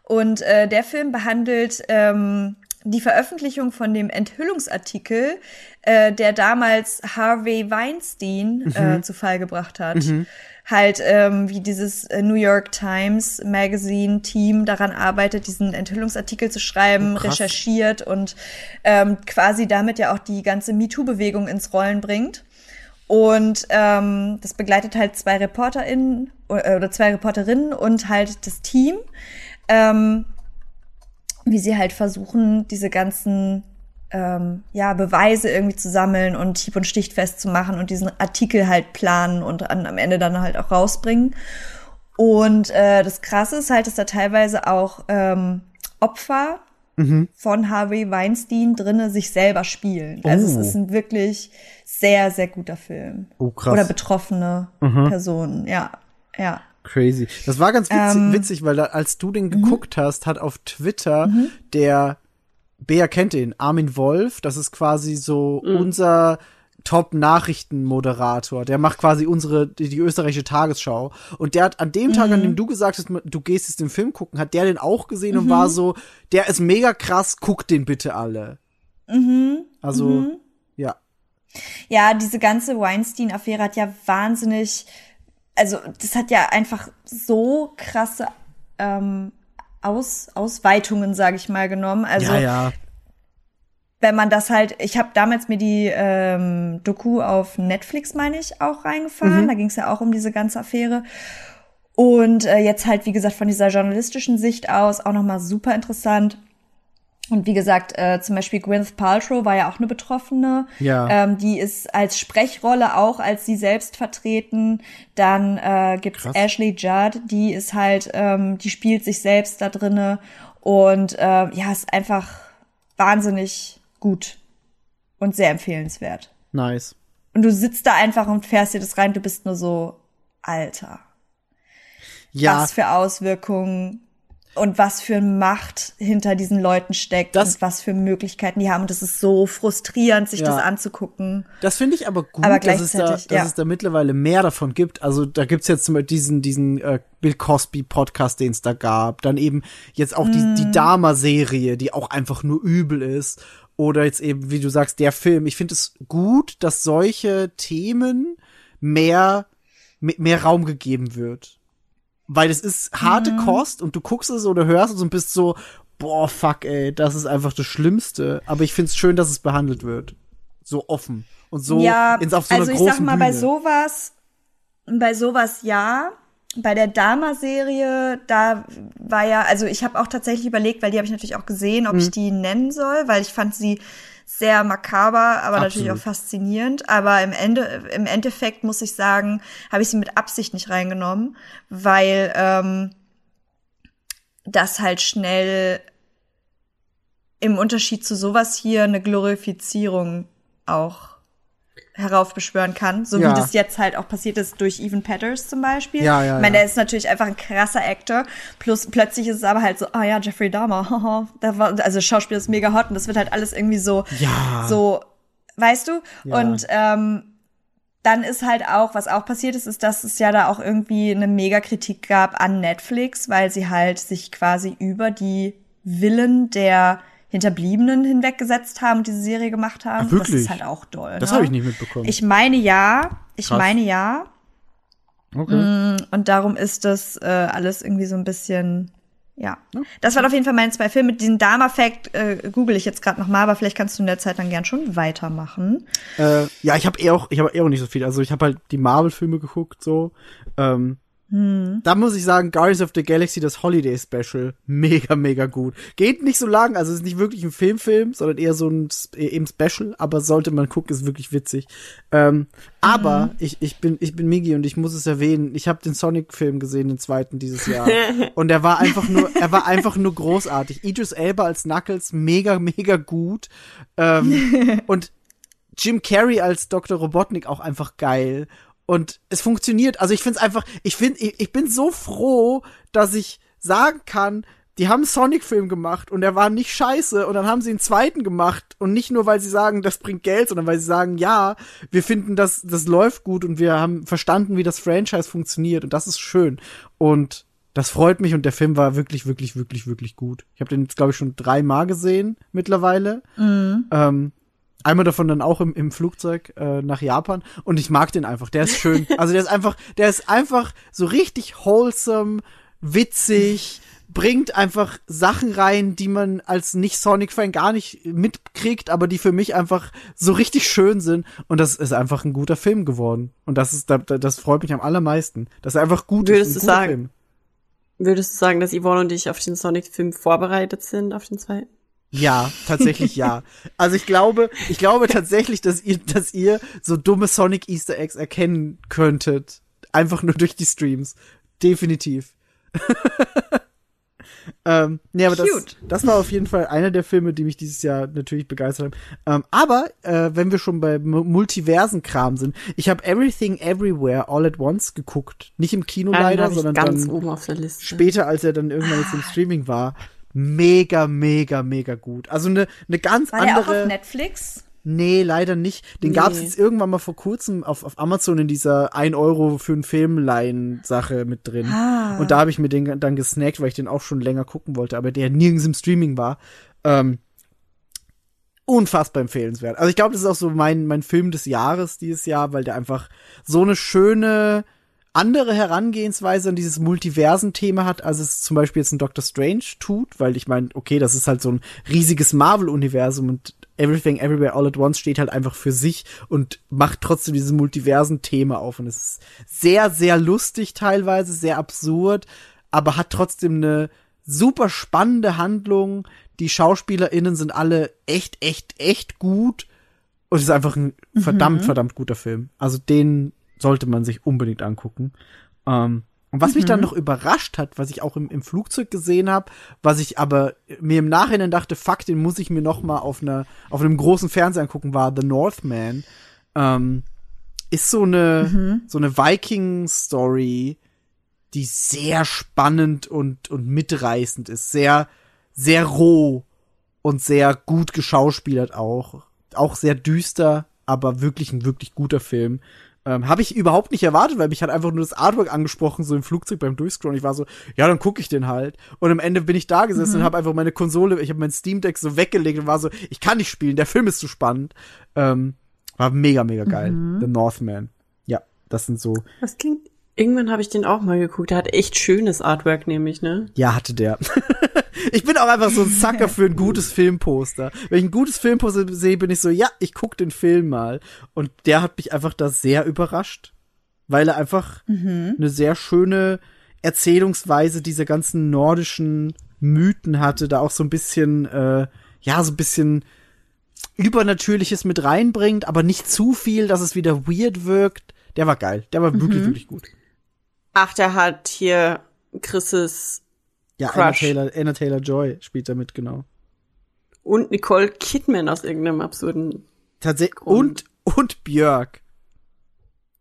S3: Und äh, der Film behandelt ähm, die Veröffentlichung von dem Enthüllungsartikel, äh, der damals Harvey Weinstein äh, zu Fall gebracht hat. Halt, ähm, wie dieses äh, New York Times Magazine Team daran arbeitet, diesen Enthüllungsartikel zu schreiben,
S2: Oh, krass.
S3: recherchiert und ähm, quasi damit ja auch die ganze MeToo-Bewegung ins Rollen bringt. Und ähm, das begleitet halt zwei ReporterInnen äh, oder zwei Reporterinnen und halt das Team, ähm, wie sie halt versuchen, diese ganzen ähm, ja, Beweise irgendwie zu sammeln und hieb- und stichfest zu machen und diesen Artikel halt planen und an, am Ende dann halt auch rausbringen. Und äh, das Krasse ist halt, dass da teilweise auch ähm, Opfer von Harvey Weinstein drinne sich selber spielen. Also
S2: Oh.
S3: es ist ein wirklich sehr, sehr guter Film.
S2: Oh, krass.
S3: Oder betroffene Personen, ja. Ja.
S2: Crazy. Das war ganz witzig,
S3: Ähm,
S2: witzig weil da, als du
S3: mhm.
S2: den geguckt hast, hat auf Twitter der Bea kennt ihn, Armin Wolf, das ist quasi so
S3: Mhm.
S2: unser Top-Nachrichten-Moderator. Der macht quasi unsere, die, die österreichische Tagesschau. Und der hat an dem Tag, an
S3: Mhm.
S2: dem du gesagt hast, du gehst jetzt den Film gucken, hat der den auch gesehen
S3: Mhm.
S2: und war so, der ist mega krass, guckt den bitte alle.
S3: Mhm.
S2: Also, ja.
S3: Diese ganze Weinstein-Affäre hat ja wahnsinnig, also das hat ja einfach so krasse ähm, Aus, Ausweitungen, sage ich mal, genommen. Also
S2: ja, ja.
S3: wenn man das halt, ich habe damals mir die ähm, Doku auf Netflix, meine ich, auch reingefahren. Da ging es ja auch um diese ganze Affäre. Und äh, jetzt halt, wie gesagt, von dieser journalistischen Sicht aus auch nochmal super interessant. Und wie gesagt, äh, zum Beispiel Gwyneth Paltrow war ja auch eine Betroffene.
S2: Ja.
S3: Ähm, die ist als Sprechrolle auch als sie selbst vertreten. Dann äh, gibt's
S2: Krass.
S3: Ashley Judd, die ist halt, ähm, die spielt sich selbst da drinne. Und äh, ja, ist einfach wahnsinnig gut und sehr empfehlenswert.
S2: Nice.
S3: Und du sitzt da einfach und fährst dir das rein, du bist nur so, Alter,
S2: Ja.
S3: was für Auswirkungen und was für Macht hinter diesen Leuten steckt
S2: Das-
S3: und was für Möglichkeiten die haben. Und das ist so frustrierend, sich
S2: Ja.
S3: das anzugucken.
S2: Das finde ich aber gut,
S3: Aber
S2: dass, es da, dass
S3: ja.
S2: es da mittlerweile mehr davon gibt. Also da gibt's jetzt zum Beispiel diesen, diesen äh, Bill Cosby Podcast, den es da gab. Dann eben jetzt auch die, die Dama-Serie, die auch einfach nur übel ist. Oder jetzt eben, wie du sagst, der Film. Ich finde es gut, dass solche Themen mehr, me- mehr Raum gegeben wird. Weil es ist harte Kost und du guckst es oder hörst es und bist so, boah, fuck, ey, das ist einfach das Schlimmste. Aber ich finde es schön, dass es behandelt wird. So offen. Und so
S3: ja,
S2: ins auf so
S3: also ich sag mal,
S2: Bühne.
S3: bei sowas, bei sowas ja. Bei der Dama-Serie, da war ja, also ich habe auch tatsächlich überlegt, weil die habe ich natürlich auch gesehen, ob ich
S2: Mhm.
S3: die nennen soll, weil ich fand sie sehr makaber, aber natürlich auch
S2: Absolut.
S3: faszinierend. Aber im Ende, im Endeffekt muss ich sagen, habe ich sie mit Absicht nicht reingenommen, weil ähm, das halt schnell im Unterschied zu sowas hier eine Glorifizierung auch heraufbeschwören kann, so
S2: Ja.
S3: wie das jetzt halt auch passiert ist durch Evan Peters zum Beispiel.
S2: Ja, ja,
S3: ich meine, der ist natürlich einfach ein krasser Actor. Plus plötzlich ist es aber halt so, ah ja, Jeffrey Dahmer, haha, da war, also Schauspieler ist mega hot und das wird halt alles irgendwie so,
S2: Ja.
S3: so, weißt du? Und ähm, dann ist halt auch, was auch passiert ist, ist, dass es ja da auch irgendwie eine Megakritik gab an Netflix, weil sie halt sich quasi über die Willen der Hinterbliebenen hinweggesetzt haben und diese Serie gemacht haben.
S2: Ah, wirklich?
S3: Das ist halt auch doll.
S2: Das
S3: ne?
S2: habe ich nicht mitbekommen.
S3: Ich meine ja, ich
S2: Krass.
S3: meine ja.
S2: okay.
S3: Und darum ist das äh, alles irgendwie so ein bisschen, ja. Das waren auf jeden Fall meine zwei Filme. Den Dama-Fact äh, google ich jetzt gerade noch mal, aber vielleicht kannst du in der Zeit dann gern schon weitermachen.
S2: Äh, ja, ich habe eher auch, ich habe eher auch nicht so viel. Also ich habe halt die Marvel-Filme geguckt, so. Ähm,
S3: Hm.
S2: Da muss ich sagen, Guardians of the Galaxy, das Holiday Special, mega, mega gut. Geht nicht so lang, also es ist nicht wirklich ein Filmfilm, sondern eher so ein eh, eben Special, aber sollte man gucken, ist wirklich witzig. Ähm, aber ich, ich bin, ich bin Migi und ich muss es erwähnen, ich habe den Sonic-Film gesehen, den zweiten dieses Jahr. und er war einfach nur, er war einfach nur großartig. Idris Elba als Knuckles, mega, mega gut. Ähm, und Jim Carrey als Dr. Robotnik auch einfach geil. Und es funktioniert. Also ich finde es einfach, ich finde, ich, ich bin so froh, dass ich sagen kann, die haben einen Sonic-Film gemacht und der war nicht scheiße und dann haben sie einen zweiten gemacht und nicht nur, weil sie sagen, das bringt Geld, sondern weil sie sagen, ja, wir finden das, das läuft gut und wir haben verstanden, wie das Franchise funktioniert und das ist schön und das freut mich und der Film war wirklich, wirklich, wirklich, wirklich gut. Ich habe den jetzt, glaube ich, schon dreimal gesehen mittlerweile. Ähm, einmal davon dann auch im, im Flugzeug äh, nach Japan und ich mag den einfach. Der ist schön. Also der ist einfach, der ist einfach so richtig wholesome, witzig, bringt einfach Sachen rein, die man als nicht Sonic-Fan gar nicht mitkriegt, aber die für mich einfach so richtig schön sind. Und das ist einfach ein guter Film geworden. Und das ist, da- da- das freut mich am allermeisten. Dass er einfach gut
S4: Würdest
S2: ist.
S4: du
S2: ein guter
S4: sagen-
S2: Film.
S4: Würdest du sagen, dass Yvonne und ich auf den Sonic-Film vorbereitet sind, auf den zweiten?
S2: Ja, tatsächlich ja. Also ich glaube, ich glaube tatsächlich, dass ihr, dass ihr so dumme Sonic Easter Eggs erkennen könntet. Einfach nur durch die Streams. Definitiv. ähm, nee, aber das,
S3: Cute.
S2: das war auf jeden Fall einer der Filme, die mich dieses Jahr natürlich begeistert haben. Ähm, aber äh, wenn wir schon bei Mu- Multiversen-Kram sind, ich habe Everything Everywhere All at Once geguckt. Nicht im Kino
S4: Ah, den
S2: leider, sondern
S4: ganz
S2: dann
S4: oben auf der Liste.
S2: später, als er dann irgendwann jetzt im Streaming war, mega, mega, mega gut. Also eine ne ganz
S3: War der auch
S2: andere.
S3: auf Netflix?
S2: nee, leider nicht. Den
S4: Nee.
S2: gab's jetzt irgendwann mal vor kurzem auf, auf Amazon in dieser 1 Euro für einen Film leihen Sache mit drin.
S3: Ah.
S2: Und da habe ich mir den dann gesnackt, weil ich den auch schon länger gucken wollte, aber der nirgends im Streaming war. Ähm, unfassbar empfehlenswert. Also ich glaube, das ist auch so mein, mein Film des Jahres dieses Jahr, weil der einfach so eine schöne andere Herangehensweise an dieses Multiversen-Thema hat, als es zum Beispiel jetzt ein Doctor Strange tut, weil ich meine, okay, das ist halt so ein riesiges Marvel-Universum und Everything Everywhere All at Once steht halt einfach für sich und macht trotzdem dieses Multiversen-Thema auf und es ist sehr, sehr lustig teilweise, sehr absurd, aber hat trotzdem eine super spannende Handlung. Die SchauspielerInnen sind alle echt, echt, echt gut. Und es ist einfach ein verdammt, verdammt guter Film. Also den sollte man sich unbedingt angucken. Ähm, und was mich dann noch überrascht hat, was ich auch im, im Flugzeug gesehen habe, was ich aber mir im Nachhinein dachte, fuck, den muss ich mir noch mal auf einer auf einem großen Fernseher angucken, war The Northman. Ähm, ist so eine so eine Viking-Story, die sehr spannend und und mitreißend ist, sehr sehr roh und sehr gut geschauspielert auch, auch sehr düster, aber wirklich ein wirklich guter Film. Ähm, habe ich überhaupt nicht erwartet, weil mich hat einfach nur das Artwork angesprochen, so im Flugzeug beim Durchscrollen. Ich war so, ja, dann gucke ich den halt. Und am Ende bin ich da gesessen und habe einfach meine Konsole, ich habe mein Steam Deck so weggelegt und war so, ich kann nicht spielen, der Film ist zu spannend. Ähm, war mega, mega geil. The Northman. Ja, das sind so,
S4: Das klingt. Irgendwann habe ich den auch mal geguckt. Der hat echt schönes Artwork, nämlich, ne?
S2: Ja, hatte der. ich bin auch einfach so ein Sucker für ein gutes Filmposter. Wenn ich ein gutes Filmposter sehe, bin ich so, ja, ich guck den Film mal. Und der hat mich einfach da sehr überrascht, weil er einfach eine sehr schöne Erzählungsweise dieser ganzen nordischen Mythen hatte, da auch so ein bisschen, äh, ja, so ein bisschen Übernatürliches mit reinbringt, aber nicht zu viel, dass es wieder weird wirkt. Der war geil. Der war wirklich, wirklich gut.
S4: Ach, der hat hier Chris's
S2: Ja, Anna
S4: Crush.
S2: Taylor, Anna Taylor Joy spielt damit, genau.
S4: und Nicole Kidman aus irgendeinem absurden.
S2: Tatsächlich. Und, und Björk.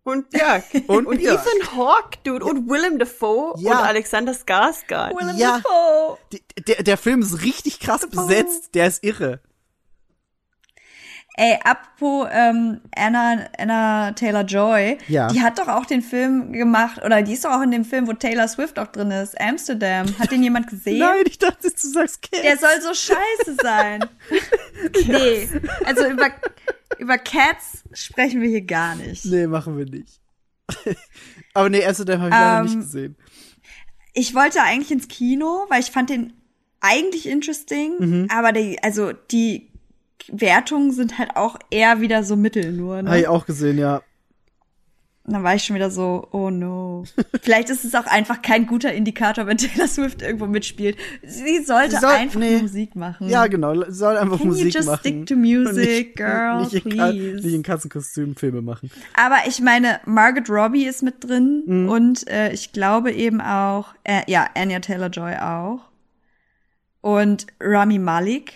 S4: Und ja,
S2: Und
S4: und
S2: Björk.
S4: Ethan Hawke, dude, und Willem Dafoe
S2: Ja.
S4: und Alexander Skarsgård.
S3: Willem
S2: Ja.
S3: Dafoe.
S2: Die, der, der Film ist richtig krass besetzt. Der ist irre.
S3: Ey, apropos ähm, Anna, Anna Taylor-Joy,
S2: Ja.
S3: die hat doch auch den Film gemacht, oder die ist doch auch in dem Film, wo Taylor Swift auch drin ist, Amsterdam. Hat den jemand gesehen?
S2: Nein, ich dachte, du sagst Cats.
S3: Der soll so scheiße sein. nee, also über, über Cats sprechen wir hier gar nicht.
S2: Nee, machen wir nicht. Aber nee, Amsterdam habe ich leider
S3: Ähm,
S2: nicht gesehen.
S3: Ich wollte eigentlich ins Kino, weil ich fand den eigentlich interesting,
S2: Mhm.
S3: aber die, also die Wertungen sind halt auch eher wieder so mittel nur. Ne?
S2: Habe ich auch gesehen, ja.
S3: Und dann war ich schon wieder so, oh no. Vielleicht ist es auch einfach kein guter Indikator, wenn Taylor Swift irgendwo mitspielt. Sie sollte
S2: Sie soll-
S3: einfach
S2: nee.
S3: Musik machen.
S2: Ja, genau. Soll einfach
S3: Can you
S2: Musik
S3: just
S2: machen.
S3: stick to music,
S2: nicht,
S3: girl,
S2: nicht, in,
S3: please?
S2: nicht in Katzenkostümen Filme machen.
S3: Aber ich meine, Margaret Robbie ist mit drin
S2: Mhm.
S3: und äh, ich glaube eben auch, äh, ja, Anya Taylor-Joy auch. Und Rami Malek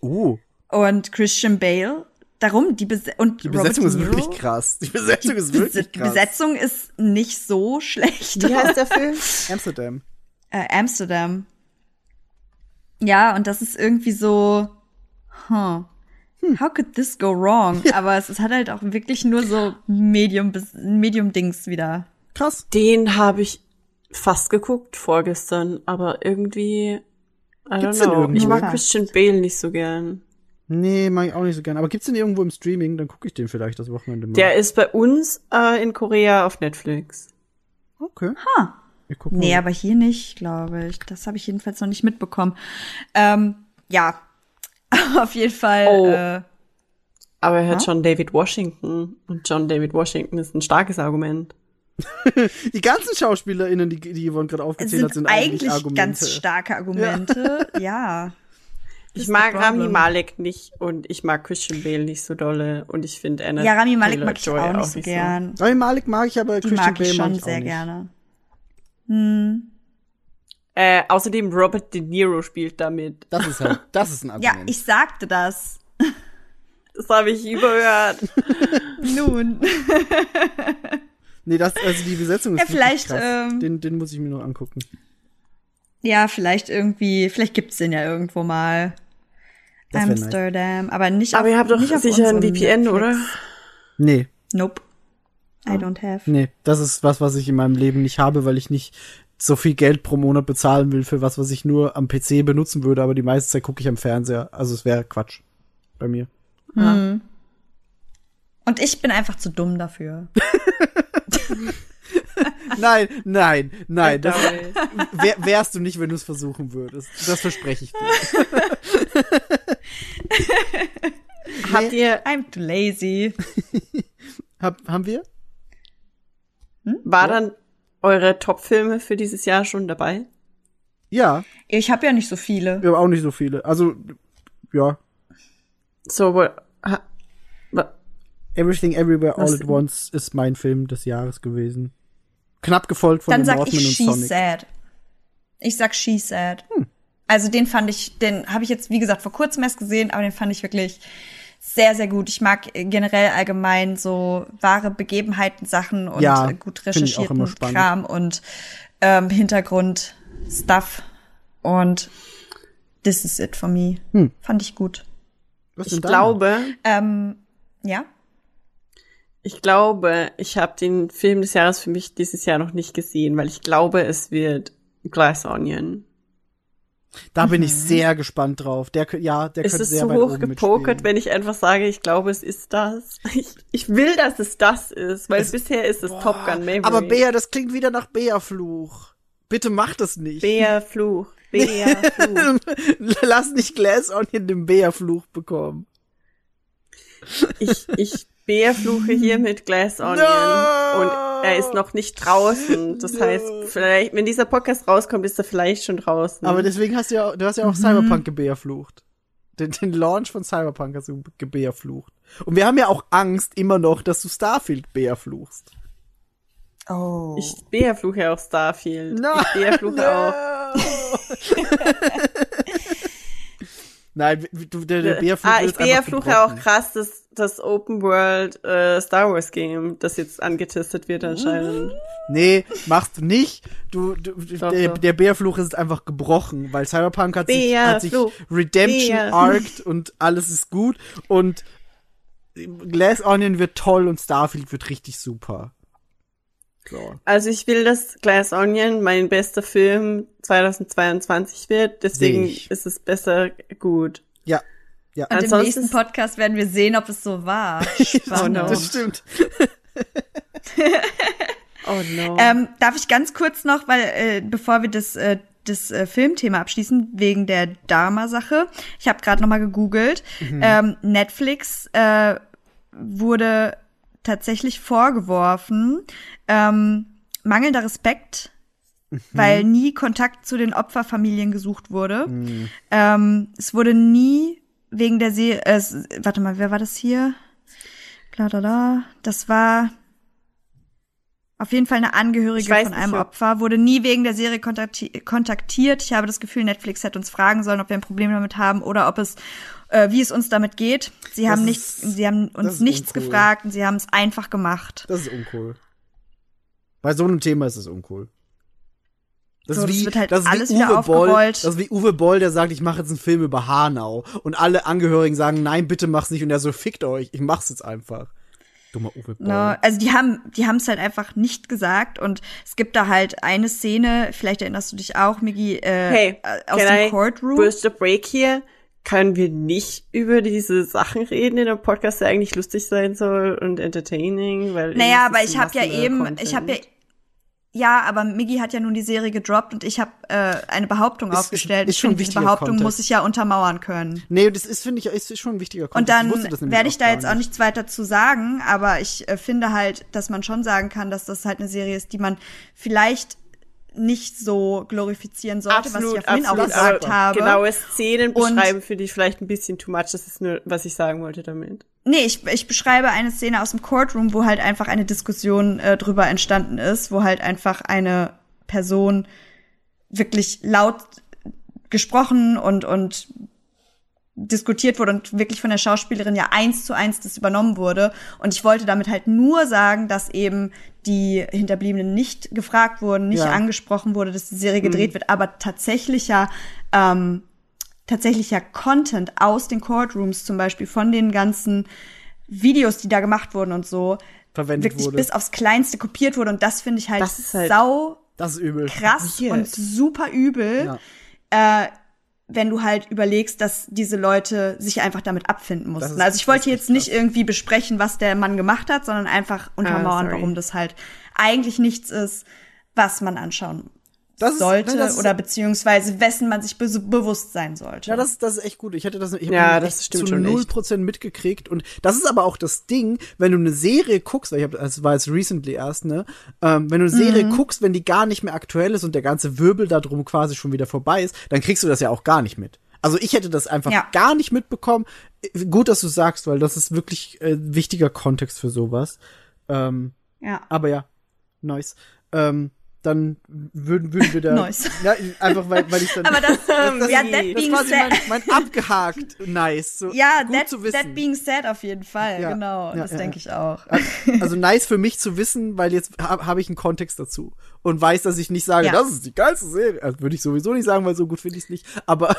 S2: Oh,
S3: und Christian Bale. Darum, die, Bes und
S2: die
S3: Robert
S2: Besetzung ist
S3: De Niro.
S2: wirklich krass. Die Besetzung ist
S3: Die
S2: wirklich
S3: Bes
S2: krass.
S3: Besetzung ist nicht so schlecht.
S4: Wie heißt der Film?
S2: Amsterdam.
S3: äh, Amsterdam. Ja, und das ist irgendwie so, huh, how could this go wrong? Aber es, es hat halt auch wirklich nur so Medium bis Medium-Dings wieder.
S2: Krass.
S4: Den habe ich fast geguckt vorgestern, aber irgendwie, I
S2: Gibt's
S4: don't know. Ich mag. Christian Bale nicht so gern.
S2: Nee, mag ich auch nicht so gern. Aber gibt's den irgendwo im Streaming? Dann gucke ich den vielleicht das Wochenende mal.
S4: Der ist bei uns äh, in Korea auf Netflix.
S2: okay.
S3: Ha.
S2: Ich guck mal.
S3: Nee, aber hier nicht, glaube ich. Das habe ich jedenfalls noch nicht mitbekommen. Ähm, ja, auf jeden Fall.
S4: Oh.
S3: Äh,
S4: Aber er hat? John David Washington und John David Washington ist ein starkes Argument.
S2: Die ganzen SchauspielerInnen, die, die Yvonne gerade aufgezählt hat,
S3: sind
S2: eigentlich,
S3: eigentlich
S2: Argumente.
S3: ganz starke Argumente. Ja.
S4: Ich mag Rami. Malek nicht und ich mag Christian Bale nicht so dolle und ich finde Anna
S3: Ja, Rami Malek mag ich
S4: Joy
S3: auch nicht so gern.
S2: Rami Malek mag ich, aber
S3: Die
S2: Christian
S3: mag
S2: Bale
S3: schon
S2: mag ich auch
S3: sehr
S2: nicht.
S3: gerne. Hm.
S4: Äh, außerdem Robert De Niro spielt damit.
S2: Das ist halt, das ist ein
S3: Ja,
S2: Argument.
S3: ich sagte das.
S4: Das habe ich überhört.
S3: Nun.
S2: nee, das, also die Besetzung ist
S3: Ja, vielleicht,
S2: krass.
S3: ähm,
S2: den, den muss ich mir noch angucken.
S3: Ja, vielleicht irgendwie, vielleicht gibt's den ja irgendwo mal.
S2: Das wär nice.
S3: Amsterdam, aber nicht
S4: Aber
S3: auf,
S4: ihr habt doch
S3: nicht
S4: sicher ein VPN,
S3: Netflix.
S4: oder?
S2: Nee,
S3: Nope. I don't have.
S2: nee, das ist was, was ich in meinem Leben nicht habe, weil ich nicht so viel Geld pro Monat bezahlen will für was, was ich nur am PC benutzen würde, aber die meiste Zeit gucke ich am Fernseher. Also es wäre Quatsch bei mir.
S3: Und ich bin einfach zu dumm dafür.
S2: Nein, nein, nein, das wär, wärst du nicht, wenn du es versuchen würdest. Das verspreche ich dir.
S4: Habt ihr,
S3: I'm too lazy.
S2: Hab, haben wir?
S4: war dann eure Top-Filme für dieses Jahr schon dabei?
S2: Ja,
S3: Ich habe ja nicht so viele.
S2: wir haben auch nicht so viele. Also, ja.
S4: So, ha, wa-
S2: Everything Everywhere All
S4: Was-
S2: at Once ist mein Film des Jahres gewesen. Knapp gefolgt von
S3: Dann
S2: The
S3: sag
S2: Northman
S3: ich
S2: und
S3: She
S2: Sonic.
S3: Said. Ich sag She Said.
S2: Hm.
S3: Also den fand ich, den habe ich jetzt, wie gesagt, vor kurzem erst gesehen, aber den fand ich wirklich sehr, sehr gut. Ich mag generell allgemein so wahre Begebenheiten, Sachen und
S2: Ja,
S3: gut
S2: ich
S3: recherchierten. Kram und ähm, Hintergrund, Stuff. Und this is it for me.
S2: Hm.
S3: Fand ich gut.
S2: Was
S4: ich glaube,
S3: Ähm, ja.
S4: Ich glaube, ich habe den Film des Jahres für mich dieses Jahr noch nicht gesehen, weil ich glaube, es wird Glass Onion.
S2: Da bin ich sehr gespannt drauf. Der, ja, der
S4: Ist
S2: könnte
S4: es
S2: sehr
S4: zu
S2: weit
S4: hoch gepokert, wenn ich einfach sage, ich glaube, es ist das? Ich, ich will, dass es das ist, weil
S2: Es-
S4: bisher ist es Top Gun Maverick.
S2: Aber Bea, das klingt wieder nach Bea-Fluch. Bitte mach das nicht.
S4: Bea Fluch. Bea Fluch.
S2: Lass nicht Glass Onion den Bea-Fluch bekommen.
S4: Ich, ich Bea fluche hier mit Glass Onion.
S2: No!
S4: Und er ist noch nicht draußen. Das
S2: No!
S4: heißt, vielleicht, wenn dieser Podcast rauskommt, ist er vielleicht schon draußen.
S2: Aber deswegen hast du ja, du hast ja auch Cyberpunk gebärflucht. Den, den Launch von Cyberpunk hast du gebärflucht. Und wir haben ja auch Angst immer noch, dass du Starfield bärfluchst.
S3: Oh.
S4: ich Bea fluche auch Starfield.
S2: Nein,
S4: Ich Bea fluche auch.
S2: Nein, du, der, der Bärfluch
S4: ah, ich Bea
S2: einfach
S4: fluche auch krass das, das Open World äh, Star Wars Game, das jetzt angetestet wird anscheinend.
S2: Nee, machst du nicht. Du, du
S4: Doch,
S2: der,
S4: doch.
S2: der Bärfluch ist einfach gebrochen, weil Cyberpunk hat sich, hat sich. Redemption
S4: Bär.
S2: arced und alles ist gut und Glass Onion wird toll und Starfield wird richtig super. So.
S4: Also ich will, dass Glass Onion mein bester Film 2022 wird, deswegen ist es besser gut.
S2: Ja. Ja.
S3: Und im
S4: Ansonsten
S3: nächsten
S4: ist-
S3: Podcast werden wir sehen, ob es so war. Spannend.
S4: no.
S2: Das stimmt.
S4: Oh no.
S3: Ähm, darf ich ganz kurz noch, weil äh, bevor wir das äh, das äh, Filmthema abschließen wegen der Dharma-Sache, ich habe gerade noch mal gegoogelt. Ähm, Netflix äh, wurde tatsächlich vorgeworfen ähm, mangelnder Respekt, weil nie Kontakt zu den Opferfamilien gesucht wurde. Ähm, es wurde nie wegen der Serie, äh, es- warte mal, wer war das hier? Bla, bla, bla. Das war auf jeden Fall eine Angehörige von
S4: nicht,
S3: einem
S4: ob-
S3: Opfer, wurde nie wegen der Serie kontakti kontaktiert. Ich habe das Gefühl, Netflix hätte uns fragen sollen, ob wir ein Problem damit haben oder ob es, äh, wie es uns damit geht. Sie
S2: Das
S3: haben
S2: ist-
S3: nichts, sie haben
S2: das
S3: uns
S2: ist
S3: nichts
S2: uncool.
S3: gefragt und sie haben es einfach gemacht.
S2: Das ist uncool. Bei so einem Thema ist es uncool. Das
S3: So,
S2: ist
S3: das
S2: wie,
S3: wird halt
S2: das ist
S3: alles
S2: wie
S3: wieder
S2: Uwe Boll,
S3: aufgerollt.
S2: das ist wie Uwe Boll, der sagt, ich mache jetzt einen Film über Hanau und alle Angehörigen sagen, nein, bitte mach's nicht und er so fickt euch, ich mach's jetzt einfach. Dummer Uwe Boll.
S3: No, also die haben, die haben es halt einfach nicht gesagt und es gibt da halt eine Szene, vielleicht erinnerst du dich auch, Migi, äh,
S4: Hey,
S3: äh, aus
S4: can
S3: dem
S4: I
S3: Courtroom.
S4: burst a break hier? Können wir nicht über diese Sachen reden in einem Podcast, der eigentlich lustig sein soll und entertaining? Weil
S3: Naja, aber ich habe ja eben,
S4: Content.
S3: ich habe ja, ja, aber Miggy hat ja nun die Serie gedroppt und ich habe äh, eine Behauptung
S2: Ist-
S3: aufgestellt.
S2: ist
S3: ich
S2: schon
S3: finde, diese
S2: wichtiger
S3: Behauptung
S2: Context.
S3: muss ich ja untermauern können.
S2: Nee, das ist, finde ich, ist schon ein wichtiger
S3: Und
S2: Kontext.
S3: dann
S2: das nämlich
S3: werde ich da jetzt auch nichts weiter zu sagen, aber ich äh, finde halt, dass man schon sagen kann, dass das halt eine Serie ist, die man vielleicht nicht so glorifizieren sollte,
S4: Absolut,
S3: was ich ja vorhin
S4: absolut.
S3: auch gesagt
S4: aber
S3: habe.
S4: Genaue Szenen
S3: Und-
S4: beschreiben finde ich vielleicht ein bisschen too much. Das ist nur, was ich sagen wollte damit.
S3: Nee, ich, ich beschreibe eine Szene aus dem Courtroom, wo halt einfach eine Diskussion äh, drüber entstanden ist, wo halt einfach eine Person wirklich laut gesprochen und, und diskutiert wurde und wirklich von der Schauspielerin ja eins zu eins das übernommen wurde. Und ich wollte damit halt nur sagen, dass eben die Hinterbliebenen nicht gefragt wurden, nicht
S2: Ja.
S3: angesprochen wurde, dass die Serie gedreht wird, aber tatsächlicher, ähm, tatsächlicher Content aus den Courtrooms, zum Beispiel von den ganzen Videos, die da gemacht wurden und so,
S2: Verwendet
S3: wirklich
S2: wurde.
S3: bis aufs Kleinste kopiert wurde. Und das finde ich halt,
S4: Das halt-
S3: sau
S2: Das
S3: krass
S4: Weird.
S3: und super übel,
S2: Ja.
S3: äh, wenn du halt überlegst, dass diese Leute sich einfach damit abfinden mussten. Also ich wollte jetzt nicht irgendwie besprechen, was der Mann gemacht hat, sondern einfach untermauern,
S4: sorry.
S3: warum das halt eigentlich nichts ist, was man anschauen
S2: Das ist-
S3: sollte
S2: nein, das ist-
S3: oder beziehungsweise wessen man sich be bewusst sein sollte.
S2: Ja, das, das ist echt gut. Ich hätte das, ich
S4: Ja, das stimmt
S2: zu
S4: schon
S2: null. Prozent mitgekriegt. Und das ist aber auch das Ding, wenn du eine Serie guckst, weil ich hab, das war jetzt recently erst, ne? Ähm, wenn du eine Serie
S3: Mhm.
S2: guckst, wenn die gar nicht mehr aktuell ist und der ganze Wirbel da drum quasi schon wieder vorbei ist, dann kriegst du das ja auch gar nicht mit. Also ich hätte das einfach
S3: Ja.
S2: gar nicht mitbekommen. Gut, dass du sagst, weil das ist wirklich äh, wichtiger Kontext für sowas. Ähm,
S3: ja.
S2: aber ja, nice. Ähm, dann würden, würden wir da.
S3: Nice.
S2: Ja, einfach weil, weil ich dann.
S3: Aber das, ähm,
S2: das,
S3: ja,
S2: ist-
S3: that
S2: das
S3: being
S2: ist quasi
S3: said,
S2: mein, mein abgehakt nice. So,
S3: ja,
S2: gut
S3: that,
S2: zu wissen.
S3: that being said auf jeden Fall,
S2: Ja,
S3: genau,
S2: ja,
S3: das
S2: ja,
S3: denke ich auch.
S2: also nice für mich zu wissen, weil jetzt habe hab ich einen Kontext dazu und weiß, dass ich nicht sage,
S3: Ja.
S2: das ist die geilste Serie. Also würde ich sowieso nicht sagen, weil so gut finde ich es nicht. Aber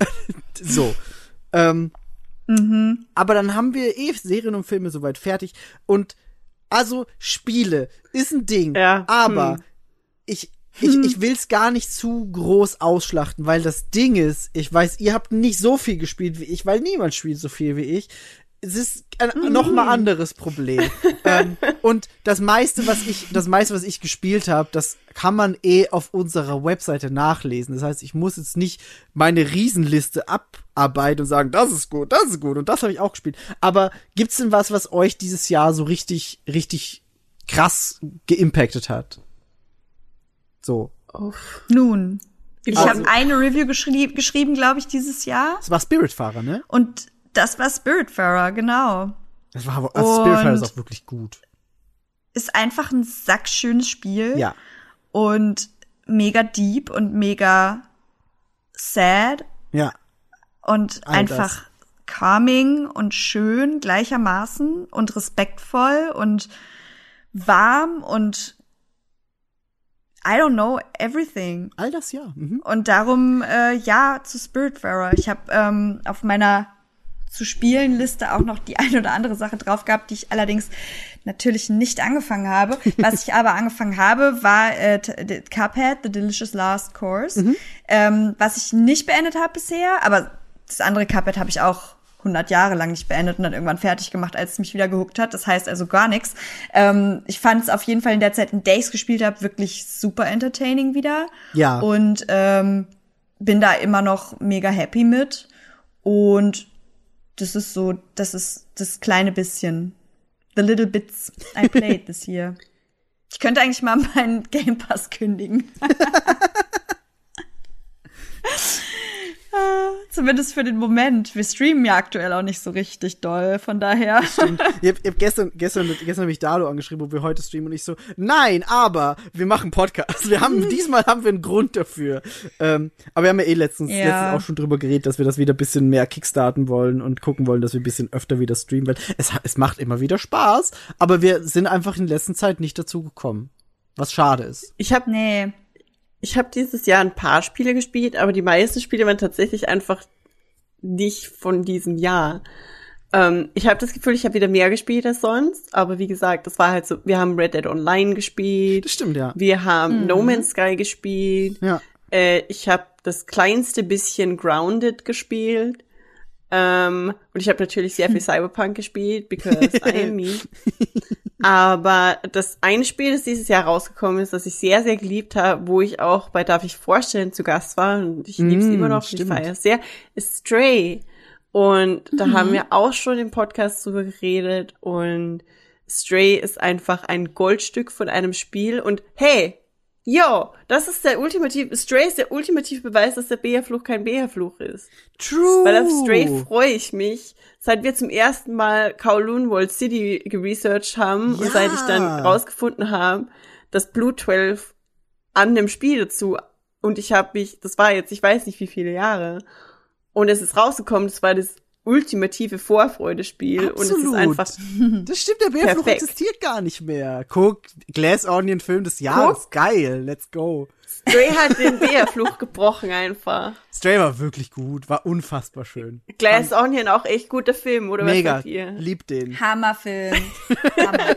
S2: so. Ähm,
S3: Mhm.
S2: aber dann haben wir eh Serien und Filme soweit fertig und also Spiele ist ein Ding.
S4: Ja,
S2: Aber
S4: hm.
S2: Ich ich, ich will's gar nicht zu groß ausschlachten, weil das Ding ist, ich weiß, ihr habt nicht so viel gespielt wie ich, weil niemand spielt so viel wie ich. Es ist ein noch mal anderes Problem. ähm, und das meiste, was ich, das meiste, was ich gespielt habe, das kann man eh auf unserer Webseite nachlesen. Das heißt, ich muss jetzt nicht meine Riesenliste abarbeiten und sagen, das ist gut, das ist gut und das habe ich auch gespielt. Aber gibt's denn was, was euch dieses Jahr so richtig, richtig krass geimpactet hat? So.
S3: Nun, ich
S2: Also-
S3: habe eine Review geschrie geschrieben, glaube ich, dieses Jahr.
S2: Das war Spiritfarer, ne?
S3: Und das war Spiritfarer, genau.
S2: Das war aber, also Spiritfarer ist auch wirklich gut.
S3: Ist einfach ein sackschönes Spiel.
S2: Ja.
S3: Und mega deep und mega sad
S2: Ja.
S3: und
S2: All
S3: einfach calming und schön gleichermaßen und respektvoll und warm und I don't know everything.
S2: All das ja. Mhm.
S3: Und darum äh, ja zu Spiritfarer. Ich habe ähm, auf meiner zu spielen Liste auch noch die eine oder andere Sache drauf gehabt, die ich allerdings natürlich nicht angefangen habe. Was ich aber angefangen habe, war äh, Cuphead, The Delicious Last Course, ähm, was ich nicht beendet habe bisher, aber das andere Cuphead habe ich auch 100 Jahre lang nicht beendet und dann irgendwann fertig gemacht, als es mich wieder gehuckt hat. Das heißt also gar nichts. Ähm, ich fand es auf jeden Fall in der Zeit, in der ich es gespielt habe, wirklich super entertaining wieder.
S2: Ja.
S3: Und ähm, bin da immer noch mega happy mit. Und das ist so, das ist das kleine bisschen. The little bits I played this year. Ich könnte eigentlich mal meinen Game Pass kündigen. Zumindest für den Moment. Wir streamen ja aktuell auch nicht so richtig doll, von daher.
S2: Ich hab, ich hab gestern, gestern, gestern habe ich Dalo angeschrieben, wo wir heute streamen und ich so, nein, aber wir machen Podcast. Wir haben, diesmal haben wir einen Grund dafür. Ähm, aber wir haben ja eh letztens,
S3: Ja.
S2: letztens auch schon drüber geredet, dass wir das wieder ein bisschen mehr kickstarten wollen und gucken wollen, dass wir ein bisschen öfter wieder streamen, weil es, es macht immer wieder Spaß, aber wir sind einfach in letzter Zeit nicht dazu gekommen. Was schade ist.
S4: Ich habe
S3: Nee.
S4: Ich habe dieses Jahr ein paar Spiele gespielt, aber die meisten Spiele waren tatsächlich einfach nicht von diesem Jahr. Ähm, ich habe das Gefühl, ich habe wieder mehr gespielt als sonst, aber wie gesagt, das war halt so, wir haben Red Dead Online gespielt,
S2: Das stimmt, ja.
S4: wir haben No Man's Sky gespielt,
S2: Ja.
S4: äh, ich habe das kleinste bisschen Grounded gespielt. Ähm, und ich habe natürlich sehr viel Cyberpunk gespielt, because I am me. Aber das eine Spiel, das dieses Jahr rausgekommen ist, das ich sehr, sehr geliebt habe, wo ich auch bei Darf ich vorstellen zu Gast war und ich liebe es
S2: Mm,
S4: immer noch, ich
S2: stimmt.
S4: feiere es sehr, ist Stray. Und da haben wir auch schon im Podcast drüber geredet und Stray ist einfach ein Goldstück von einem Spiel und hey, yo, das ist der ultimative, Stray ist der ultimative Beweis, dass der Bea-Fluch kein Bea-Fluch ist.
S2: True.
S4: Weil auf Stray freue ich mich, seit wir zum ersten Mal Kowloon World City geresearched haben
S2: Ja.
S4: und seit ich dann rausgefunden habe, dass Blue 12 an dem Spiel dazu und ich habe mich, das war jetzt, ich weiß nicht wie viele Jahre und es ist rausgekommen, das war das ultimative Vorfreudespiel und es ist
S2: Absolut.
S4: einfach
S2: Das stimmt, der Bärfluch existiert gar nicht mehr. Guck, Glass Onion Film des Jahres. Geil, let's go.
S4: Stray hat den Bea-Fluch gebrochen einfach.
S2: Stray war wirklich gut, war unfassbar schön.
S4: Glass Onion auch echt guter Film, oder was
S2: Mega,
S4: sagt ihr?
S2: lieb den.
S3: Hammerfilm. Hammer.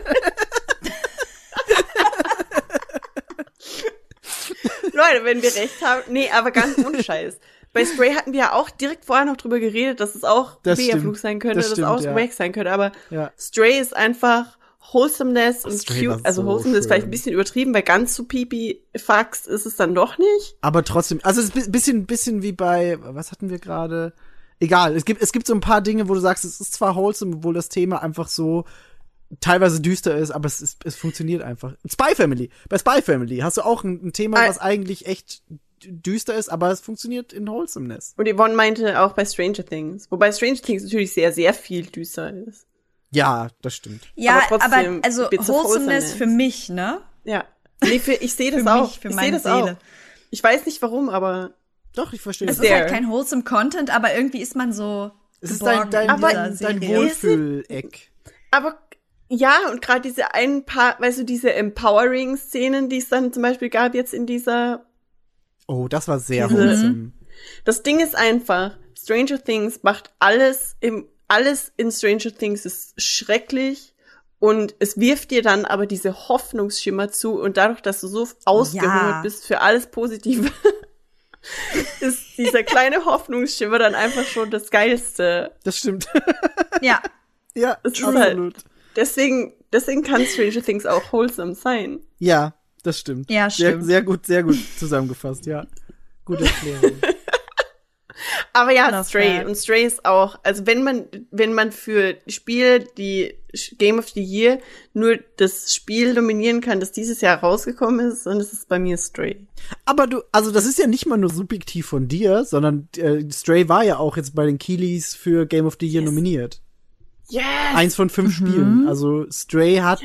S4: Leute, wenn wir recht haben. Nee, aber ganz ohne Scheiß. Bei Stray hatten wir ja auch direkt vorher noch drüber geredet, dass es auch
S2: Das stimmt.
S4: sein könnte,
S2: Das
S4: dass
S2: stimmt,
S4: es auch
S2: ja.
S4: Wake sein könnte. Aber
S2: Ja.
S4: Stray ist einfach Wholesomeness und
S2: Stray
S4: cute. Also
S2: so
S4: Wholesome ist vielleicht ein bisschen übertrieben, weil ganz so pipi-fax ist es dann doch nicht.
S2: Aber trotzdem, also es ist ein bisschen, bisschen wie bei, was hatten wir gerade? Egal, es gibt, es gibt so ein paar Dinge, wo du sagst, es ist zwar wholesome, obwohl das Thema einfach so teilweise düster ist, aber es, ist, es funktioniert einfach. Spy Family. Bei Spy Family hast du auch ein, ein Thema, was eigentlich echt düster ist, aber es funktioniert in Wholesomeness.
S4: Und Yvonne meinte auch bei Stranger Things. Wobei Stranger Things natürlich sehr, sehr viel düster ist.
S2: Ja, das stimmt.
S3: Ja,
S4: Aber
S3: aber,
S4: trotzdem,
S3: also
S4: Bits of
S3: Wholesomeness für mich, ne?
S4: Ja. Nee, für, ich sehe das
S3: Für
S4: auch.
S3: mich, für
S4: ich
S3: meine
S4: sehe das
S3: Seele.
S4: auch. Ich weiß nicht warum, aber
S2: Doch, ich verstehe.
S3: Es
S2: das.
S3: ist halt kein wholesome Content, aber irgendwie ist man so
S2: Es ist dein, dein, dein, dein. Wohlfühleck.
S4: Aber ja, und gerade diese ein paar, weißt du, diese Empowering-Szenen, die es dann zum Beispiel gab jetzt in dieser.
S2: Oh, das war sehr wholesome.
S4: Das Ding ist einfach, Stranger Things macht alles im, alles in Stranger Things ist schrecklich und es wirft dir dann aber diese Hoffnungsschimmer zu und dadurch, dass du so ausgehungert
S3: Ja.
S4: bist für alles Positive, ist dieser kleine Hoffnungsschimmer dann einfach schon das Geilste.
S2: Das stimmt.
S3: Ja,
S2: ja,
S4: Es ist
S2: absolut.
S4: Deswegen, deswegen kann Stranger Things auch wholesome sein.
S2: Ja, das stimmt.
S3: Ja,
S2: Sehr,
S3: stimmt.
S2: sehr gut, sehr gut zusammengefasst, ja. Gute Erklärung.
S4: Aber ja,
S3: Love
S4: Stray.
S3: that.
S4: Und Stray ist auch, also wenn man, wenn man für Spiele, die Game of the Year nur das Spiel nominieren kann, das dieses Jahr rausgekommen ist, dann ist es bei mir Stray.
S2: Aber du, also das ist ja nicht mal nur subjektiv von dir, sondern äh, Stray war ja auch jetzt bei den Keeleys für Game of the Year
S4: Yes.
S2: nominiert.
S4: Yes!
S2: Eins von fünf Spielen. Also Stray hat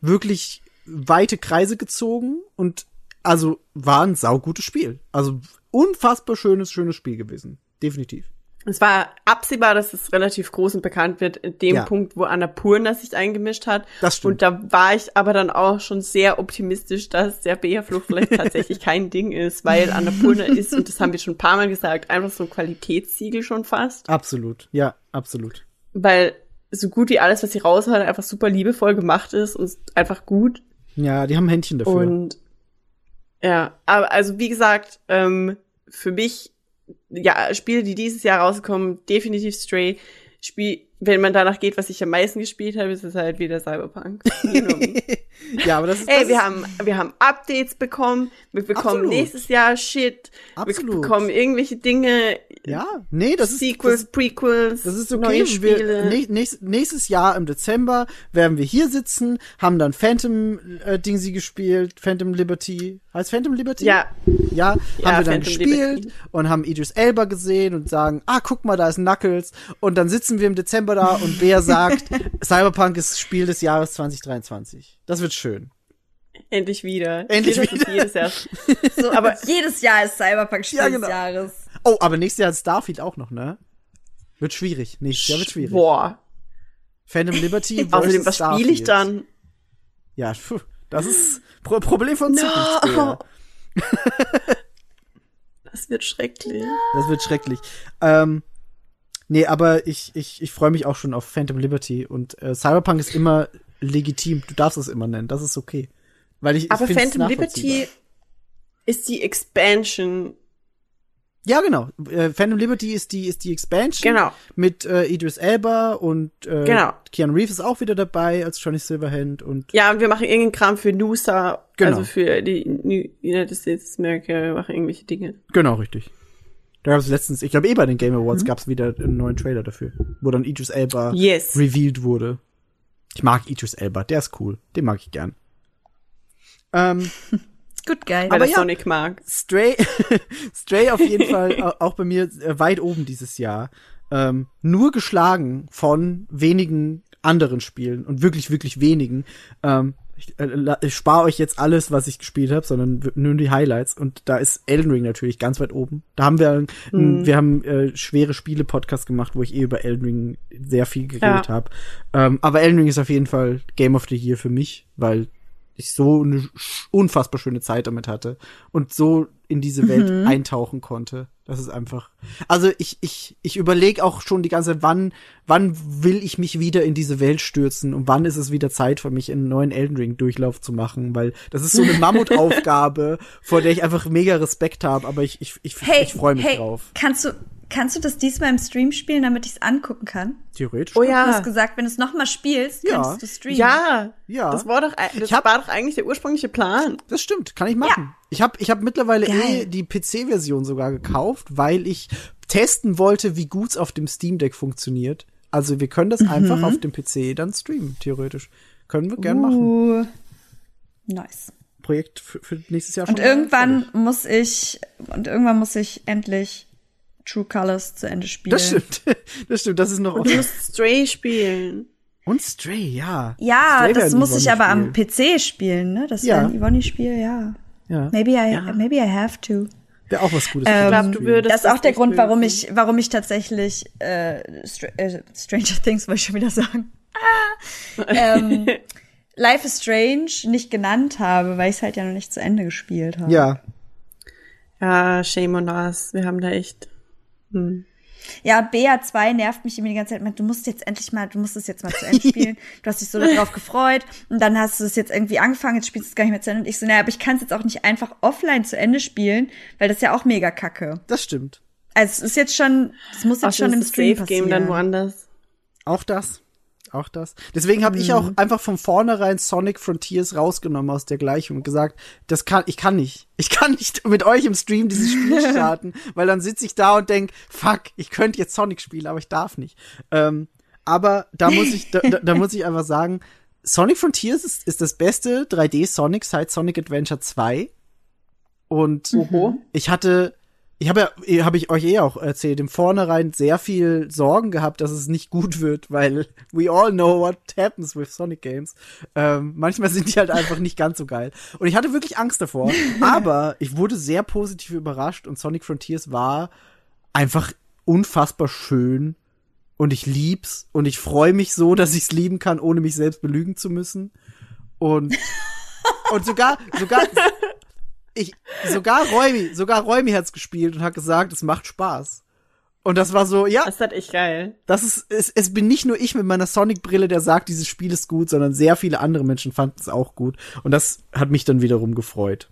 S2: wirklich weite Kreise gezogen und also war ein saugutes Spiel. Also unfassbar schönes, schönes Spiel gewesen. Definitiv.
S4: Es war absehbar, dass es relativ groß und bekannt wird, in dem
S2: Ja.
S4: Punkt, wo Annapurna sich eingemischt hat.
S2: Das stimmt.
S4: Und da war ich aber dann auch schon sehr optimistisch, dass der Bärfluch vielleicht tatsächlich kein Ding ist, weil Annapurna ist, und das haben wir schon ein paar Mal gesagt, einfach so ein Qualitätssiegel schon fast.
S2: Absolut. Ja, absolut.
S4: Weil so gut wie alles, was sie raushaut, einfach super liebevoll gemacht ist und einfach gut.
S2: Ja, die haben Händchen dafür.
S4: Und ja, aber also wie gesagt, ähm, für mich, ja, Spiele, die dieses Jahr rauskommen, definitiv Stray. Spiel, wenn man danach geht, was ich am meisten gespielt habe, ist es halt wieder Cyberpunk.
S2: ja, aber das ist
S4: Ey,
S2: das
S4: wir
S2: ist,
S4: haben, wir haben Updates bekommen, wir bekommen
S2: Absolut.
S4: nächstes Jahr Shit, wir
S2: Absolut.
S4: bekommen irgendwelche Dinge,
S2: Ja, nee, das ist
S4: Sequels, Prequels,
S2: Das ist okay.
S4: neue
S2: Wir,
S4: Spiele.
S2: nä- nächst, nächstes Jahr im Dezember werden wir hier sitzen, haben dann Phantom äh, Dingsy gespielt, Phantom Liberty. Heißt Phantom Liberty?
S4: ja,
S2: Ja, haben wir dann
S4: Phantom
S2: gespielt
S4: Liberty.
S2: und haben Idris Elba gesehen und sagen, ah, guck mal, da ist Knuckles. Und dann sitzen wir im Dezember da und Bea sagt, Cyberpunk ist Spiel des Jahres 2023. Das wird schön.
S4: endlich wieder.
S2: Endlich
S4: ist
S2: wieder.
S4: Jedes Jahr.
S3: so, aber jedes Jahr ist Cyberpunk Spiel
S2: Ja, genau.
S3: des Jahres.
S2: Oh, aber nächstes Jahr ist Starfield auch noch, ne? Wird schwierig. Nächstes Jahr wird schwierig.
S4: Boah.
S2: Phantom Liberty
S4: Außerdem, was spiele ich dann?
S2: Ja, pfuh, das ist Pro Problem von Zukunft.
S4: Das wird schrecklich.
S2: Das wird schrecklich. Ähm, nee, aber ich, ich, ich freue mich auch schon auf Phantom Liberty und äh, Cyberpunk ist immer legitim. Du darfst es immer nennen, das ist okay. Weil ich, ich
S4: Aber
S2: find's
S4: Phantom. Liberty ist die Expansion.
S2: Ja, genau. Äh, Phantom Liberty ist die, ist die Expansion.
S4: Genau.
S2: Mit äh, Idris Elba und äh,
S4: Genau.
S2: Keanu Reeves ist auch wieder dabei als Johnny Silverhand und
S4: Ja, und wir machen irgendeinen Kram für NUSA,
S2: Genau.
S4: also für die New- United States of America, wir machen irgendwelche Dinge.
S2: genau, richtig. Da gab es letztens, ich glaube eh bei den Game
S4: Mhm.
S2: Awards gab es wieder einen neuen Trailer dafür, wo dann Idris Elba
S4: Yes.
S2: revealed wurde. Ich mag Idris Elba, der ist cool. Den mag ich gern. Ähm,
S3: Good guy.
S4: Weil
S2: Aber
S4: er
S2: ja.
S4: Sonic mag.
S2: Stray, Stray auf jeden Fall au- auch bei mir äh, weit oben dieses Jahr. Ähm, nur geschlagen von wenigen anderen Spielen und wirklich, wirklich wenigen. Ähm, ich, äh, ich spare euch jetzt alles, was ich gespielt habe, sondern nur die Highlights. Und da ist Elden Ring natürlich ganz weit oben. Da haben wir, ein, wir haben äh, schwere Spiele-Podcast gemacht, wo ich eh über Elden Ring sehr viel geredet
S4: Ja.
S2: habe. Ähm, aber Elden Ring ist auf jeden Fall Game of the Year für mich, weil ich so eine unfassbar schöne Zeit damit hatte und so in diese Welt eintauchen konnte. Das ist einfach. Also ich ich ich überlege auch schon die ganze Zeit, wann wann will ich mich wieder in diese Welt stürzen und wann ist es wieder Zeit für mich einen neuen Elden Ring Durchlauf zu machen, weil das ist so eine Mammutaufgabe, vor der ich einfach mega Respekt habe, aber ich ich ich,
S3: Hey,
S2: ich freue mich
S3: hey,
S2: drauf.
S3: Kannst du, kannst du das diesmal im Stream spielen, damit ich es angucken kann?
S2: Theoretisch.
S4: Oh
S3: Du
S4: ja.
S3: hast gesagt, wenn du es nochmal spielst,
S2: Ja.
S3: kannst du streamen.
S4: Ja.
S2: Ja.
S4: Das war doch, das
S2: Ich hab-
S4: war doch eigentlich der ursprüngliche Plan.
S2: Das stimmt, kann ich machen. Ich habe ich hab mittlerweile
S3: Geil.
S2: eh die PC-Version sogar gekauft, weil ich testen wollte, wie gut's auf dem Steam Deck funktioniert. Also wir können das einfach auf dem PC dann streamen, theoretisch. Können wir gern machen.
S3: Uh, nice.
S2: Projekt für, für nächstes Jahr
S3: Und
S2: schon.
S3: irgendwann muss ich, und irgendwann muss ich endlich True Colors zu Ende spielen.
S2: Das stimmt. Das stimmt, das ist noch.
S4: Und du musst Stray spielen.
S2: Und Stray, ja.
S3: Ja,
S2: Stray
S3: das muss ich aber am. PC spielen, ne? Das
S2: Ja.
S3: wäre ein Ivoni-Spiel, ja.
S2: Ja.
S3: Maybe I, maybe I have to.
S2: Wäre auch was Gutes.
S3: Ähm,
S2: den
S4: du würdest.
S3: Das ist auch der Grund, warum ich, warum ich tatsächlich äh, Str äh, Stranger Things wollte ich schon wieder sagen. Ah, ähm, Life is Strange nicht genannt habe, weil ich es halt ja noch nicht zu Ende gespielt habe.
S2: Ja.
S4: Ja, shame on us. Wir haben da echt. Hm.
S3: Ja, BA2 nervt mich immer die ganze Zeit. Du musst jetzt endlich mal, du musst es jetzt mal zu Ende spielen. Du hast dich so darauf gefreut und dann hast du es jetzt irgendwie angefangen, jetzt spielst du es gar nicht mehr zu Ende. Und ich so, naja, aber ich kann es jetzt auch nicht einfach offline zu Ende spielen, weil das ist ja auch mega kacke.
S2: Das stimmt.
S3: Also es ist jetzt schon, das muss jetzt schon im Stream
S4: Safe
S3: passieren.
S4: Game dann woanders.
S2: Auch das. Auch das. Deswegen habe ich auch einfach von vornherein Sonic Frontiers rausgenommen aus der Gleichung und gesagt, das kann, ich kann nicht. Ich kann nicht mit euch im Stream dieses Spiel starten, weil dann sitze ich da und denk, fuck, ich könnte jetzt Sonic spielen, aber ich darf nicht. Ähm, aber da muss ich, da, da, da muss ich einfach sagen, Sonic Frontiers ist, ist das beste 3D Sonic seit Sonic Adventure 2. Und ich hatte, ich habe ja, habe ich euch eh auch erzählt, im Vornherein sehr viel Sorgen gehabt, dass es nicht gut wird, weil we all know what happens with Sonic Games. Ähm, manchmal sind die halt einfach nicht ganz so geil. Und ich hatte wirklich Angst davor, aber ich wurde sehr positiv überrascht und Sonic Frontiers war einfach unfassbar schön und ich lieb's und ich freue mich so, dass ich's lieben kann, ohne mich selbst belügen zu müssen. Und und sogar sogar ich sogar Räumi, sogar Räumi hat's gespielt und hat gesagt, es macht Spaß. Und das war so, ja,
S4: Das ist halt echt geil.
S2: das ist, es, es bin nicht nur ich mit meiner Sonic-Brille, der sagt, dieses Spiel ist gut, sondern sehr viele andere Menschen fanden es auch gut. Und das hat mich dann wiederum gefreut.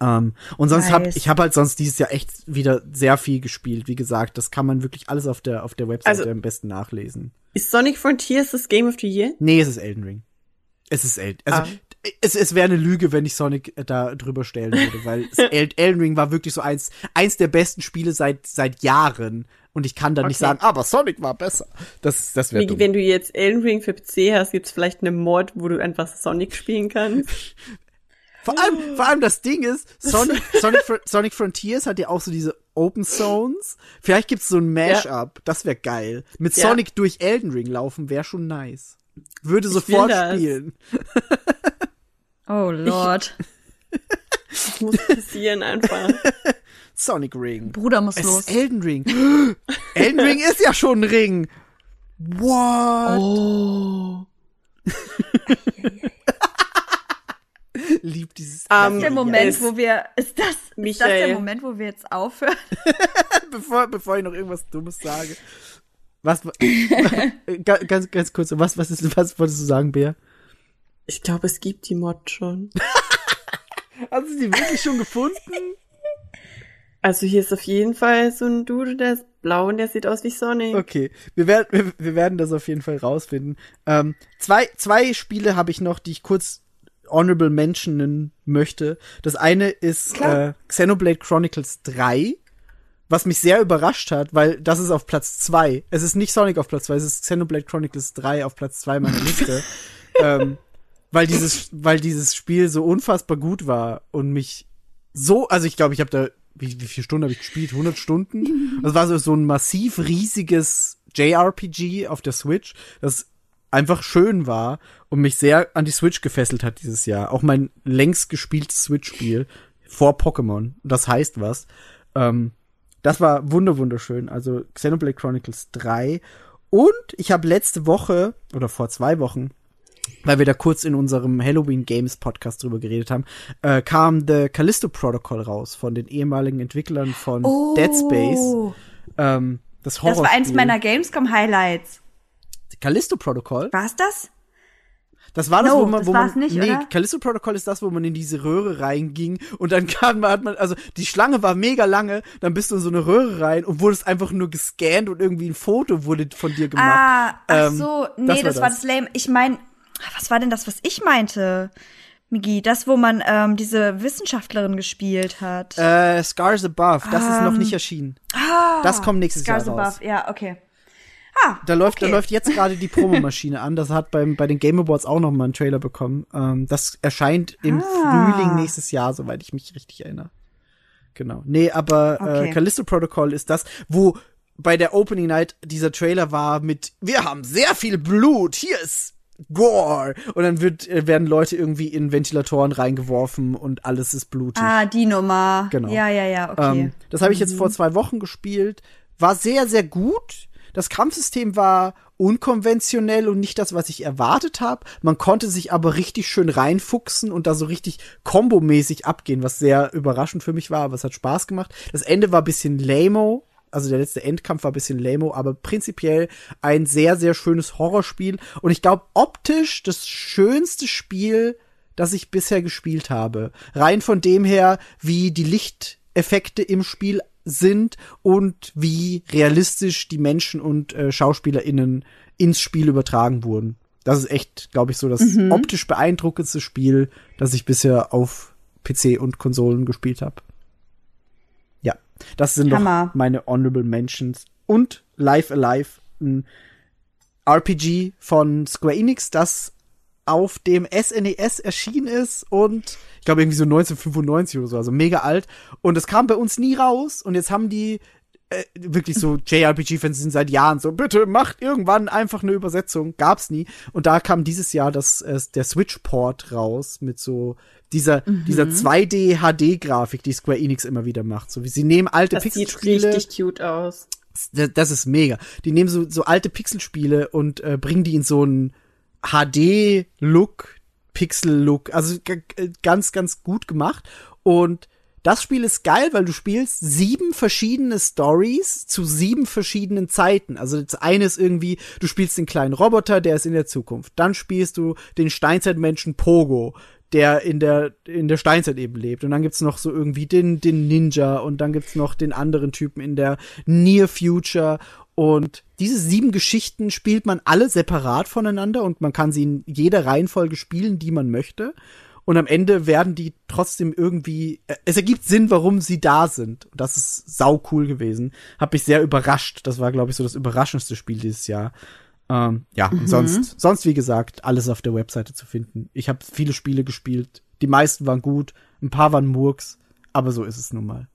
S2: Ähm, und sonst
S3: Nice.
S2: ich habe halt sonst dieses Jahr echt wieder sehr viel gespielt. Wie gesagt, das kann man wirklich alles auf der auf der Webseite
S4: Also-
S2: am besten nachlesen.
S4: Ist Sonic Frontiers das Game of the Year?
S2: Nee, es ist Elden Ring. Es ist Elden. Also
S4: Ah.
S2: Es, es wäre eine Lüge, wenn ich Sonic äh, da drüber stellen würde, weil Elden Ring war wirklich so eins eins der besten Spiele seit seit Jahren und ich kann da nicht
S4: Okay.
S2: sagen, aber Sonic war besser. Das das wäre
S4: wenn du jetzt Elden Ring für PC hast, gibt's vielleicht eine Mod, wo du einfach Sonic spielen kannst.
S2: Vor allem, vor allem das Ding ist, Sonic, Sonic, Sonic Frontiers hat ja auch so diese Open Zones. Vielleicht gibt's so ein Mashup. Das wäre geil. Mit
S4: Ja.
S2: Sonic durch Elden Ring laufen wäre schon nice. Würde sofort spielen.
S3: Oh Lord.
S4: Das muss passieren einfach.
S2: Sonic Ring.
S3: Bruder muss
S2: Es
S3: los.
S2: ist Elden Ring. Elden Ring ist ja schon ein Ring. What?
S4: Oh.
S2: Lieb dieses.
S4: Ähm,
S3: Ist der Moment,
S4: es-
S3: wo wir, ist das, ist das der
S4: Michael.
S3: Moment, wo wir jetzt aufhören?
S2: bevor, bevor ich noch irgendwas Dummes sage. Was, ga- ganz, ganz kurz, was, was ist, was wolltest du sagen, Bea?
S4: Ich glaube, es gibt die Mod schon.
S2: Hast du die wirklich schon gefunden?
S4: Also hier ist auf jeden Fall so ein Dude, der ist blau und der sieht aus wie Sonic.
S2: Okay, wir werden, wir, wir werden das auf jeden Fall rausfinden. Ähm, zwei, zwei Spiele habe ich noch, die ich kurz honorable mentionen möchte. Das eine ist äh, Xenoblade Chronicles 3, was mich sehr überrascht hat, weil das ist auf Platz zwei. Es ist nicht Sonic auf Platz zwei, es ist Xenoblade Chronicles 3 auf Platz zwei meiner Liste. ähm, weil dieses, weil dieses Spiel so unfassbar gut war und mich so, also ich glaube, ich habe da, wie, wie viele Stunden habe ich gespielt? 100 Stunden? Das war so, so ein massiv riesiges JRPG auf der Switch, das einfach schön war und mich sehr an die Switch gefesselt hat dieses Jahr. Auch mein längst gespieltes Switch-Spiel vor Pokémon. Das heißt was. Ähm, das war wunder wunderschön. Also Xenoblade Chronicles 3. Und ich habe letzte Woche oder vor zwei Wochen weil wir da kurz in unserem Halloween Games Podcast drüber geredet haben, äh, kam The Callisto Protocol raus von den ehemaligen Entwicklern von Dead Space. Ähm, das.
S3: Oh. Das war eins meiner Gamescom-Highlights.
S2: Callisto Protocol.
S3: War's das?
S2: Das war das,
S3: No,
S2: wo man,
S3: das
S2: wo man,
S3: nicht,
S2: nee,
S3: oder?
S2: Callisto Protocol ist das, wo man in diese Röhre reinging und dann kam man, hat man, also die Schlange war mega lange, dann bist du in so eine Röhre rein und wurdest einfach nur gescannt und irgendwie ein Foto wurde von dir gemacht.
S3: Ah, ach
S2: Ähm,
S3: so, nee,
S2: das
S3: das,
S2: war
S3: war
S2: das.
S3: lame. Ich mein, was war denn das, was ich meinte? Migi, das, wo man ähm, diese Wissenschaftlerin gespielt hat.
S2: Äh, Scars Above, das ist noch
S3: Ähm,
S2: nicht erschienen.
S3: ah,
S2: das kommt nächstes
S3: Scars
S2: Jahr raus.
S3: Above, ja, okay. Ah,
S2: Da läuft, da
S3: okay.
S2: läuft jetzt gerade die Promomaschine an. Das hat beim, bei den Game Awards auch noch mal einen Trailer bekommen. Ähm, das erscheint im
S3: Ah.
S2: Frühling nächstes Jahr, soweit ich mich richtig erinnere. Genau. Nee, aber äh,
S3: Okay.
S2: Callisto Protocol ist das, wo bei der Opening Night dieser Trailer war mit Wir haben sehr viel Blut, hier ist Gore. Und dann wird, äh, werden Leute irgendwie in Ventilatoren reingeworfen und alles ist blutig.
S3: Ah, die Nummer.
S2: Genau.
S3: Ja, ja, ja, okay.
S2: Ähm, das habe ich jetzt vor zwei Wochen gespielt. War sehr, sehr gut. Das Kampfsystem war unkonventionell und nicht das, was ich erwartet habe. Man konnte sich aber richtig schön reinfuchsen und da so richtig kombomäßig abgehen, was sehr überraschend für mich war, aber es hat Spaß gemacht. Das Ende war ein bisschen lame also der letzte Endkampf war ein bisschen lame aber prinzipiell ein sehr, sehr schönes Horrorspiel. Und ich glaube, optisch das schönste Spiel, das ich bisher gespielt habe. Rein von dem her, wie die Lichteffekte im Spiel sind und wie realistisch die Menschen und äh, SchauspielerInnen ins Spiel übertragen wurden. Das ist echt, glaube ich, so das optisch beeindruckendste Spiel, das ich bisher auf PC und Konsolen gespielt habe. Das sind
S3: Hammer.
S2: doch meine Honorable Mentions. Und Live Alive, ein RPG von Square Enix, das auf dem SNES erschienen ist und ich glaube irgendwie so 1995 oder so, also mega alt. Und es kam bei uns nie raus und jetzt haben die äh, wirklich so JRPG-Fans sind seit Jahren so, bitte macht irgendwann einfach eine Übersetzung. Gab's nie. Und da kam dieses Jahr das, äh, der Switch-Port raus mit so dieser, dieser 2D HD-Grafik, die Square Enix immer wieder macht. So wie sie nehmen alte
S4: Das sieht
S2: Pixelspiele.
S4: richtig cute aus.
S2: Das, das ist mega. Die nehmen so, so alte Pixelspiele und äh, bringen die in so einen HD-Look, Pixel-Look. Also ganz, ganz gut gemacht. Und das Spiel ist geil, weil du spielst sieben verschiedene Stories zu sieben verschiedenen Zeiten. Also das eine ist irgendwie, du spielst den kleinen Roboter, der ist in der Zukunft. Dann spielst du den Steinzeitmenschen Pogo, der in der in der Steinzeit eben lebt. Und dann gibt's noch so irgendwie den den Ninja und dann gibt's noch den anderen Typen in der Near Future. Und diese sieben Geschichten spielt man alle separat voneinander und man kann sie in jeder Reihenfolge spielen, die man möchte. Und am Ende werden die trotzdem irgendwie, äh, es ergibt Sinn, warum sie da sind. Und das ist sau cool gewesen. Hab mich sehr überrascht. Das war, glaube ich, so das überraschendste Spiel dieses Jahr. Ähm, ja, und sonst, sonst, wie gesagt, alles auf der Webseite zu finden. Ich habe viele Spiele gespielt. Die meisten waren gut, ein paar waren Murks, aber so ist es nun mal.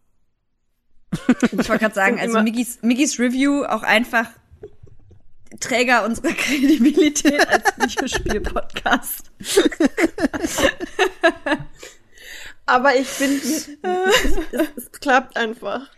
S3: Ich wollte gerade sagen, also Miggis, Miggis Review auch einfach Träger unserer Kredibilität als Videospiel-Podcast.
S4: Aber ich finde, es, es, es klappt einfach.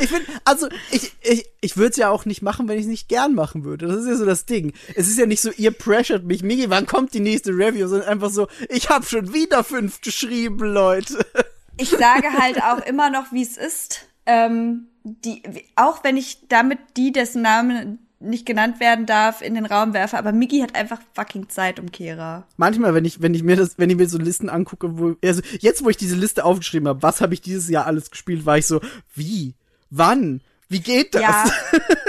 S2: ich finde, also ich, ich, ich würde es ja auch nicht machen, wenn ich es nicht gern machen würde. Das ist ja so das Ding. Es ist ja nicht so, ihr pressured mich, Migi, wann kommt die nächste Review, sondern einfach so, ich habe schon wieder fünf geschrieben, Leute.
S3: Ich sage halt auch immer noch, wie es ist. Ähm, die, auch wenn ich damit die, dessen Name nicht genannt werden darf, in den Raum werfe, aber Migi hat einfach fucking Zeit um Kehra.
S2: Manchmal, wenn ich, wenn ich mir das, wenn ich mir so Listen angucke, wo, also jetzt, wo ich diese Liste aufgeschrieben habe, was habe ich dieses Jahr alles gespielt, war ich so, wie? Wann? Wie geht das?
S3: Ja.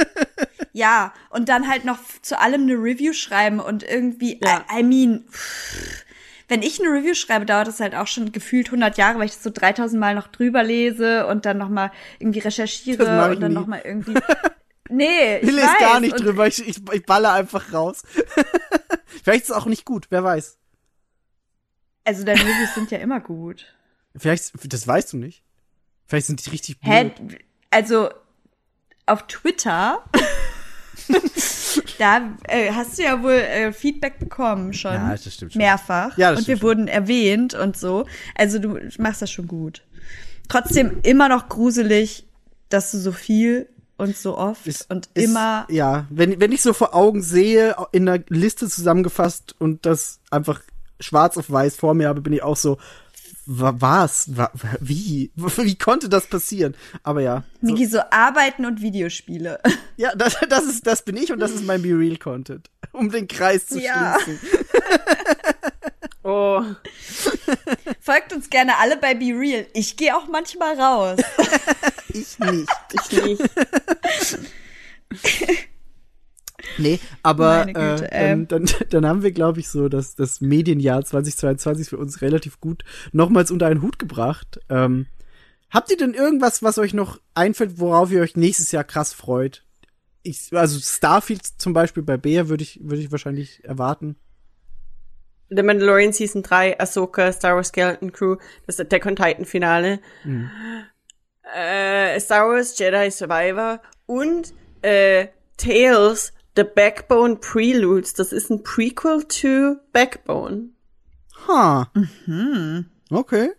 S3: ja, und dann halt noch zu allem eine Review schreiben und irgendwie,
S4: Ja.
S3: I, I mean, pff, wenn ich eine Review schreibe, dauert das halt auch schon gefühlt 100 Jahre, weil ich das so 3000 Mal noch drüber lese und dann noch mal irgendwie recherchiere und dann
S2: nie.
S3: noch mal irgendwie Nee, ich
S2: Ich lese
S3: weiß.
S2: gar nicht
S3: und
S2: drüber, ich, ich, ich baller einfach raus. Vielleicht ist es auch nicht gut, wer weiß.
S3: Also deine Reviews sind ja immer gut.
S2: Vielleicht, das weißt du nicht. Vielleicht sind die richtig
S3: Hä?
S2: blöd.
S3: Also auf Twitter, da äh, hast du ja wohl äh, Feedback bekommen schon.
S2: Ja, das stimmt schon.
S3: Mehrfach.
S2: Ja, das
S3: und wir wurden erwähnt und so. Also du machst das schon gut. Trotzdem immer noch gruselig, dass du so viel und so oft
S2: Ist-
S3: und
S2: ist-
S3: immer.
S2: Ja, wenn, wenn ich so vor Augen sehe, in einer Liste zusammengefasst und das einfach schwarz auf weiß vor mir habe, bin ich auch so, was? Wa- wa- Wie? Wie konnte das passieren? Aber ja. So,
S3: Miki, so Arbeiten und Videospiele.
S2: ja, das, das ist, das bin ich und das ist mein Be Real Content. Um den Kreis zu
S3: Ja.
S2: schließen.
S4: Oh.
S3: Folgt uns gerne alle bei Be Real. Ich gehe auch manchmal raus.
S2: Ich nicht.
S4: Ich nicht.
S2: Nee, aber
S3: Meine Güte,
S2: äh,
S3: ähm.
S2: dann, dann, dann haben wir, glaube ich, so das, das Medienjahr 2022 für uns relativ gut nochmals unter einen Hut gebracht. Ähm, habt ihr denn irgendwas, was euch noch einfällt, worauf ihr euch nächstes Jahr krass freut? Ich, also Starfield zum Beispiel bei Bea würde ich, würde ich wahrscheinlich erwarten.
S4: The Mandalorian Season 3, Ahsoka, Star Wars Skeleton Crew, das Attack on Titan Finale, äh, Star Wars Jedi Survivor und äh, Tales, The Backbone Preludes. Das ist ein Prequel to Backbone.
S2: Ha.
S3: Mhm.
S2: Okay.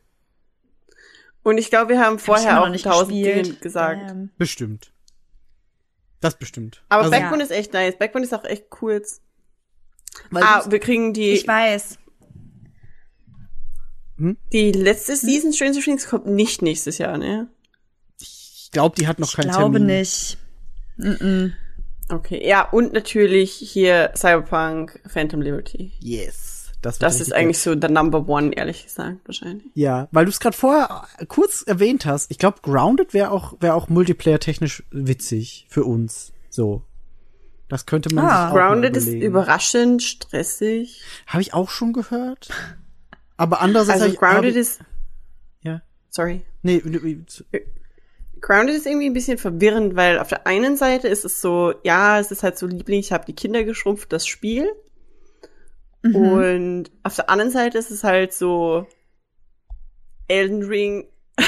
S4: Und ich glaube, wir haben
S3: Hab ich
S4: vorher auch
S3: noch nicht
S4: tausend
S3: gespielt.
S4: Dinge gesagt.
S3: Ähm,
S2: Bestimmt. Das bestimmt.
S4: Aber
S2: Also,
S4: Backbone
S3: Ja.
S4: ist echt nice. Backbone ist auch echt cool.
S2: weil
S4: Ah, wir kriegen die,
S3: ich weiß.
S4: die letzte Season Stranger Things kommt nicht nächstes Jahr, ne?
S2: ich glaube, die hat noch
S3: Ich
S2: keinen
S3: glaube
S2: Termin.
S3: nicht. Mm-mm.
S4: Okay, ja, und natürlich hier Cyberpunk Phantom Liberty.
S2: Yes. Das,
S4: Das ist eigentlich so der Number One, ehrlich gesagt, wahrscheinlich.
S2: Ja, weil du es gerade vorher kurz erwähnt hast. Ich glaube, Grounded wäre auch wäre auch Multiplayer-technisch witzig für uns. So, das könnte man
S3: Ah.
S2: sich auch
S4: Grounded ist überraschend stressig.
S2: Habe ich auch schon gehört. Aber andererseits
S4: Also Grounded
S2: ich,
S4: ist,
S2: ja,
S4: sorry.
S2: nee, nee,
S4: Grounded ist irgendwie ein bisschen verwirrend, weil auf der einen Seite ist es so, ja, es ist halt so Liebling, ich habe die Kinder geschrumpft, das Spiel.
S3: Mhm.
S4: Und auf der anderen Seite ist es halt so Elden Ring.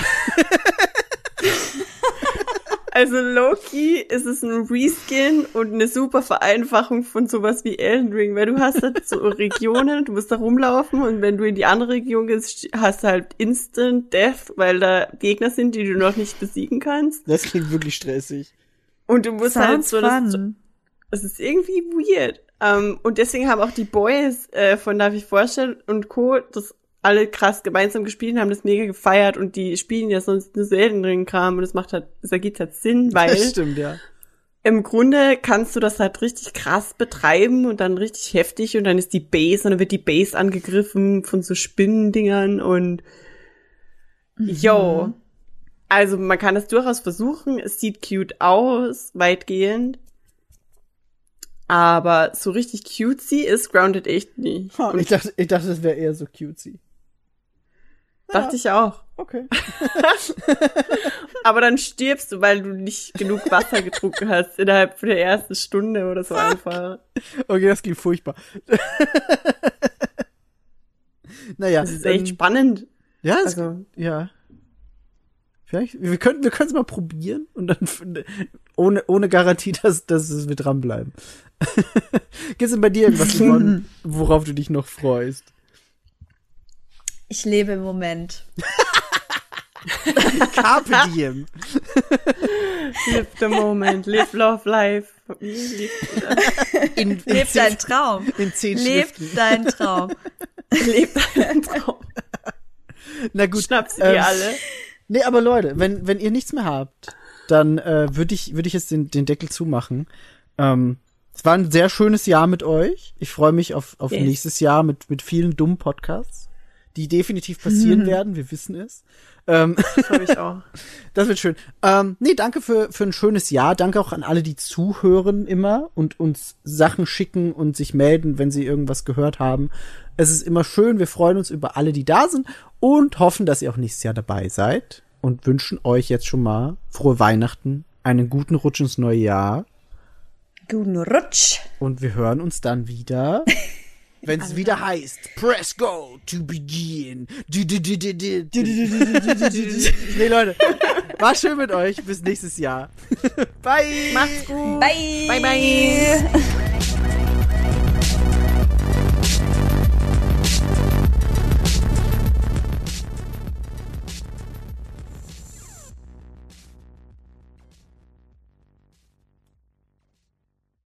S4: also Loki ist es ein Reskin und eine super Vereinfachung von sowas wie Elden Ring, weil du hast halt so Regionen, du musst da rumlaufen und wenn du in die andere Region gehst, hast du halt Instant Death, weil da Gegner sind, die du noch nicht besiegen kannst.
S2: das klingt wirklich stressig.
S4: Und du musst halt
S3: Sounds
S4: so das,
S3: fun.
S4: es ist irgendwie weird. Ähm, und deswegen haben auch die Boys äh, von Darf ich vorstellen und Co. das alle krass gemeinsam gespielt haben das mega gefeiert und die spielen ja sonst nur selten den Kram und das macht halt, das ergibt halt Sinn, weil
S2: Das stimmt, ja.
S4: im Grunde kannst du das halt richtig krass betreiben und dann richtig heftig und dann ist die Base und dann wird die Base angegriffen von so Spinnendingern und yo. Also man kann das durchaus versuchen, es sieht cute aus, weitgehend. Aber so richtig cutesy ist Grounded echt nicht.
S2: Ha, ich dachte, ich dachte, das wäre eher so cutesy.
S4: Dachte ich auch.
S2: Okay.
S4: Aber dann stirbst du, weil du nicht genug Wasser getrunken hast innerhalb der ersten Stunde oder so einfach.
S2: Okay, das klingt furchtbar. naja.
S4: Das ist echt
S2: ähm,
S4: spannend.
S2: Ja, es,
S4: Also-
S2: ja. Vielleicht, wir können, wir können es mal probieren und dann ohne, ohne Garantie, dass, dass wir dranbleiben. Gibt's denn bei dir irgendwas, worauf du dich noch freust?
S3: Ich lebe im Moment.
S2: Carpe diem.
S4: Live the moment, live, love, life. Live,
S2: In, in
S3: Leb
S2: zehn,
S3: dein Traum.
S2: in zehn
S3: Leb
S2: Schriften.
S3: dein Traum.
S4: live deinen Traum.
S2: Na gut.
S4: Schnapp sie
S2: ähm,
S4: dir alle.
S2: Nee, aber Leute, wenn, wenn ihr nichts mehr habt, dann äh, würde ich, würd ich jetzt den, den Deckel zumachen. Ähm, es war ein sehr schönes Jahr mit euch. Ich freue mich auf, auf
S4: Yes.
S2: nächstes Jahr mit, mit vielen dummen Podcasts, die definitiv passieren werden. Wir wissen es. Ähm,
S4: Das habe ich auch.
S2: das wird schön. Ähm, nee, danke für, für ein schönes Jahr. Danke auch an alle, die zuhören immer und uns Sachen schicken und sich melden, wenn sie irgendwas gehört haben. Es ist immer schön. Wir freuen uns über alle, die da sind und hoffen, dass ihr auch nächstes Jahr dabei seid und wünschen euch jetzt schon mal frohe Weihnachten, einen guten Rutsch ins neue Jahr
S3: Guten Rutsch.
S2: und wir hören uns dann wieder. Wenn es wieder heißt, press go to begin. Nee, Leute, war schön mit euch. Bis nächstes Jahr. Bye.
S4: Macht's gut.
S3: Bye.
S4: Bye, bye.